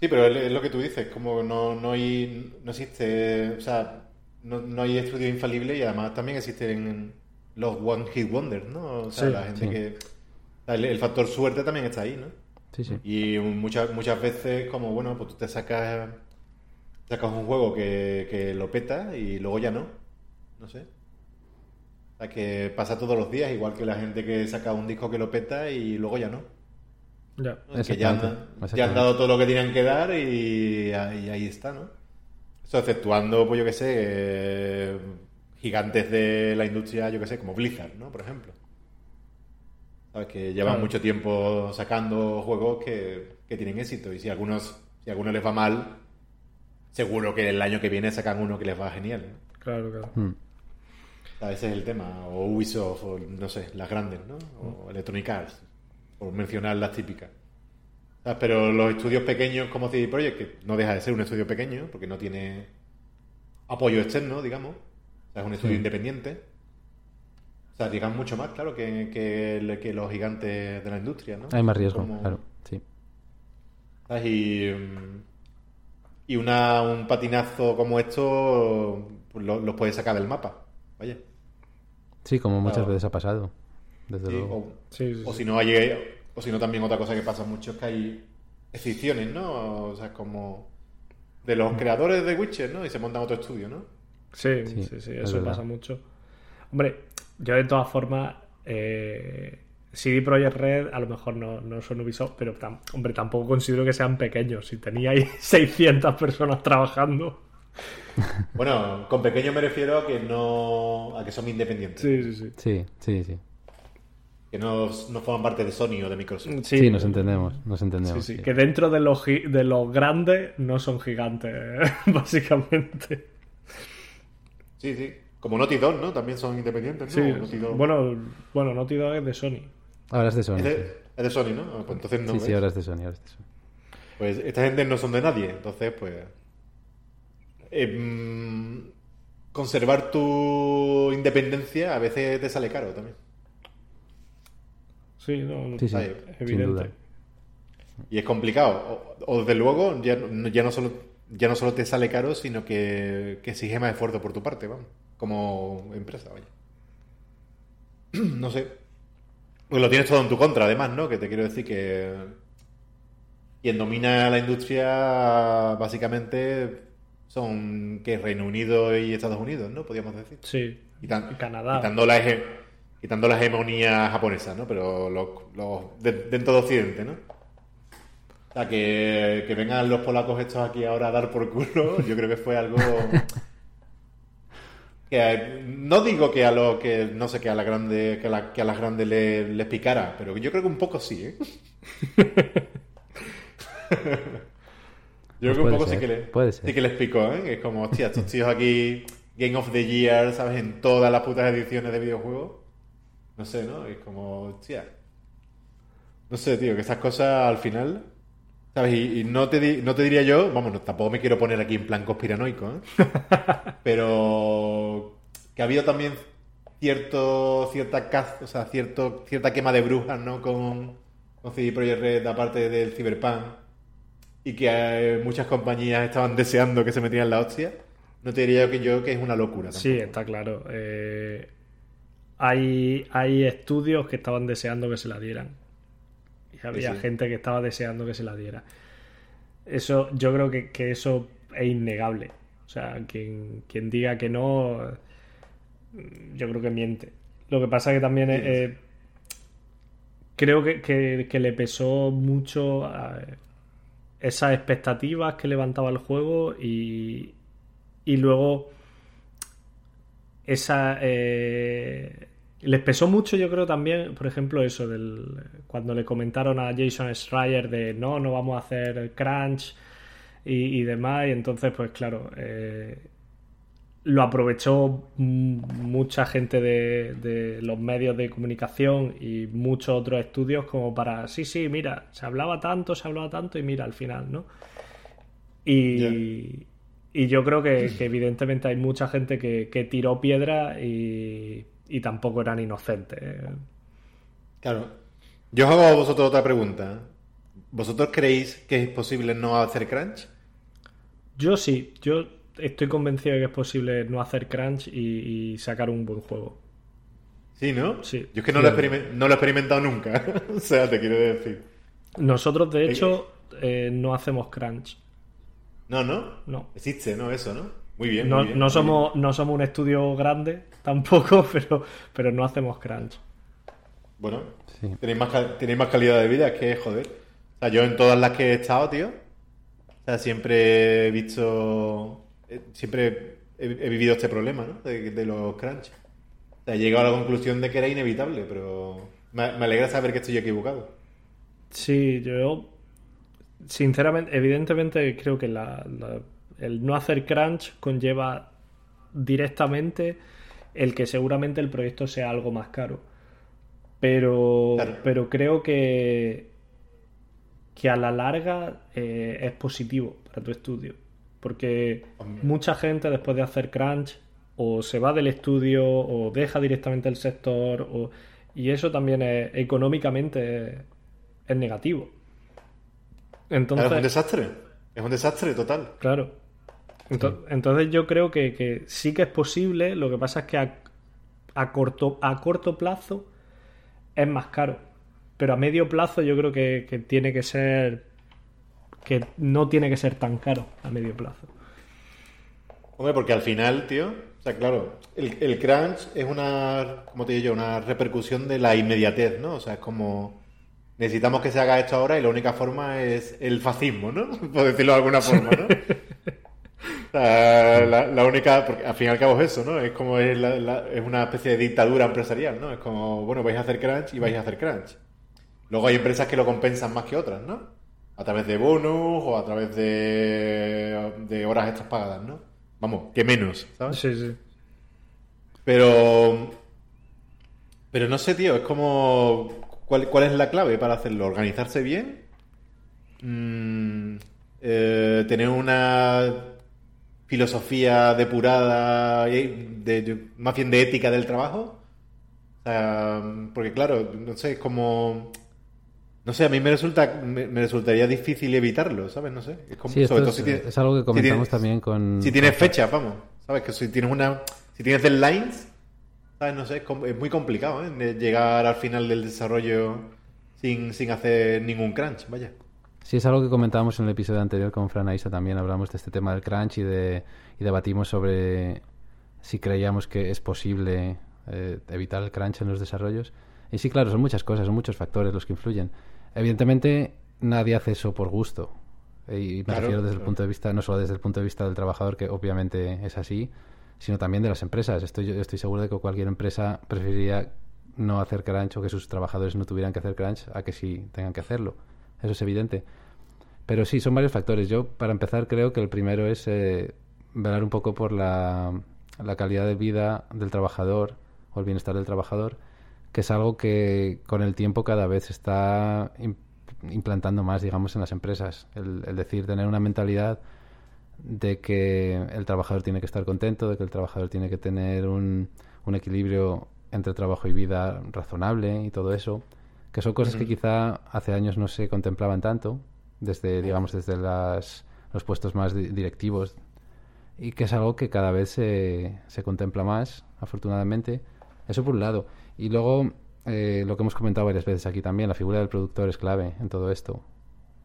Sí, pero es, es lo que tú dices, como no, no hay, no existe, o sea, no, no hay estudio infalible y además también existen los One Hit Wonders, ¿no? O sea, Sí, la gente sí. que, El, el factor suerte también está ahí, ¿no? Sí, sí. Y muchas, muchas veces, como bueno, pues tú te sacas, sacas un juego que, que lo peta y luego ya no. No sé. O sea, que pasa todos los días, igual que la gente que saca un disco que lo peta y luego ya no. Ya. ¿no? Que ya han, ya han dado todo lo que tenían que dar y ahí, ahí está, ¿no? Eso exceptuando, pues yo qué sé, eh, gigantes de la industria, yo qué sé, como Blizzard, ¿no? Por ejemplo. ¿Sabes? Que llevan Claro. mucho tiempo sacando juegos que, que tienen éxito. Y si a algunos, si a algunos les va mal, seguro que el año que viene sacan uno que les va genial. ¿no? Claro, claro. Mm. Sea, ese es el tema. O Ubisoft, o no sé, las grandes, ¿no? O Electronic Arts, por mencionar las típicas. ¿Sabes? Pero los estudios pequeños como CD Projekt, que no deja de ser un estudio pequeño, porque no tiene apoyo externo, digamos. O sea, es un estudio Sí. independiente. O sea, llegan mucho más, claro, que, que, que los gigantes de la industria, ¿no? Hay más riesgo, Como- claro. Sí. ¿sabes? Y, mm, y una, un patinazo como esto pues lo- los puedes sacar del mapa. Vaya. Sí, como muchas Claro. veces ha pasado. Desde Sí, luego. o, Sí, sí, o sí. si no hay o si no también otra cosa que pasa mucho es que hay excepciones, ¿no? O sea, como de los creadores de Witcher, ¿no? Y se montan otro estudio, ¿no? Sí, Sí, sí, sí, es eso verdad. pasa mucho. Hombre, yo de todas formas, eh, CD Projekt Red a lo mejor no, no son Ubisoft, pero tam- hombre, tampoco considero que sean pequeños. Si tenía ahí 600 personas trabajando. Bueno, con pequeño me refiero a que no a que son independientes, Sí, sí, sí. Sí, sí, sí. que no, no forman parte de Sony o de Microsoft. Sí, nos entendemos, nos entendemos. Sí, sí, sí. que dentro de los, de los grandes no son gigantes, básicamente. Sí, sí. Como Naughty Dog, ¿no? También son independientes, ¿no? Sí, Naughty Dog. bueno, bueno, Naughty Dog es de Sony. Ahora es de Sony. Es sí. de, es de Sony, ¿no? Ah, Pues entonces no. sí, sí, ahora es de Sony, ahora es de Sony. Pues esta gente no son de nadie, entonces pues eh, mm, conservar tu independencia a veces te sale caro también. Sí, no, Sí, sí, Ahí, es sin evidente. duda. Y es complicado. O, o desde luego ya, ya no solo ya no solo te sale caro, sino que, que exige más esfuerzo por tu parte, vamos, como empresa, vaya. No sé. Pues lo tienes todo en tu contra, además, ¿no? Que te quiero decir que quien domina la industria básicamente son que Reino Unido y Estados Unidos, ¿no? Podríamos decir. Sí, Quitan- Canadá. Quitando la, quitando la hegemonía japonesa, ¿no? Pero los, los- de- dentro de Occidente, ¿no? O sea, que, que vengan los polacos estos aquí ahora a dar por culo, yo creo que fue algo... que a- no digo que a lo que no sé que a la grande que a, la- que a las grandes le- les picara, pero yo creo que un poco sí, ¿eh? yo creo Pues que un puede poco sí que, le, puede ser. sí que les picó, ¿eh? Es como, hostia, estos tíos aquí, Game of the Year, ¿sabes? En todas las putas ediciones de videojuegos. No sé, ¿no? Es como, hostia. No sé, tío, que esas cosas al final. ¿Sabes? Y, y no, te di- no te diría yo, vamos, no, tampoco me quiero poner aquí en plan conspiranoico, ¿eh? Pero que ha habido también cierto, cierta caz- o sea, cierto, cierta quema de brujas, ¿no? Con, con CD Projekt Red, aparte del Cyberpunk, y que eh, muchas compañías estaban deseando que se metieran la hostia, no te diría que yo que es una locura. Sí, está claro. Eh, hay, hay estudios que estaban deseando que se la dieran. Había sí. gente que estaba deseando que se la diera. Eso, yo creo que, que eso es innegable. O sea, quien, quien diga que no, mm, yo creo que miente. Lo que pasa que también es- Sí. eh, creo que, que- que le pesó mucho a esas expectativas que levantaba el juego y, y luego esa eh, les pesó mucho yo creo también por ejemplo eso del cuando le comentaron a Jason Schreier de no no vamos a hacer crunch y, y demás y entonces pues claro eh, lo aprovechó mucha gente de, de los medios de comunicación y muchos otros estudios como para sí sí mira se hablaba tanto se hablaba tanto y mira al final no y, y yo creo que, que evidentemente hay mucha gente que, que tiró piedra y, y tampoco eran inocentes. ¿eh? Claro. Yo os hago a vosotros otra pregunta. ¿Vosotros creéis que es posible no hacer crunch? Yo sí, yo estoy convencido de que es posible no hacer crunch y, y sacar un buen juego. Sí, ¿no? Sí. Yo es que no, lo, he no lo he experimentado nunca. o sea, te quiero decir. Nosotros, de hecho, eh, no hacemos crunch. No, no. No. Existe, ¿no? Eso, ¿no? Muy bien. No, muy bien, no muy somos, no somos un estudio grande tampoco, pero, pero no hacemos crunch. Bueno, Sí. tenéis, más, tenéis más calidad de vida, es que joder. O sea, yo en todas las que he estado, tío, o sea, siempre he visto, eh, siempre he, he vivido este problema, ¿no? De, de los crunch. O sea, he llegado a la conclusión de que era inevitable, pero me, me alegra saber que estoy equivocado. Sí, yo sinceramente, evidentemente creo que la- la- el no hacer crunch conlleva directamente el que seguramente el proyecto sea algo más caro. Pero, Claro. pero creo que, que a la larga eh, es positivo para tu estudio. Porque Hombre. mucha gente después de hacer crunch o se va del estudio o deja directamente el sector o- y eso también es, económicamente es, es negativo. Claro, es un Entonces, desastre. Es un desastre total. claro. Ento- Entonces yo creo que, que sí que es posible, lo que pasa es que a, a corto, a corto plazo es más caro. Pero a medio plazo yo creo que, que tiene que ser. que no tiene que ser tan caro a medio plazo. Hombre, porque al final, tío, o sea, claro, el, el crunch es una, como te digo yo, una repercusión de la inmediatez, ¿no? O sea, es como necesitamos que se haga esto ahora y la única forma es el fascismo, ¿no? Por decirlo de alguna forma, ¿no? Sea, la, la única, porque al fin y al cabo es eso, ¿no? Es como es, la- la- es una especie de dictadura empresarial, ¿no? Es como, bueno, vais a hacer crunch y vais a hacer crunch. Luego hay empresas que lo compensan más que otras, ¿no? A través de bonus o a través de, de horas extras pagadas, ¿no? Vamos, que menos, ¿sabes? Sí, sí. Pero. Pero no sé, tío, es como. ¿Cuál, cuál es la clave para hacerlo? ¿Organizarse bien? Mm, eh, ¿Tener una filosofía depurada, y de, de- más bien de ética del trabajo? O sea, porque claro, no sé, es como. No sé, a mí me resulta me, me resultaría difícil evitarlo, ¿sabes? No sé. Es como, Sí, esto sobre todo es, si tienes- es algo que si comentamos tienes- también con... si tienes fechas, vamos. ¿Sabes? Que si tienes una. Si tienes deadlines, ¿sabes? No sé, es, es muy complicado, ¿eh? Llegar al final del desarrollo sin, sin hacer ningún crunch, vaya. Sí, es algo que comentábamos en el episodio anterior con Fran Aisa también. Hablamos de este tema del crunch y, de, y debatimos sobre si creíamos que es posible eh, evitar el crunch en los desarrollos. Y sí, claro, son muchas cosas, son muchos factores los que influyen. Evidentemente, nadie hace eso por gusto. Y me Claro, refiero desde el punto de vista, no solo desde el punto de vista del trabajador, que obviamente es así, sino también de las empresas. Estoy, yo estoy seguro de que cualquier empresa preferiría no hacer crunch o que sus trabajadores no tuvieran que hacer crunch a que sí tengan que hacerlo. Eso es evidente. Pero sí, son varios factores. Yo, para empezar, creo que el primero es eh, velar un poco por la, calidad de vida del trabajador o el bienestar del trabajador, que es algo que con el tiempo cada vez se está im- implantando más, digamos, en las empresas. El, decir, tener una mentalidad de que el trabajador tiene que estar contento, de que el trabajador tiene que tener un equilibrio entre trabajo y vida razonable y todo eso, que son cosas que quizá hace años no se contemplaban tanto, desde, digamos, desde las, los puestos más di- directivos, y que es algo que cada vez se, se contempla más, afortunadamente. Eso por un lado. Y luego, eh, lo que hemos comentado varias veces aquí también, la figura del productor es clave en todo esto.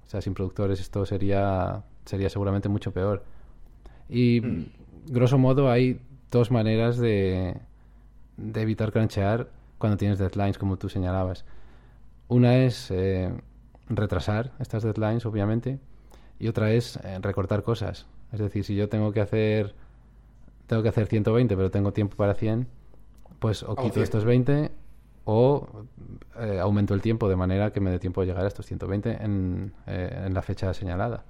O sea, sin productores esto sería, sería seguramente mucho peor. Y, grosso modo, hay dos maneras de, de evitar cranchear cuando tienes deadlines, como tú señalabas. Una es eh, retrasar estas deadlines, obviamente, y otra es eh, recortar cosas. Es decir, si yo tengo que hacer tengo que hacer 120, pero tengo tiempo para 100, pues o quito 100. estos 20 o eh, aumento el tiempo de manera que me dé tiempo de llegar a estos 120 en, eh, en la fecha señalada.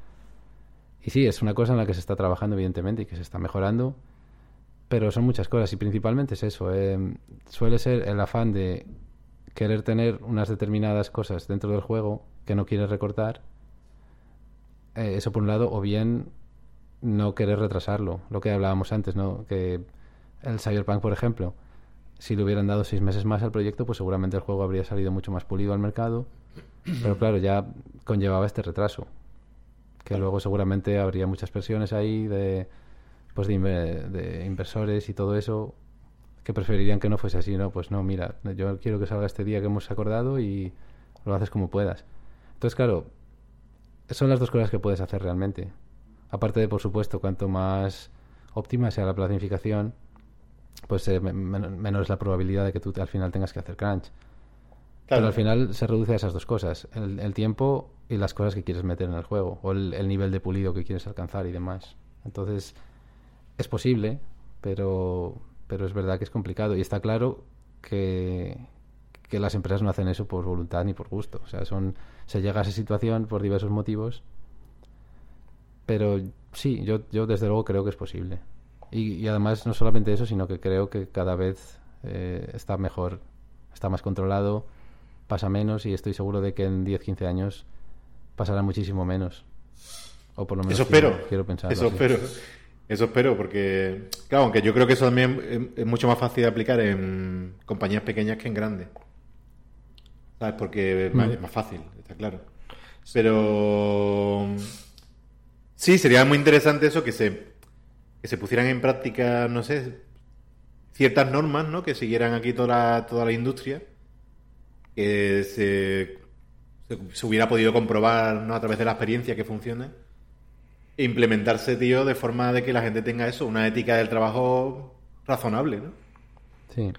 Y sí, es una cosa en la que se está trabajando, evidentemente, y que se está mejorando, pero son muchas cosas y principalmente es eso. eh, suele ser el afán de querer tener unas determinadas cosas dentro del juego que no quieres recortar. eh, eso por un lado, o bien no querer retrasarlo, lo que hablábamos antes, ¿no? Que el Cyberpunk, por ejemplo, si le hubieran dado seis meses más al proyecto, pues seguramente el juego habría salido mucho más pulido al mercado. Pero claro, ya conllevaba este retraso. Que luego seguramente habría muchas presiones ahí de, pues de, de inversores y todo eso que preferirían que no fuese así, ¿no? Pues no, mira, yo quiero que salga este día que hemos acordado y lo haces como puedas. Entonces, claro, son las dos cosas que puedes hacer realmente. Aparte de, por supuesto, cuanto más óptima sea la planificación, pues eh, menos es la probabilidad de que tú al final tengas que hacer crunch. Pero al final se reduce a esas dos cosas, el, tiempo y las cosas que quieres meter en el juego, o el, nivel de pulido que quieres alcanzar y demás. Entonces, es posible, pero, pero es verdad que es complicado. Y está claro que, que las empresas no hacen eso por voluntad ni por gusto. O sea, son, se llega a esa situación por diversos motivos. Pero sí, yo, yo desde luego creo que es posible. Y, además no solamente eso, sino que creo que cada vez eh, está mejor, está más controlado, pasa menos y estoy seguro de que en 10-15 años pasará muchísimo menos. O por lo menos eso espero. Quiero, pensar. Eso espero. Eso espero, porque, claro, aunque yo creo que eso también es mucho más fácil de aplicar en compañías pequeñas que en grandes. ¿Sabes? Porque es más, fácil, está claro. Pero sí, sería muy interesante eso que se, que se pusieran en práctica, no sé, ciertas normas, ¿no? Que siguieran aquí toda la, toda la industria. Que se, se, hubiera podido comprobar ¿no? a través de la experiencia que funcione. Implementarse, tío, de forma de que la gente tenga eso, una ética del trabajo razonable, ¿no? Sí.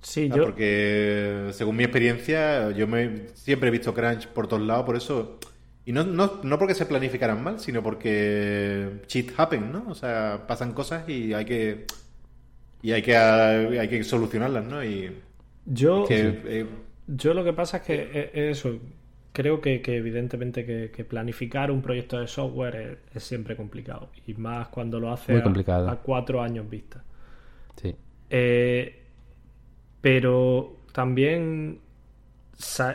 Sí, yo... Porque según mi experiencia, yo me siempre he visto crunch por todos lados, por eso... Y no, no, no porque se planificaran mal, sino porque shit happen, ¿no? O sea, pasan cosas y hay que... Y hay que, hay que solucionarlas, ¿no? Y... Yo... Eh, yo lo que pasa es que eh, eso... Creo que, evidentemente que, planificar un proyecto de software es, siempre complicado. Y más cuando lo hace a, a, cuatro años vista. Sí. Eh, pero también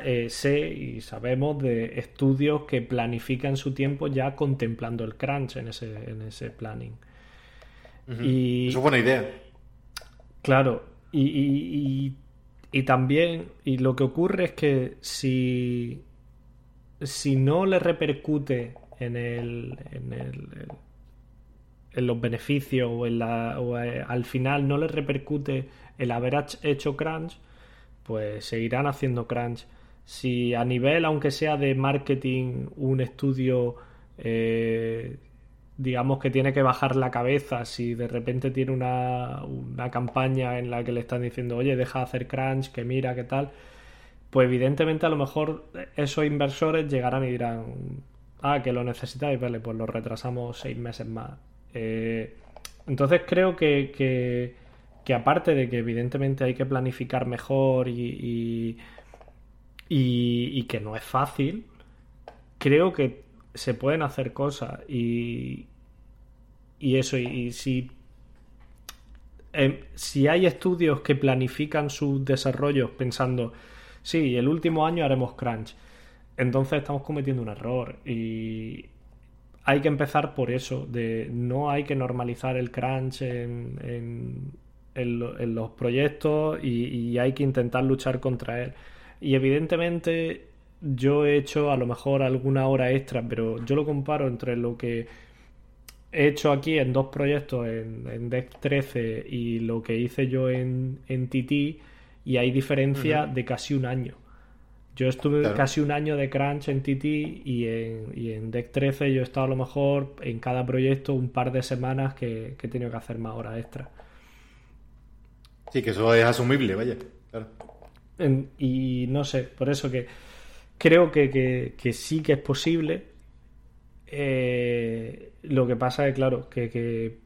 eh, sé y sabemos de estudios que planifican su tiempo ya contemplando el crunch en ese, en ese planning. y, es buena idea. Claro, y, y, también, y lo que ocurre es que si, si no le repercute en el, en el, en los beneficios o, en la, eh, al final no le repercute el haber hecho crunch, pues seguirán haciendo crunch. Si a nivel, aunque sea de marketing, un estudio, eh, digamos que tiene que bajar la cabeza, si de repente tiene una, una campaña en la que le están diciendo, oye, deja de hacer crunch, que mira, qué tal, pues evidentemente a lo mejor esos inversores llegarán y dirán, ah, que lo necesitáis, vale, pues lo retrasamos seis meses más. Eh, entonces creo que que aparte de que evidentemente hay que planificar mejor y, y, que no es fácil, creo que se pueden hacer cosas y, y eso, y, si, em, si hay estudios que planifican sus desarrollos pensando, sí, el último año haremos crunch, entonces estamos cometiendo un error y hay que empezar por eso, de no hay que normalizar el crunch en en, los proyectos y, hay que intentar luchar contra él. Y evidentemente yo he hecho a lo mejor alguna hora extra, pero yo lo comparo entre lo que he hecho aquí en dos proyectos, en, en Deck 13 y lo que hice yo en, en TT, y hay diferencia de casi un año. Yo estuve casi un año de crunch en TT y en, y en Deck 13 yo he estado a lo mejor en cada proyecto un par de semanas que, que he tenido que hacer más horas extra. Sí, que eso es asumible, vaya. y no sé, por eso que creo que, sí que es posible. Eh, lo que pasa es, claro, que, que,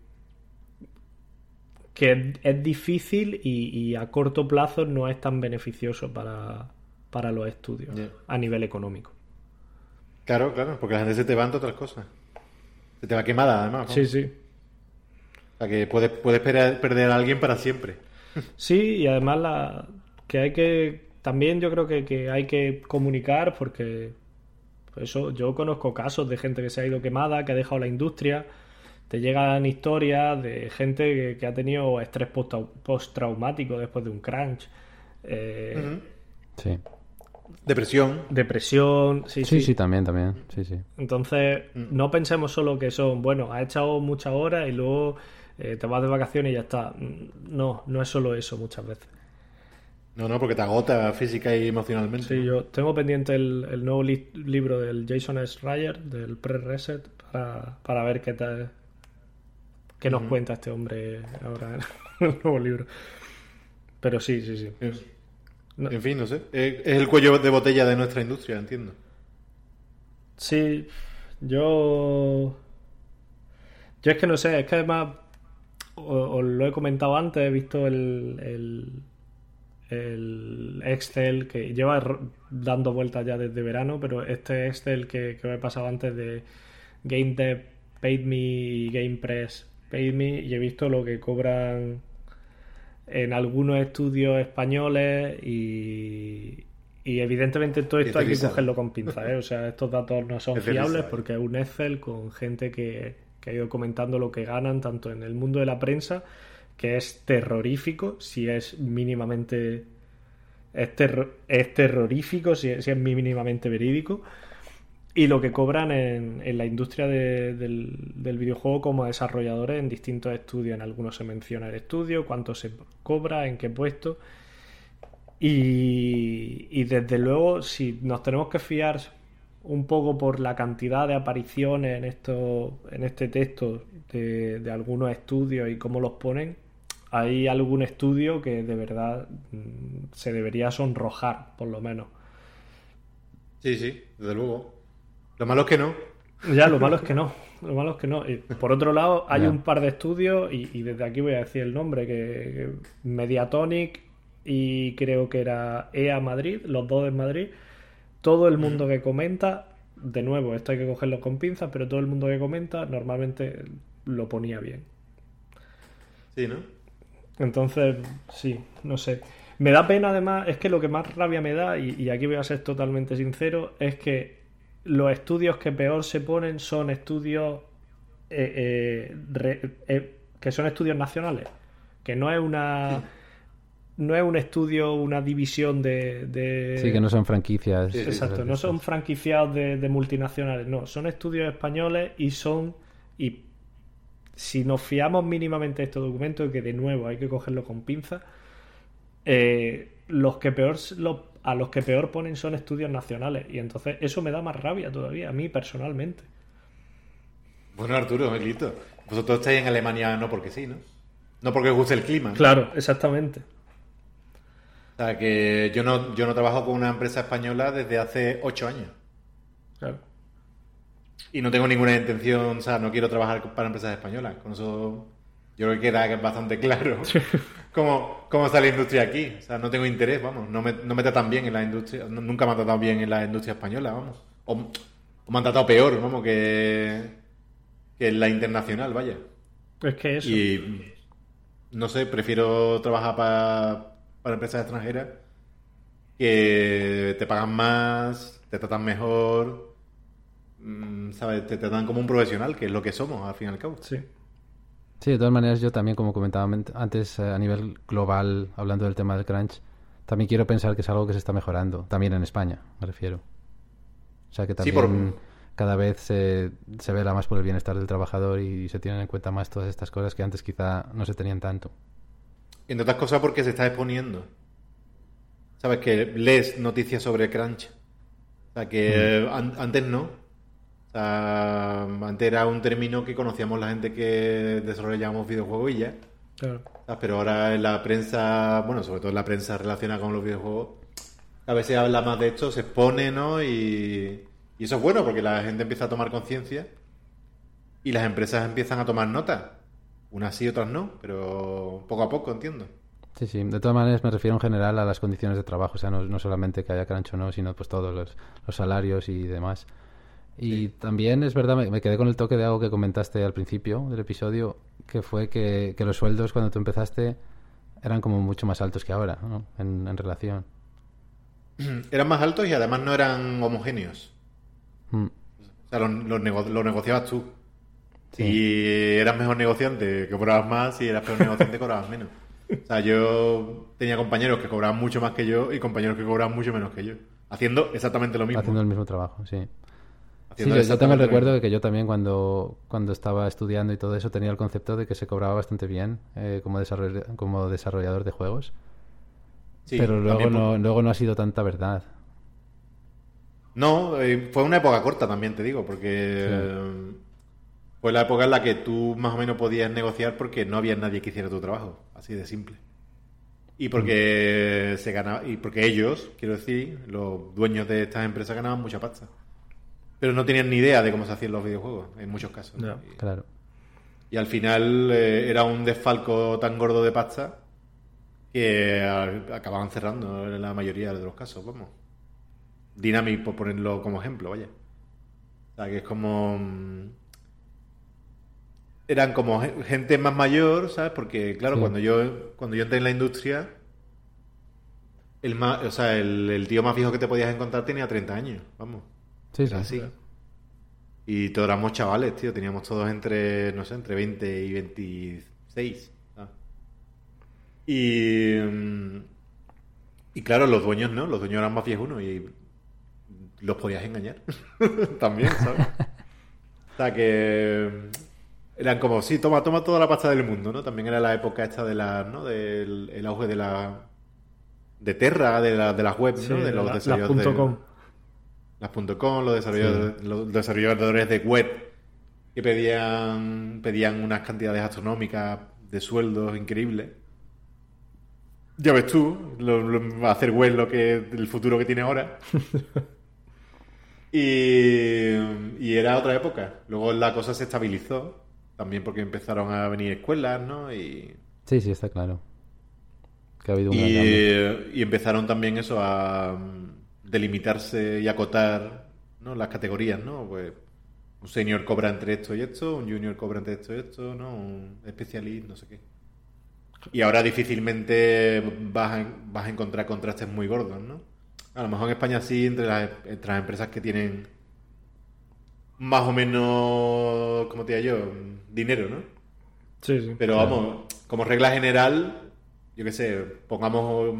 es difícil y, a corto plazo no es tan beneficioso para, para los estudios a nivel económico. Claro, claro, porque la gente se te va en otras cosas. Se te va quemada, además. Sí, sí. O sea, que puedes, puedes perder a alguien para siempre. Sí, y además la, que hay que, también yo creo que, hay que comunicar porque pues eso, yo conozco casos de gente que se ha ido quemada, que ha dejado la industria, te llegan historias de gente que, ha tenido estrés postraumático después de un crunch. Eh, sí. Depresión. Depresión, sí, sí. Sí, también, también. Sí, sí. Entonces, mm. no pensemos solo que son, bueno, ha echado muchas horas y luego eh, te vas de vacaciones y ya está. Mm, no, no es solo eso muchas veces. No, no, porque te agota física y emocionalmente. Sí, yo tengo pendiente el, nuevo libro del Jason S. Ryer, del Pre-Reset, para, ver qué tal, qué nos cuenta este hombre ahora en el nuevo libro. Pero sí, sí, sí. En fin, no sé. Es el cuello de botella de nuestra industria, entiendo. Sí, yo. Yo es que no sé, es que además. Os, lo he comentado antes, he visto el, el, Excel que lleva dando vueltas ya desde verano, pero este Excel que, que me he pasado antes de Game Dev Paid Me y Game Press Paid Me, y he visto lo que cobran en algunos estudios españoles y, evidentemente todo esto hay que cogerlo con pinzas, ¿eh? o sea, estos datos no son fiables porque es un Excel con gente que, ha ido comentando lo que ganan tanto en el mundo de la prensa, que es terrorífico, si es mínimamente... Es, es terrorífico si, si es mínimamente verídico y lo que cobran en, la industria del, videojuego como desarrolladores en distintos estudios. En algunos se menciona el estudio, cuánto se cobra, en qué puesto. Y, desde luego, si nos tenemos que fiar un poco por la cantidad de apariciones en, esto, en este texto de, de algunos estudios y cómo los ponen, hay algún estudio que de verdad mm, se debería sonrojar, por lo menos. Sí, sí, desde luego. Lo malo es que no. Ya, lo malo es que no. Lo malo es que no. Y por otro lado, hay un par de estudios, y, desde aquí voy a decir el nombre, que, Mediatonic y creo que era EA Madrid, los dos de Madrid. Todo el mundo que comenta, de nuevo, esto hay que cogerlo con pinzas, pero todo el mundo que comenta normalmente lo ponía bien. Sí, ¿no? Entonces, sí, no sé. Me da pena además, es que lo que más rabia me da, y aquí voy a ser totalmente sincero, es que los estudios que peor se ponen son estudios eh, eh, eh, que son estudios nacionales, que no es una no es un estudio, una división de, Sí, que no son franquicias. Exacto, no son franquiciados de, multinacionales, no, son estudios españoles y son... Y si nos fiamos mínimamente de estos documentos, que de nuevo hay que cogerlo con pinzas, los que peor los a los que peor ponen son estudios nacionales. Y entonces eso me da más rabia todavía, a mí personalmente. Bueno, Arturo, Melito, vosotros estáis en Alemania no porque sí, ¿no? No porque os guste el clima. Claro, exactamente. O sea, que yo no, yo no trabajo con una empresa española desde hace ocho años. Claro. Y no tengo ninguna intención, o sea, no quiero trabajar para empresas españolas. Con eso yo creo que queda bastante claro cómo, cómo está la industria aquí. O sea, no tengo interés, vamos. No me, no me tratan bien en la industria. Nunca me han tratado bien en la industria española, vamos. O, me han tratado peor, vamos, que, que en la internacional, vaya. Es que eso. Y no sé, prefiero trabajar para, para empresas extranjeras que te pagan más, te tratan mejor, mm, ¿sabes? Te tratan como un profesional, que es lo que somos, al fin y al cabo. Sí. Sí, de todas maneras, yo también, como comentaba antes, eh, a nivel global, hablando del tema del crunch, también quiero pensar que es algo que se está mejorando, también en España, me refiero. O sea, que también cada vez se, se vela más por el bienestar del trabajador y se tienen en cuenta más todas estas cosas que antes quizá no se tenían tanto. Entre otras cosas porque se está exponiendo. ¿Sabes? Que lees noticias sobre crunch. O sea, que antes no antes era un término que conocíamos la gente que desarrollábamos videojuegos y ya. Pero ahora en la prensa, bueno, sobre todo en la prensa relacionada con los videojuegos, a veces habla más de esto, se expone, ¿no? Y, y eso es bueno porque la gente empieza a tomar conciencia y las empresas empiezan a tomar nota. Unas sí, otras no, pero poco a poco, entiendo. Sí, sí. De todas maneras me refiero en general a las condiciones de trabajo. O sea, no, no solamente que haya crunch o no, sino pues todos los, los salarios y demás. Y también es verdad, me, quedé con el toque de algo que comentaste al principio del episodio, que fue que, los sueldos cuando tú empezaste eran como mucho más altos que ahora, ¿no? en, relación. Eran más altos y además no eran homogéneos. Mm. O sea, lo, negociabas tú. Si eras mejor negociante, que cobrabas más, si eras peor negociante, cobrabas menos. O sea, yo tenía compañeros que cobraban mucho más que yo y compañeros que cobraban mucho menos que yo. Haciendo exactamente lo mismo. Haciendo el mismo trabajo, sí. Sí, yo, tengo el recuerdo de que yo también cuando, cuando estaba estudiando y todo eso tenía el concepto de que se cobraba bastante bien eh, como, desarrollador, como desarrollador de juegos. pero luego no, luego no ha sido tanta verdad. No, eh, fue una época corta también, te digo, porque fue la época en la que tú más o menos podías negociar porque no había nadie que hiciera tu trabajo, así de simple. Y porque se ganaba, y porque ellos, quiero decir, los dueños de estas empresas ganaban mucha pasta. Pero no tenían ni idea de cómo se hacían los videojuegos, en muchos casos. Y, claro. Y al final eh, era un desfalco tan gordo de pasta que acababan cerrando en la mayoría de los casos, vamos. Dynamic, por ponerlo como ejemplo, vaya. O sea, que es como... Mm, eran como gente más mayor, ¿sabes? Porque, claro, cuando yo cuando yo entré en la industria, el, más, o sea, el, tío más viejo que te podías encontrar tenía 30 años, vamos. Sí, sí. Así. Y todos éramos chavales, tío. Teníamos todos entre, no sé, entre 20 y 26. Y... Mm, y claro, los dueños no, los dueños eran más uno y los podías engañar también, ¿sabes? o sea que eran como, sí, toma, toma toda la pasta del mundo, ¿no? También era la época esta de la, ¿no? Del el auge de la de Terra, de, la, de las webs, ¿no? De los la, desarrolladores las .com. Las .com, los desarrolladores, los desarrolladores de web que pedían pedían unas cantidades astronómicas de sueldos increíbles. Ya ves tú, lo, hacer web lo que el futuro que tiene ahora. Y, era otra época. Luego la cosa se estabilizó, también porque empezaron a venir escuelas, ¿no? Y... Sí, sí, está claro. Que ha habido un y, y empezaron también eso a delimitarse y acotar ¿no? las categorías, ¿no? Pues un senior cobra entre esto y esto, un junior cobra entre esto y esto, ¿no? Un especialista, no sé qué. Y ahora difícilmente vas a, vas a encontrar contrastes muy gordos, ¿no? A lo mejor en España sí, entre las, empresas que tienen más o menos, como te digo yo, dinero, ¿no? Sí, sí. Pero vamos, como regla general, yo qué sé, pongamos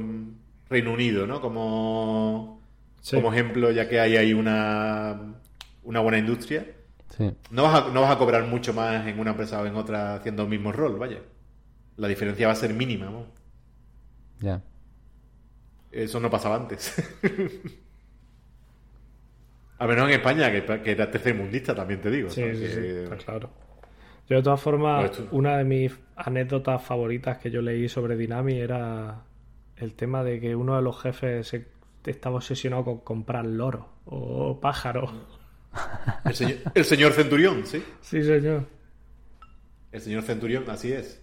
Reino Unido, ¿no? Como, como ejemplo, ya que hay ahí una, una buena industria. Sí. No, vas a, no vas a cobrar mucho más en una empresa o en otra haciendo el mismo rol, vaya. La diferencia va a ser mínima, ¿no? Ya. Eso no pasaba antes. A menos en España, que, que era tercermundista, también te digo. Sí, sí, sí, claro. Yo, de todas formas, una de mis anécdotas favoritas que yo leí sobre Dynami era el tema de que uno de los jefes estaba obsesionado con comprar loros o pájaros. El señor, el señor Centurión, ¿sí? Sí, señor. El señor Centurión, así es.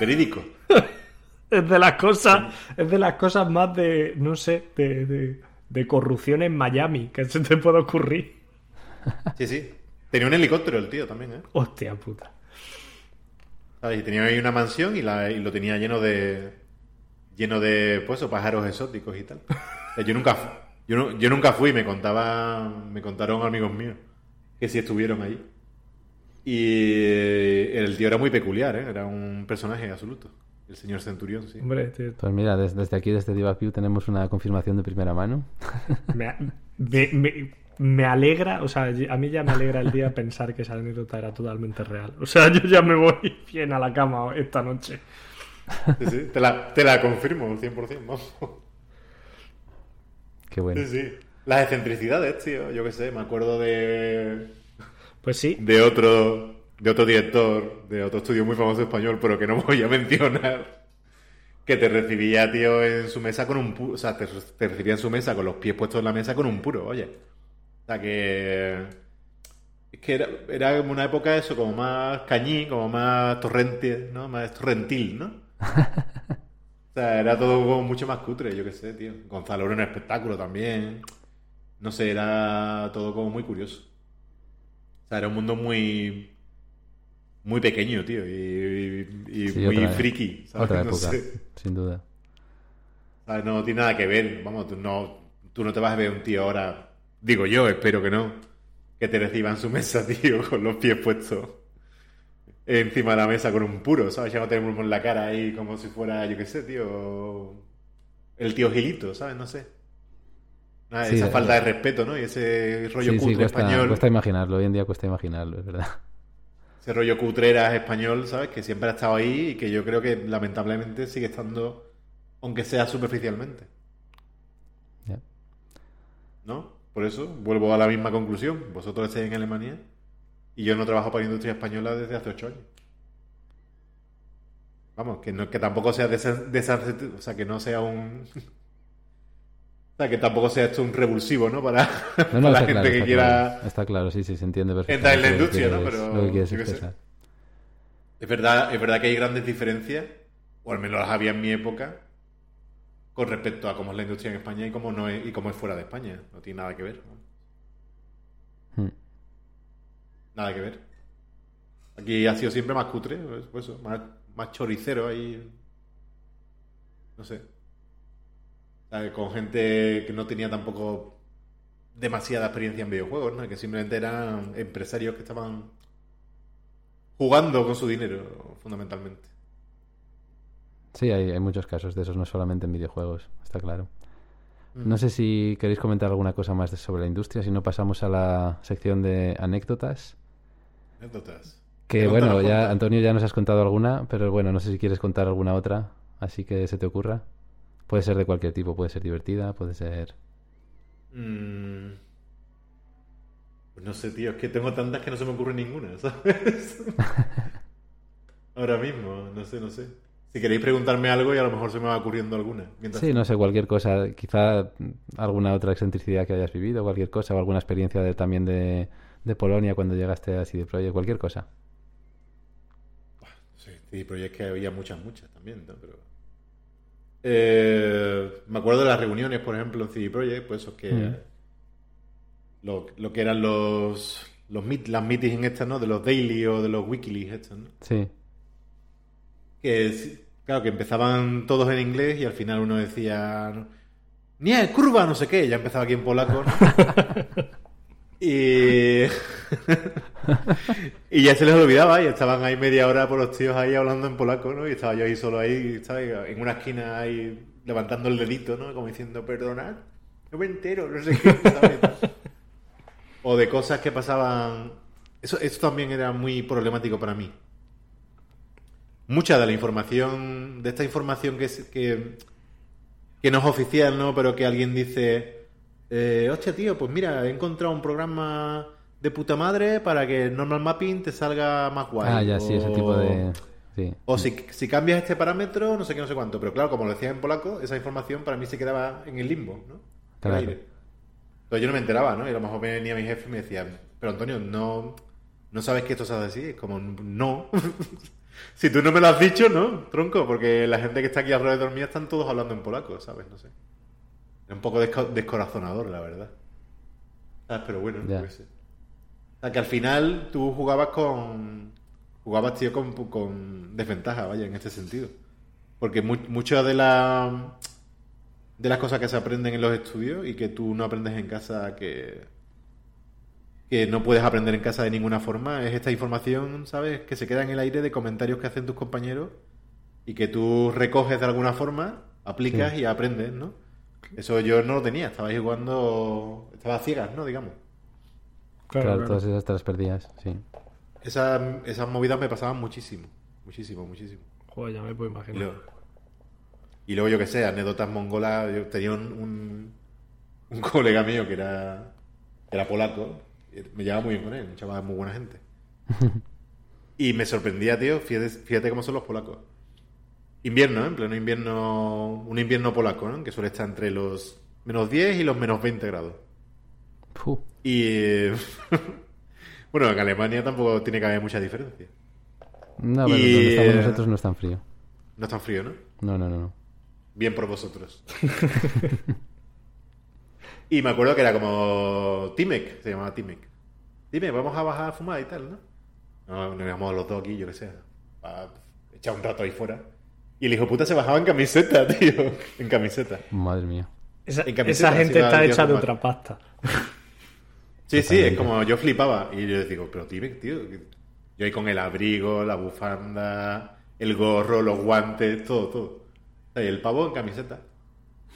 Verídico. es de las cosas, es de las cosas más de, no sé, de, de, corrupción en Miami que se te puede ocurrir. Sí, sí. Tenía un helicóptero el tío también, ¿eh? Hostia puta. Y tenía ahí una mansión y, la, y lo tenía lleno de. Lleno de, pues, pájaros exóticos y tal. yo nunca. Yo, yo nunca fui, me contaba. Me contaron amigos míos que sí estuvieron allí. Y el tío era muy peculiar, ¿eh? Era un personaje absoluto. El señor Centurión, sí. Hombre, Pues mira, desde, aquí, desde Divapio, tenemos una confirmación de primera mano. Me, me, alegra, o sea, a mí ya me alegra el día pensar que esa anécdota era totalmente real. O sea, yo ya me voy bien a la cama esta noche. Sí, sí, te la, te la confirmo, 100%, vamos. Qué bueno. Sí, sí. Las excentricidades, tío, yo qué sé, me acuerdo de... Pues sí. De otro de otro director, de otro estudio muy famoso español, pero que no voy a mencionar, que te recibía, tío, en su mesa con un puro, o sea, te, recibía en su mesa con los pies puestos en la mesa con un puro, oye. O sea, que... Es que era, era como una época eso, como más cañí, como más torrente, ¿no? Más torrentil, ¿no? O sea, era todo como mucho más cutre, yo qué sé, tío. Gonzalo era un espectáculo también. No sé, era todo como muy curioso. O sea, era un mundo muy muy pequeño, tío, y, muy friki. Otra época, sin duda. No tiene nada que ver, vamos, tú no, tú no te vas a ver un tío ahora, digo yo, espero que no, que te reciba en su mesa, tío, con los pies puestos encima de la mesa con un puro, ¿sabes? Ya no tenemos la cara ahí como si fuera, yo qué sé, tío, el tío Gilito, ¿sabes? No sé. esa falta de respeto, ¿no? Y ese rollo sí, cutre cuesta, español. Cuesta imaginarlo, hoy en día cuesta imaginarlo, es verdad. Ese rollo cutreras español, ¿sabes? Que siempre ha estado ahí y que yo creo que lamentablemente sigue estando, aunque sea superficialmente. ¿No? Por eso vuelvo a la misma conclusión. Vosotros estáis en Alemania y yo no trabajo para la industria española desde hace ocho años. Vamos, que, no, que tampoco sea de, o sea, que no sea un... O sea, que tampoco sea esto un revulsivo, ¿no? Para, la gente que quiera... Está claro, sí, sí, se entiende perfectamente. Entrar en la industria, ¿no? Pero... Lo que es, verdad, es verdad que hay grandes diferencias, o al menos las había en mi época, con respecto a cómo es la industria en España y cómo, no es, y cómo es fuera de España. No tiene nada que ver. Hmm. Nada que ver. Aquí ha sido siempre más cutre, pues, pues más, más choricero ahí. No sé. Con gente que no tenía tampoco demasiada experiencia en videojuegos, ¿no? que simplemente eran empresarios que estaban jugando con su dinero, fundamentalmente. Sí, hay, muchos casos de esos, no solamente en videojuegos, está claro. Mm. No sé si queréis comentar alguna cosa más sobre la industria, si no pasamos a la sección de anécdotas. Anécdotas. Que bueno, ya Antonio ya nos has contado alguna, pero bueno, no sé si quieres contar alguna otra, así que se te ocurra. Puede ser de cualquier tipo, puede ser divertida, puede ser... Mm. Pues no sé, tío, es que tengo tantas que no se me ocurre ninguna, ¿sabes? Ahora mismo, no sé, no sé. Si queréis preguntarme algo y a lo mejor se me va ocurriendo alguna. Sí, no sé, cualquier cosa. Quizá alguna otra excentricidad que hayas vivido, cualquier cosa, o alguna experiencia de, también de, de Polonia cuando llegaste a CD Projekt, cualquier cosa. Sí, CD Projekt que había muchas, muchas también, ¿no? Pero... Eh, me acuerdo de las reuniones, por ejemplo, en CD Projekt, pues eso que... Mm. Lo, lo, que eran los, los las meetings estas, ¿no? De los daily o de los weekly estos, ¿no? Sí. Que Claro, que empezaban todos en inglés y al final uno decía, nie, curva, no sé qué, ya empezaba aquí en polaco. y... y ya se les olvidaba y estaban ahí media hora por los tíos ahí hablando en polaco, ¿no? Y estaba yo ahí solo ahí, ¿sabes? En una esquina ahí levantando el dedito, ¿no? Como diciendo, perdonad, no me entero, no sé qué, o de cosas que pasaban... Eso, eso también era muy problemático para mí mucha de la información, de esta información que, que, que no es oficial, ¿no? Pero que alguien dice, eh, hostia, tío, pues mira, he encontrado un programa de puta madre para que el normal mapping te salga más guay. Ah, ya, sí, ese tipo de... O si, si, cambias este parámetro, no sé qué, no sé cuánto. Pero claro, como lo decía en polaco, esa información para mí se quedaba en el limbo, ¿no? Claro. Entonces yo no me enteraba, ¿no? Y a lo mejor venía mi jefe y me decía, pero Antonio, no, no sabes que esto se hace así. Es como, no. Si tú no me lo has dicho, no, tronco, porque la gente que está aquí alrededor mío están todos hablando en polaco, ¿sabes? No sé. Es un poco descorazonador, la verdad. ¿Sabes? Pero bueno, no sé. O sea, que al final tú jugabas con. Jugabas, tío, con, con desventaja, vaya, en este sentido. Porque muchas de la de las cosas que se aprenden en los estudios y que tú no aprendes en casa que que no puedes aprender en casa de ninguna forma, es esta información, ¿sabes? Que se queda en el aire de comentarios que hacen tus compañeros y que tú recoges de alguna forma, aplicas y aprendes, ¿no? Eso yo no lo tenía, estaba jugando, estaba ciegas, ¿no? Digamos. Claro, todas esas te perdías, sí. Esas, esas movidas me pasaban muchísimo, muchísimo, muchísimo. Joder, ya me puedo imaginar. Y luego, yo que sé, anécdotas mongolas, yo tenía un, un, colega mío que era, era polaco me llevaba muy bien con él, un chaval muy buena gente. y me sorprendía, tío, fíjate, cómo son los polacos. Invierno, ¿eh? en pleno invierno, un invierno polaco, ¿no? que suele estar entre los menos 10 y los menos 20 grados. Y bueno, en Alemania tampoco tiene que haber mucha diferencia. No, pero donde estamos nosotros no es tan frío. No es tan frío, ¿no? No, no, no. no. Bien por vosotros. Y me acuerdo que era como Timek, se llamaba Timek. Dime, vamos a bajar a fumar y tal, ¿no? No, nos íbamos los dos aquí, yo qué sé, a echar un rato ahí fuera. Y el hijo puta se bajaba en camiseta, tío. En camiseta. Madre mía. Esa, gente está hecha de otra pasta. Sí, sí, es como yo flipaba. Y yo digo, pero Timek, tío. Yo ahí con el abrigo, la bufanda, el gorro, los guantes, todo, todo. Y el pavo en camiseta.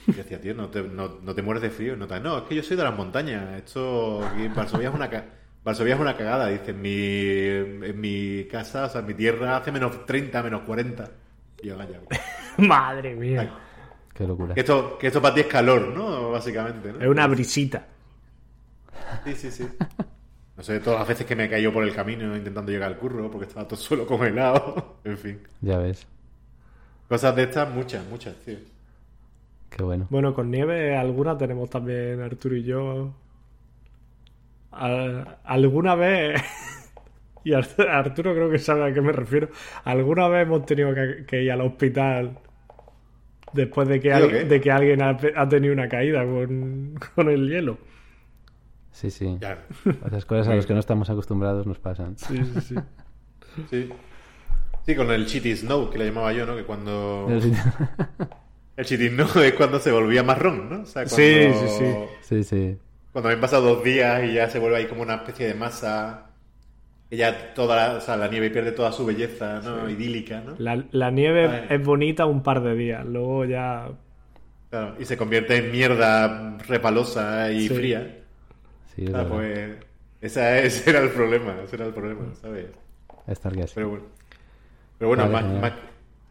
Y decía, tío, no te, no, no te mueres de frío. No, te- no, es que yo soy de las montañas. Esto aquí en Varsovia es una, ca- Varsovia es una cagada. Dice, en mi, en mi casa, o sea, en mi tierra hace menos 30, menos 40. Yo, vaya. Madre mía. Qué locura. Que esto, que esto para ti es calor, ¿no? Básicamente, ¿no? Es una brisita. Sí, sí, sí. No sé, todas las veces que me he caído por el camino intentando llegar al curro porque estaba todo el suelo congelado. en fin. Ya ves. Cosas de estas, muchas, muchas, tío. Qué bueno. Bueno, con nieve alguna tenemos también Arturo y yo. Al- alguna vez. Y Ar- Arturo creo que sabe a qué me refiero. Alguna vez hemos tenido que, que ir al hospital después de que, alguien ha, ha tenido una caída con, con el hielo. Sí, sí. Ya. Esas cosas a las que no estamos acostumbrados nos pasan. Sí, sí, sí. Sí. Sí, con el Chitty Snow, que le llamaba yo, ¿no? Que cuando... El Chitty Snow es cuando se volvía marrón, ¿no? O sea, cuando... Sí, sí, sí. sí, sí. Cuando habían pasado dos días y ya se vuelve ahí como una especie de masa... Que ya toda la, o sea, la nieve pierde toda su belleza, ¿no? Idílica, ¿no? La, la nieve es bonita un par de días. Luego ya. Claro, y se convierte en mierda repalosa y Sí. fría. Sí, es Ah, verdad. pues... Esa, ese era el problema, ese era el problema, ¿sabes? Estar que así. Pero bueno, pero bueno Vale, más, más,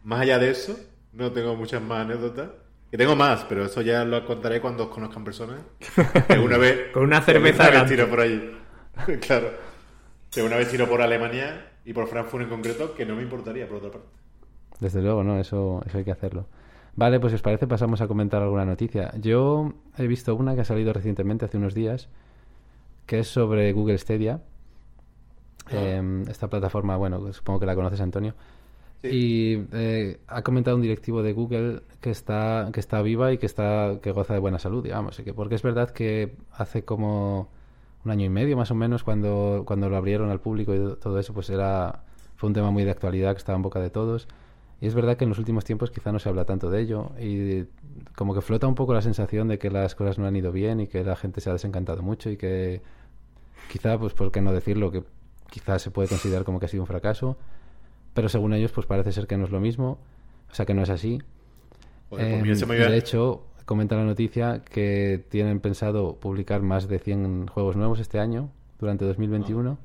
más allá de eso, no tengo muchas más anécdotas. Que tengo más, pero eso ya lo contaré cuando os conozcan personas. Que alguna vez. Con una cerveza vez tiro por allí. claro. Que una vez tiro por Alemania y por Frankfurt en concreto, que no me importaría, por otra parte. Desde luego, ¿no? Eso, eso hay que hacerlo. Vale, pues si os parece pasamos a comentar alguna noticia. Yo he visto una que ha salido recientemente, hace unos días, que es sobre Google Stadia. Eh, esta plataforma, bueno, supongo que la conoces, Antonio. Sí. Y eh, ha comentado un directivo de Google que está, que está viva y que está, que goza de buena salud, digamos. y que- porque es verdad que hace como un año y medio más o menos, cuando, cuando lo abrieron al público y todo eso, pues era, fue un tema muy de actualidad que estaba en boca de todos. Y es verdad que en los últimos tiempos quizá no se habla tanto de ello y como que flota un poco la sensación de que las cosas no han ido bien y que la gente se ha desencantado mucho y que quizá, pues por qué no decirlo, que quizá se puede considerar como que ha sido un fracaso, pero según ellos pues parece ser que no es lo mismo, o sea que no es así. Joder, pues Eh, de hecho, comenta la noticia que tienen pensado publicar más de 100 juegos nuevos este año, durante 2021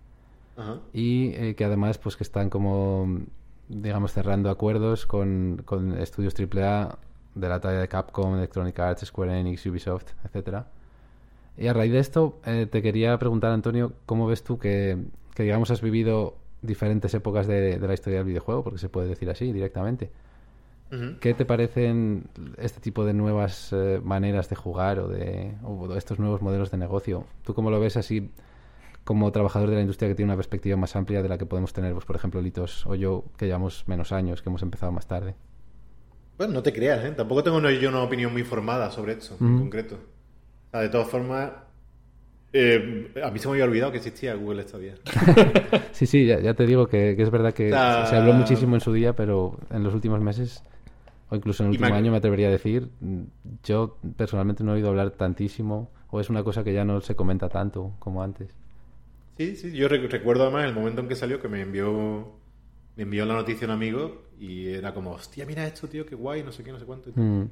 Ajá. y eh, que además pues que están como digamos cerrando acuerdos con, con estudios AAA de la talla de Capcom, Electronic Arts, Square Enix, Ubisoft, etcétera. Y a raíz de esto eh, te quería preguntar Antonio, ¿cómo ves tú que, que digamos has vivido diferentes épocas de, de la historia del videojuego, porque se puede decir así directamente? ¿Qué te parecen este tipo de nuevas eh, maneras de jugar o de o estos nuevos modelos de negocio? ¿Tú cómo lo ves así como trabajador de la industria que tiene una perspectiva más amplia de la que podemos tener, pues, por ejemplo, Litos o yo, que llevamos menos años, que hemos empezado más tarde? Bueno, no te creas, ¿eh? Tampoco tengo yo una opinión muy formada sobre esto, en concreto. O sea, de todas formas, eh, a mí se me había olvidado que existía Google Stadia. Sí, sí, ya, ya te digo que, que es verdad que O sea, se habló muchísimo en su día, pero en los últimos meses, o incluso en el último año, me atrevería a decir, yo personalmente no he oído hablar tantísimo, o es una cosa que ya no se comenta tanto como antes. Sí, sí, yo re- recuerdo además el momento en que salió que me envió me envió la noticia un amigo y era como, hostia, mira esto, tío, qué guay, no sé qué, no sé cuánto. Mm.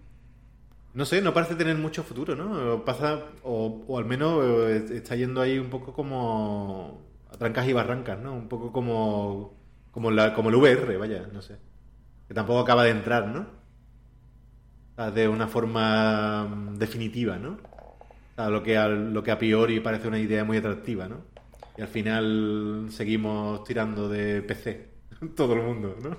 No sé, no parece tener mucho futuro, ¿no? O Pasa, o, o al menos eh, está yendo ahí un poco como a trancas y barrancas, ¿no? Un poco como, como, la, como el VR, vaya, no sé. Que tampoco acaba de entrar, ¿no? De una forma mm, definitiva, ¿no? O sea, lo que, a, lo que a priori parece una idea muy atractiva, ¿no? Y al final seguimos tirando de PC, todo el mundo, ¿no?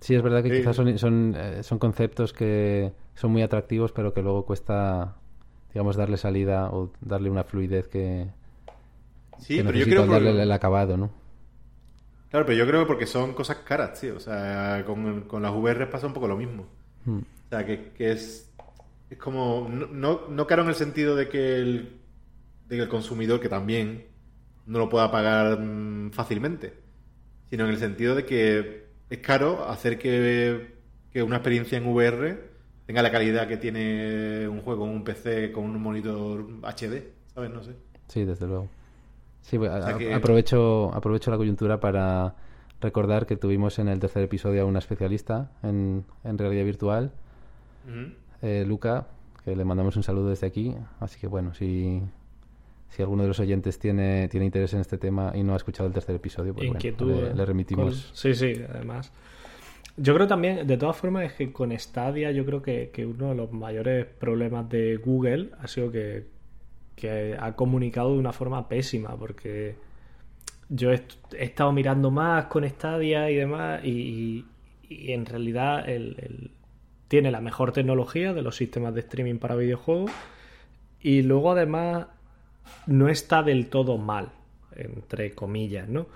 Sí, es verdad que Sí. quizás son, son, eh, son conceptos que son muy atractivos, pero que luego cuesta, digamos, darle salida o darle una fluidez que, Sí, que pero yo creo al que... darle el, el acabado, ¿no? Claro, pero yo creo que porque son cosas caras, tío. O sea, con, con las VR pasa un poco lo mismo. Mm. O sea, que, que es, es como... No, no, no caro en el sentido de que el, de que el consumidor, que también no lo pueda pagar mm, fácilmente, sino en el sentido de que es caro hacer que, que una experiencia en VR tenga la calidad que tiene un juego en un PC con un monitor HD, ¿sabes? No sé. Sí, desde luego. Sí, sea que- aprovecho, aprovecho la coyuntura para recordar que tuvimos en el tercer episodio a una especialista en, en realidad virtual, Eh, Luca, que le mandamos un saludo desde aquí. Así que bueno, si, si alguno de los oyentes tiene, tiene interés en este tema y no ha escuchado el tercer episodio, pues bueno, le, remitimos. Sí, sí, además. Yo creo también, de todas formas, es que con Stadia yo creo que, uno de los mayores problemas de Google ha sido que, que ha comunicado de una forma pésima, porque yo he, estado mirando más con Stadia y demás, y, en realidad el, tiene la mejor tecnología de los sistemas de streaming para videojuegos, y luego además no está del todo mal, entre comillas, ¿no?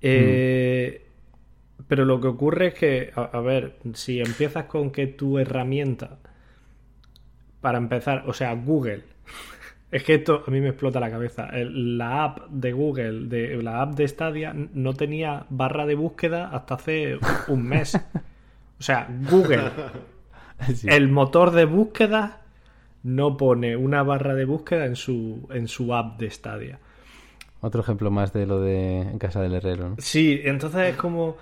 Eh, pero lo que ocurre es que, a, ver, si empiezas con que tu herramienta, para empezar, o sea, Google, es que esto a mí me explota la cabeza. la app de Google, de, la app de Stadia, no tenía barra de búsqueda hasta hace un mes. O sea, Google, el motor de búsqueda, no pone una barra de búsqueda en su, en su app de Stadia. Otro ejemplo más de lo de en casa del herrero, ¿no? Sí, entonces es como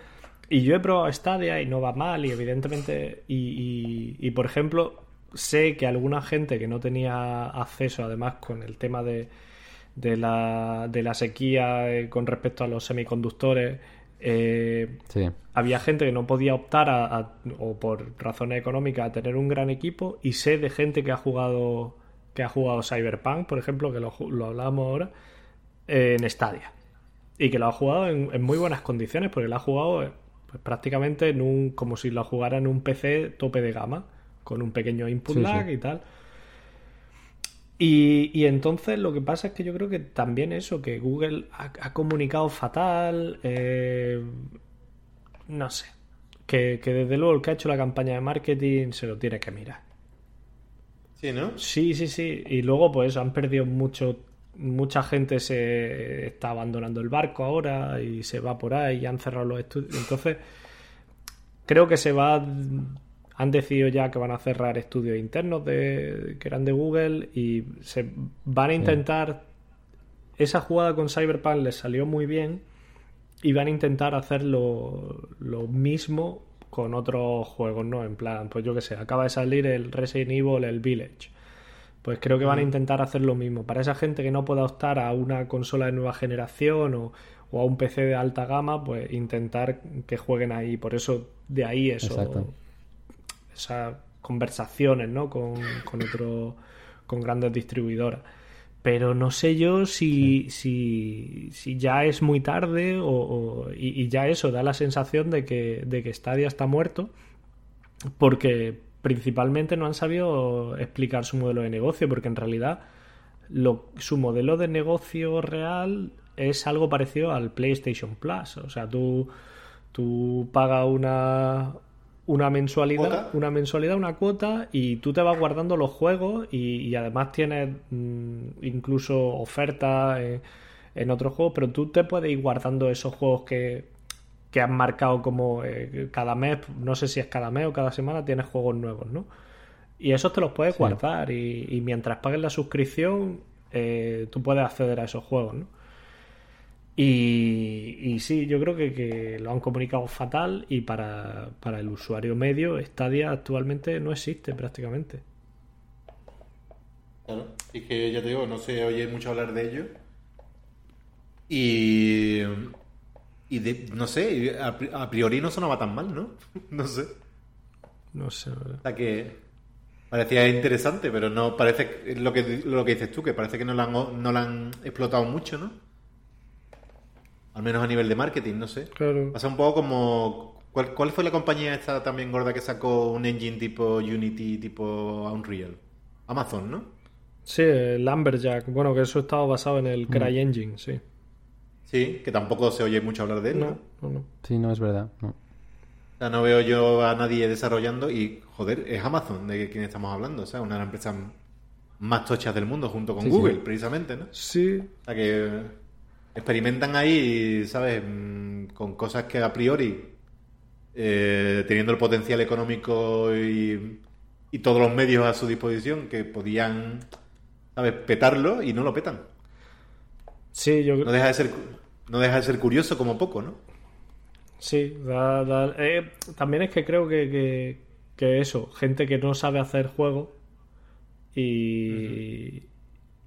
y yo he probado Stadia y no va mal, y evidentemente, y, por ejemplo, sé que alguna gente que no tenía acceso, además, con el tema de, de, la, de la sequía eh, con respecto a los semiconductores, eh, había gente que no podía optar a, o por razones económicas a tener un gran equipo, y sé de gente que ha jugado que ha jugado Cyberpunk, por ejemplo, que lo, lo hablamos ahora, en Stadia. Y que lo ha jugado en, en muy buenas condiciones, porque lo ha jugado pues prácticamente en un, como si lo jugara en un PC tope de gama, con un pequeño input lag y tal. Y, entonces lo que pasa es que yo creo que también eso, que Google ha, comunicado fatal, eh, no sé, que, que, desde luego el que ha hecho la campaña de marketing se lo tiene que mirar. Sí, ¿no? Sí, sí, sí. Y luego pues han perdido mucho mucha gente se está abandonando el barco ahora y se va por ahí y han cerrado los estudios. Entonces, creo que se va. Han decidido ya que van a cerrar estudios internos de, que eran de Google y se van a intentar. Esa jugada con Cyberpunk les salió muy bien y van a intentar hacer lo, lo mismo con otros juegos, ¿no? En plan, pues yo que sé, acaba de salir el Resident Evil, el Village pues creo que van a intentar hacer lo mismo. Para esa gente que no pueda optar a una consola de nueva generación o, a un PC de alta gama, pues intentar que jueguen ahí. Por eso, de ahí eso. Esas conversaciones, ¿no? Con, con otro, con grandes distribuidoras. Pero no sé yo si, si, si ya es muy tarde o, y, y, ya eso da la sensación de que, de que Stadia está muerto. Porque, principalmente no han sabido explicar su modelo de negocio, porque en realidad su modelo de negocio real es algo parecido al PlayStation Plus. O sea, tú, tú pagas una, una mensualidad, una mensualidad, una cuota, y tú te vas guardando los juegos y, además tienes mm, incluso ofertas en, en otros juegos, pero tú te puedes ir guardando esos juegos que, que han marcado como eh, cada mes, no sé si es cada mes o cada semana, tienes juegos nuevos, ¿no? Y esos te los puedes guardar y, mientras pagues la suscripción, eh, tú puedes acceder a esos juegos, ¿no? Y, y sí, yo creo que, lo han comunicado fatal y para, para el usuario medio Stadia actualmente no existe prácticamente. Claro, y que ya te digo, no se oye mucho hablar de ello. Y y de, no sé, a priori no sonaba tan mal, ¿no? no sé. No sé. O sea que parecía interesante, pero no parece lo que, lo que dices tú, que parece que no la han, no la han explotado mucho, ¿no? Al menos a nivel de marketing, no sé. Claro. Pasa un poco como... ¿Cuál, ¿Cuál fue la compañía esta también gorda que sacó un engine tipo Unity, tipo Unreal? Amazon, ¿no? Sí, Lumberjack. Bueno, que eso estaba basado en el mm. CryEngine, sí. Sí, que tampoco se oye mucho hablar de él. No, no, no. Sí, no es verdad. No. O sea, no veo yo a nadie desarrollando y, joder, es Amazon de quien estamos hablando, o sea, una de las empresas más tochas del mundo junto con Google, precisamente, ¿no? Sí. O sea, que experimentan ahí, ¿sabes? Mm, con cosas que a priori, eh, teniendo el potencial económico y, y todos los medios a su disposición, que podían, ¿sabes? Petarlo y no lo petan. Sí, yo no deja de ser no deja de ser curioso como poco, ¿no? Sí, eh, también es que creo que, que eso, gente que no sabe hacer juegos y,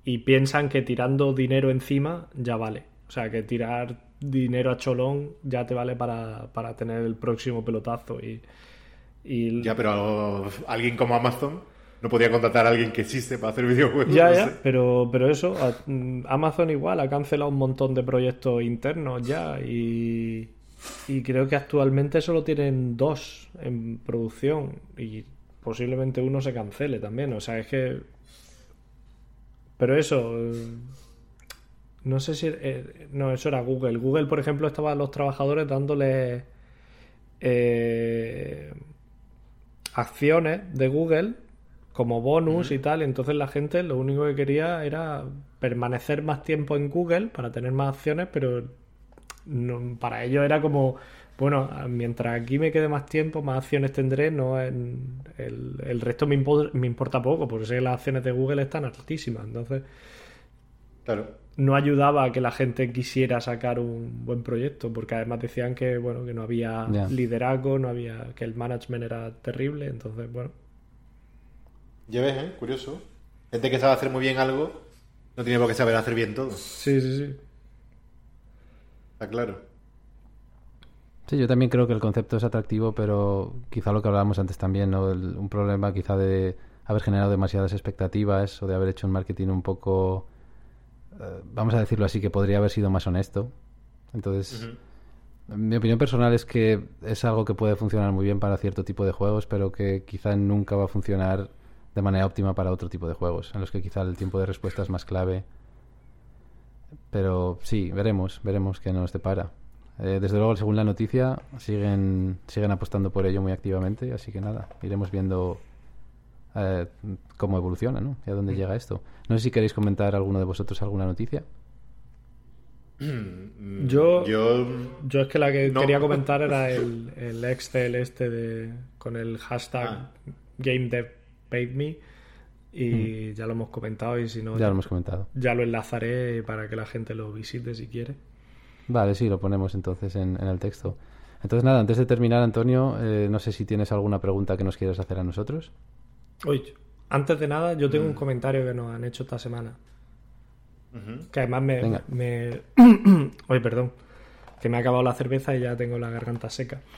y piensan que tirando dinero encima ya vale. O sea, que tirar dinero a cholón ya te vale para, para tener el próximo pelotazo. Y, y... Ya, pero alguien como Amazon no podía contratar a alguien que existe para hacer videojuegos. Ya, no ya, sé. pero, pero eso, mm, Amazon igual ha cancelado un montón de proyectos internos ya y, y creo que actualmente solo tienen dos en producción y posiblemente uno se cancele también. O sea, es que... Pero eso... No sé si... eh, no, eso era Google. Google, por ejemplo, estaba a los trabajadores dándole eh, acciones de Google como bonus y tal. Entonces la gente lo único que quería era permanecer más tiempo en Google para tener más acciones, pero no- para ellos era como, bueno, mientras aquí me quede más tiempo, más acciones tendré, no en- el, el resto me, impo- me importa poco, porque sé que las acciones de Google están altísimas. Entonces Claro. No ayudaba a que la gente quisiera sacar un buen proyecto, porque además decían que bueno, que no había liderazgo, no había, que el management era terrible, entonces bueno. Ya ves, ¿eh? Curioso. Gente que sabe hacer muy bien algo no tiene por qué saber hacer bien todo. Sí, sí, sí. Está claro. Sí, yo también creo que el concepto es atractivo, pero quizá lo que hablábamos antes también, ¿no? El- un problema quizá de haber generado demasiadas expectativas o de haber hecho un marketing un poco, eh, vamos a decirlo así, que podría haber sido más honesto. Entonces, mi opinión personal es que es algo que puede funcionar muy bien para cierto tipo de juegos, pero que quizá nunca va a funcionar de manera óptima para otro tipo de juegos, en los que quizá el tiempo de respuesta es más clave. Pero sí, veremos, veremos qué nos depara. Eh, desde luego, según la noticia, siguen, siguen apostando por ello muy activamente, así que nada, iremos viendo eh, cómo evoluciona, ¿no? Y a dónde llega esto. No sé si queréis comentar alguno de vosotros alguna noticia. Mm, Yo- Yo. Yo es que la que No. quería comentar era el, el Excel este de con el hashtag Ah. GameDevPaidMe y ya lo hemos comentado y si no Ya lo hemos comentado. ya lo enlazaré para que la gente lo visite si quiere. Vale, sí, lo ponemos entonces en, en el texto. Entonces, nada, antes de terminar, Antonio, eh, no sé si tienes alguna pregunta que nos quieras hacer a nosotros. Oye, antes de nada, yo tengo un comentario que nos han hecho esta semana. Que además me. Venga. me... Oye, perdón. Que me ha acabado la cerveza y ya tengo la garganta seca.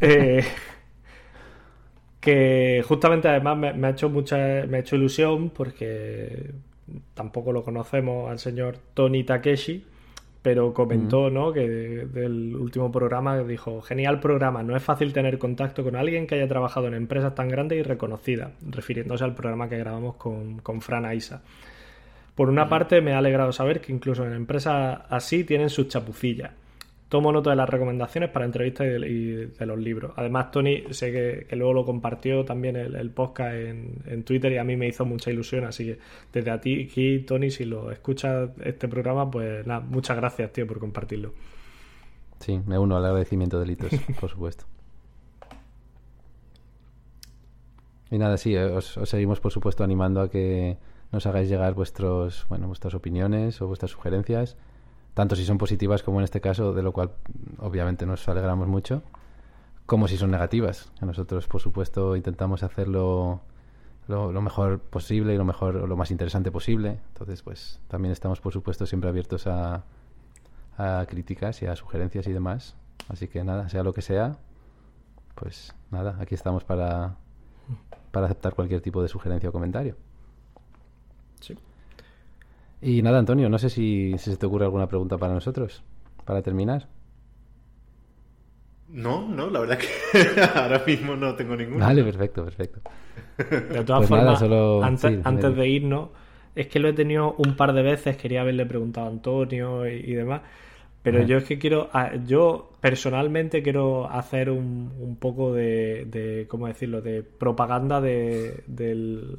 Eh, que justamente además me, me ha hecho mucha. Me ha hecho ilusión porque tampoco lo conocemos al señor Tony Takeshi. Pero comentó, ¿no? Que de- del último programa dijo: Genial programa, no es fácil tener contacto con alguien que haya trabajado en empresas tan grandes y reconocidas, refiriéndose al programa que grabamos con, con Fran Aisa. Por una parte, me ha alegrado saber que incluso en empresas así tienen sus chapucillas. Tomo nota de las recomendaciones para entrevistas y de, y de los libros. Además, Tony, sé que, que luego lo compartió también el, el podcast en, en Twitter y a mí me hizo mucha ilusión. Así que desde a ti, aquí, Tony, si lo escuchas este programa, pues nada, muchas gracias, tío, por compartirlo. Sí, me uno al agradecimiento de Litos, por supuesto. Y nada, sí, os, os seguimos, por supuesto, animando a que nos hagáis llegar vuestros, bueno, vuestras opiniones o vuestras sugerencias, tanto si son positivas como en este caso, de lo cual obviamente nos alegramos mucho, como si son negativas. Nosotros, por supuesto, intentamos hacerlo lo, mejor posible y lo mejor, lo más interesante posible. Entonces, pues también estamos, por supuesto, siempre abiertos a, a críticas y a sugerencias y demás. Así que nada, sea lo que sea, pues nada, aquí estamos para, para aceptar cualquier tipo de sugerencia o comentario. Sí. Y nada, Antonio, no sé si, si se te ocurre alguna pregunta para nosotros, para terminar. No, no, la verdad que ahora mismo no tengo ninguna. Vale, perfecto, perfecto. De todas Pues formas, nada, solo- antes, sí, antes de irnos, es que lo he tenido un par de veces, quería haberle preguntado a Antonio y, y demás, pero Ajá. yo es que quiero, a- yo personalmente quiero hacer un, un poco de, de, ¿cómo decirlo?, de propaganda de, del,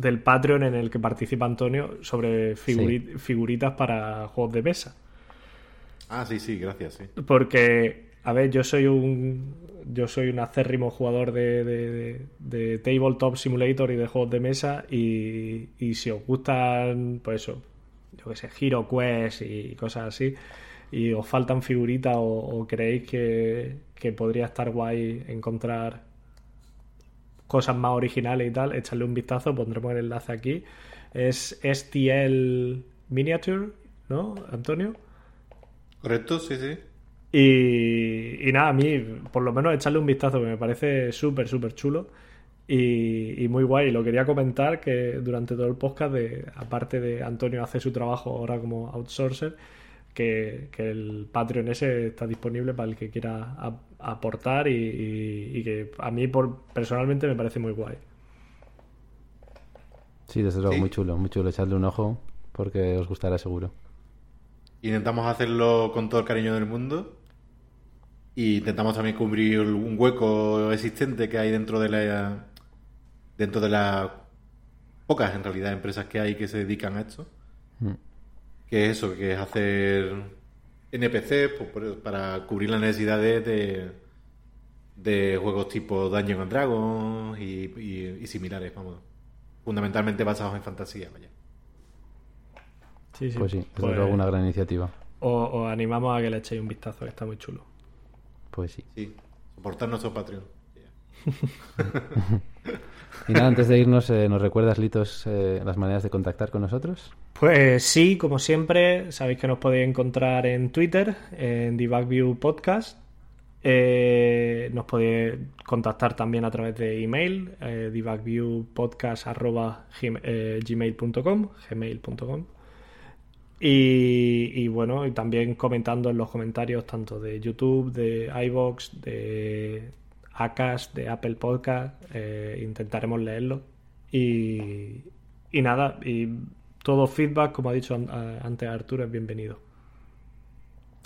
del Patreon en el que participa Antonio sobre figuri- figuritas para juegos de mesa. Ah, sí, sí, gracias, sí. Porque, a ver, yo soy un. Yo soy un acérrimo jugador de, de, de- de Tabletop Simulator y de juegos de mesa. Y, y si os gustan, pues eso, yo que sé, Hero Quest y cosas así, y os faltan figuritas o, o creéis que, que podría estar guay encontrar cosas más originales y tal, echarle un vistazo, pondremos el enlace aquí. Es STL Miniature, ¿no, Antonio? Correcto, sí, sí. Y, nada, a mí, por lo menos echarle un vistazo, que me parece súper, súper chulo. Y, muy guay. Lo quería comentar que durante todo el podcast, de, aparte de Antonio hacer su trabajo ahora como outsourcer, que, el Patreon ese está disponible para el que quiera aportar y, que a mí por, personalmente me parece muy guay. Sí, desde luego, muy chulo, muy chulo echarle un ojo porque os gustará seguro. Intentamos hacerlo con todo el cariño del mundo y intentamos también cubrir un hueco existente que hay dentro de la dentro de las pocas en realidad empresas que hay que se dedican a esto. Mm. Que es eso, que es hacer NPC pues, para cubrir las necesidades de, de juegos tipo Dungeons and Dragons y, similares, vamos. Fundamentalmente basados en fantasía, vaya. Sí, sí. Pues sí, es pues, una gran iniciativa. Os, animamos a que le echéis un vistazo, que está muy chulo. Pues sí. Sí, soportar nuestro Patreon. y nada, antes de irnos, eh, ¿nos recuerdas, Litos, eh, las maneras de contactar con nosotros? Pues sí, como siempre, sabéis que nos podéis encontrar en Twitter, en Debugview Podcast. Eh, nos podéis contactar también a través de email, eh, debugviewpodcast.gmail.com gmail.com y, bueno, y también comentando en los comentarios tanto de YouTube, de iBox, de Acast, de Apple Podcast, eh, intentaremos leerlo. Y, y nada, y todo feedback, como ha dicho antes Arturo, es bienvenido.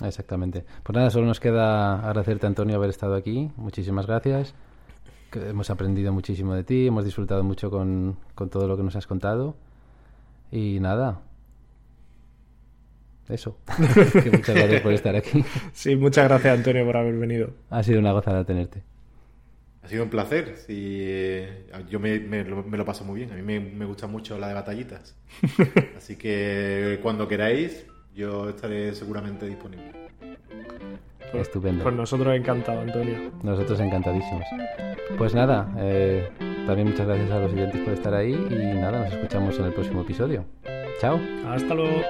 Exactamente. Pues nada, solo nos queda agradecerte, Antonio, haber estado aquí. Muchísimas gracias. hemos aprendido muchísimo de ti, hemos disfrutado mucho con, con todo lo que nos has contado. Y nada, eso. muchas gracias por estar aquí. Sí, muchas gracias Antonio por haber venido. Ha sido una gozada tenerte. Ha sido un placer. Eh, yo me, lo, paso muy bien. A mí me, gusta mucho la de batallitas. Así que cuando queráis, yo estaré seguramente disponible. Pues, Estupendo. Pues nosotros encantados, Antonio. Nosotros encantadísimos. Pues nada, eh, también muchas gracias a los oyentes por estar ahí y nada, nos escuchamos en el próximo episodio. Chao. Hasta luego.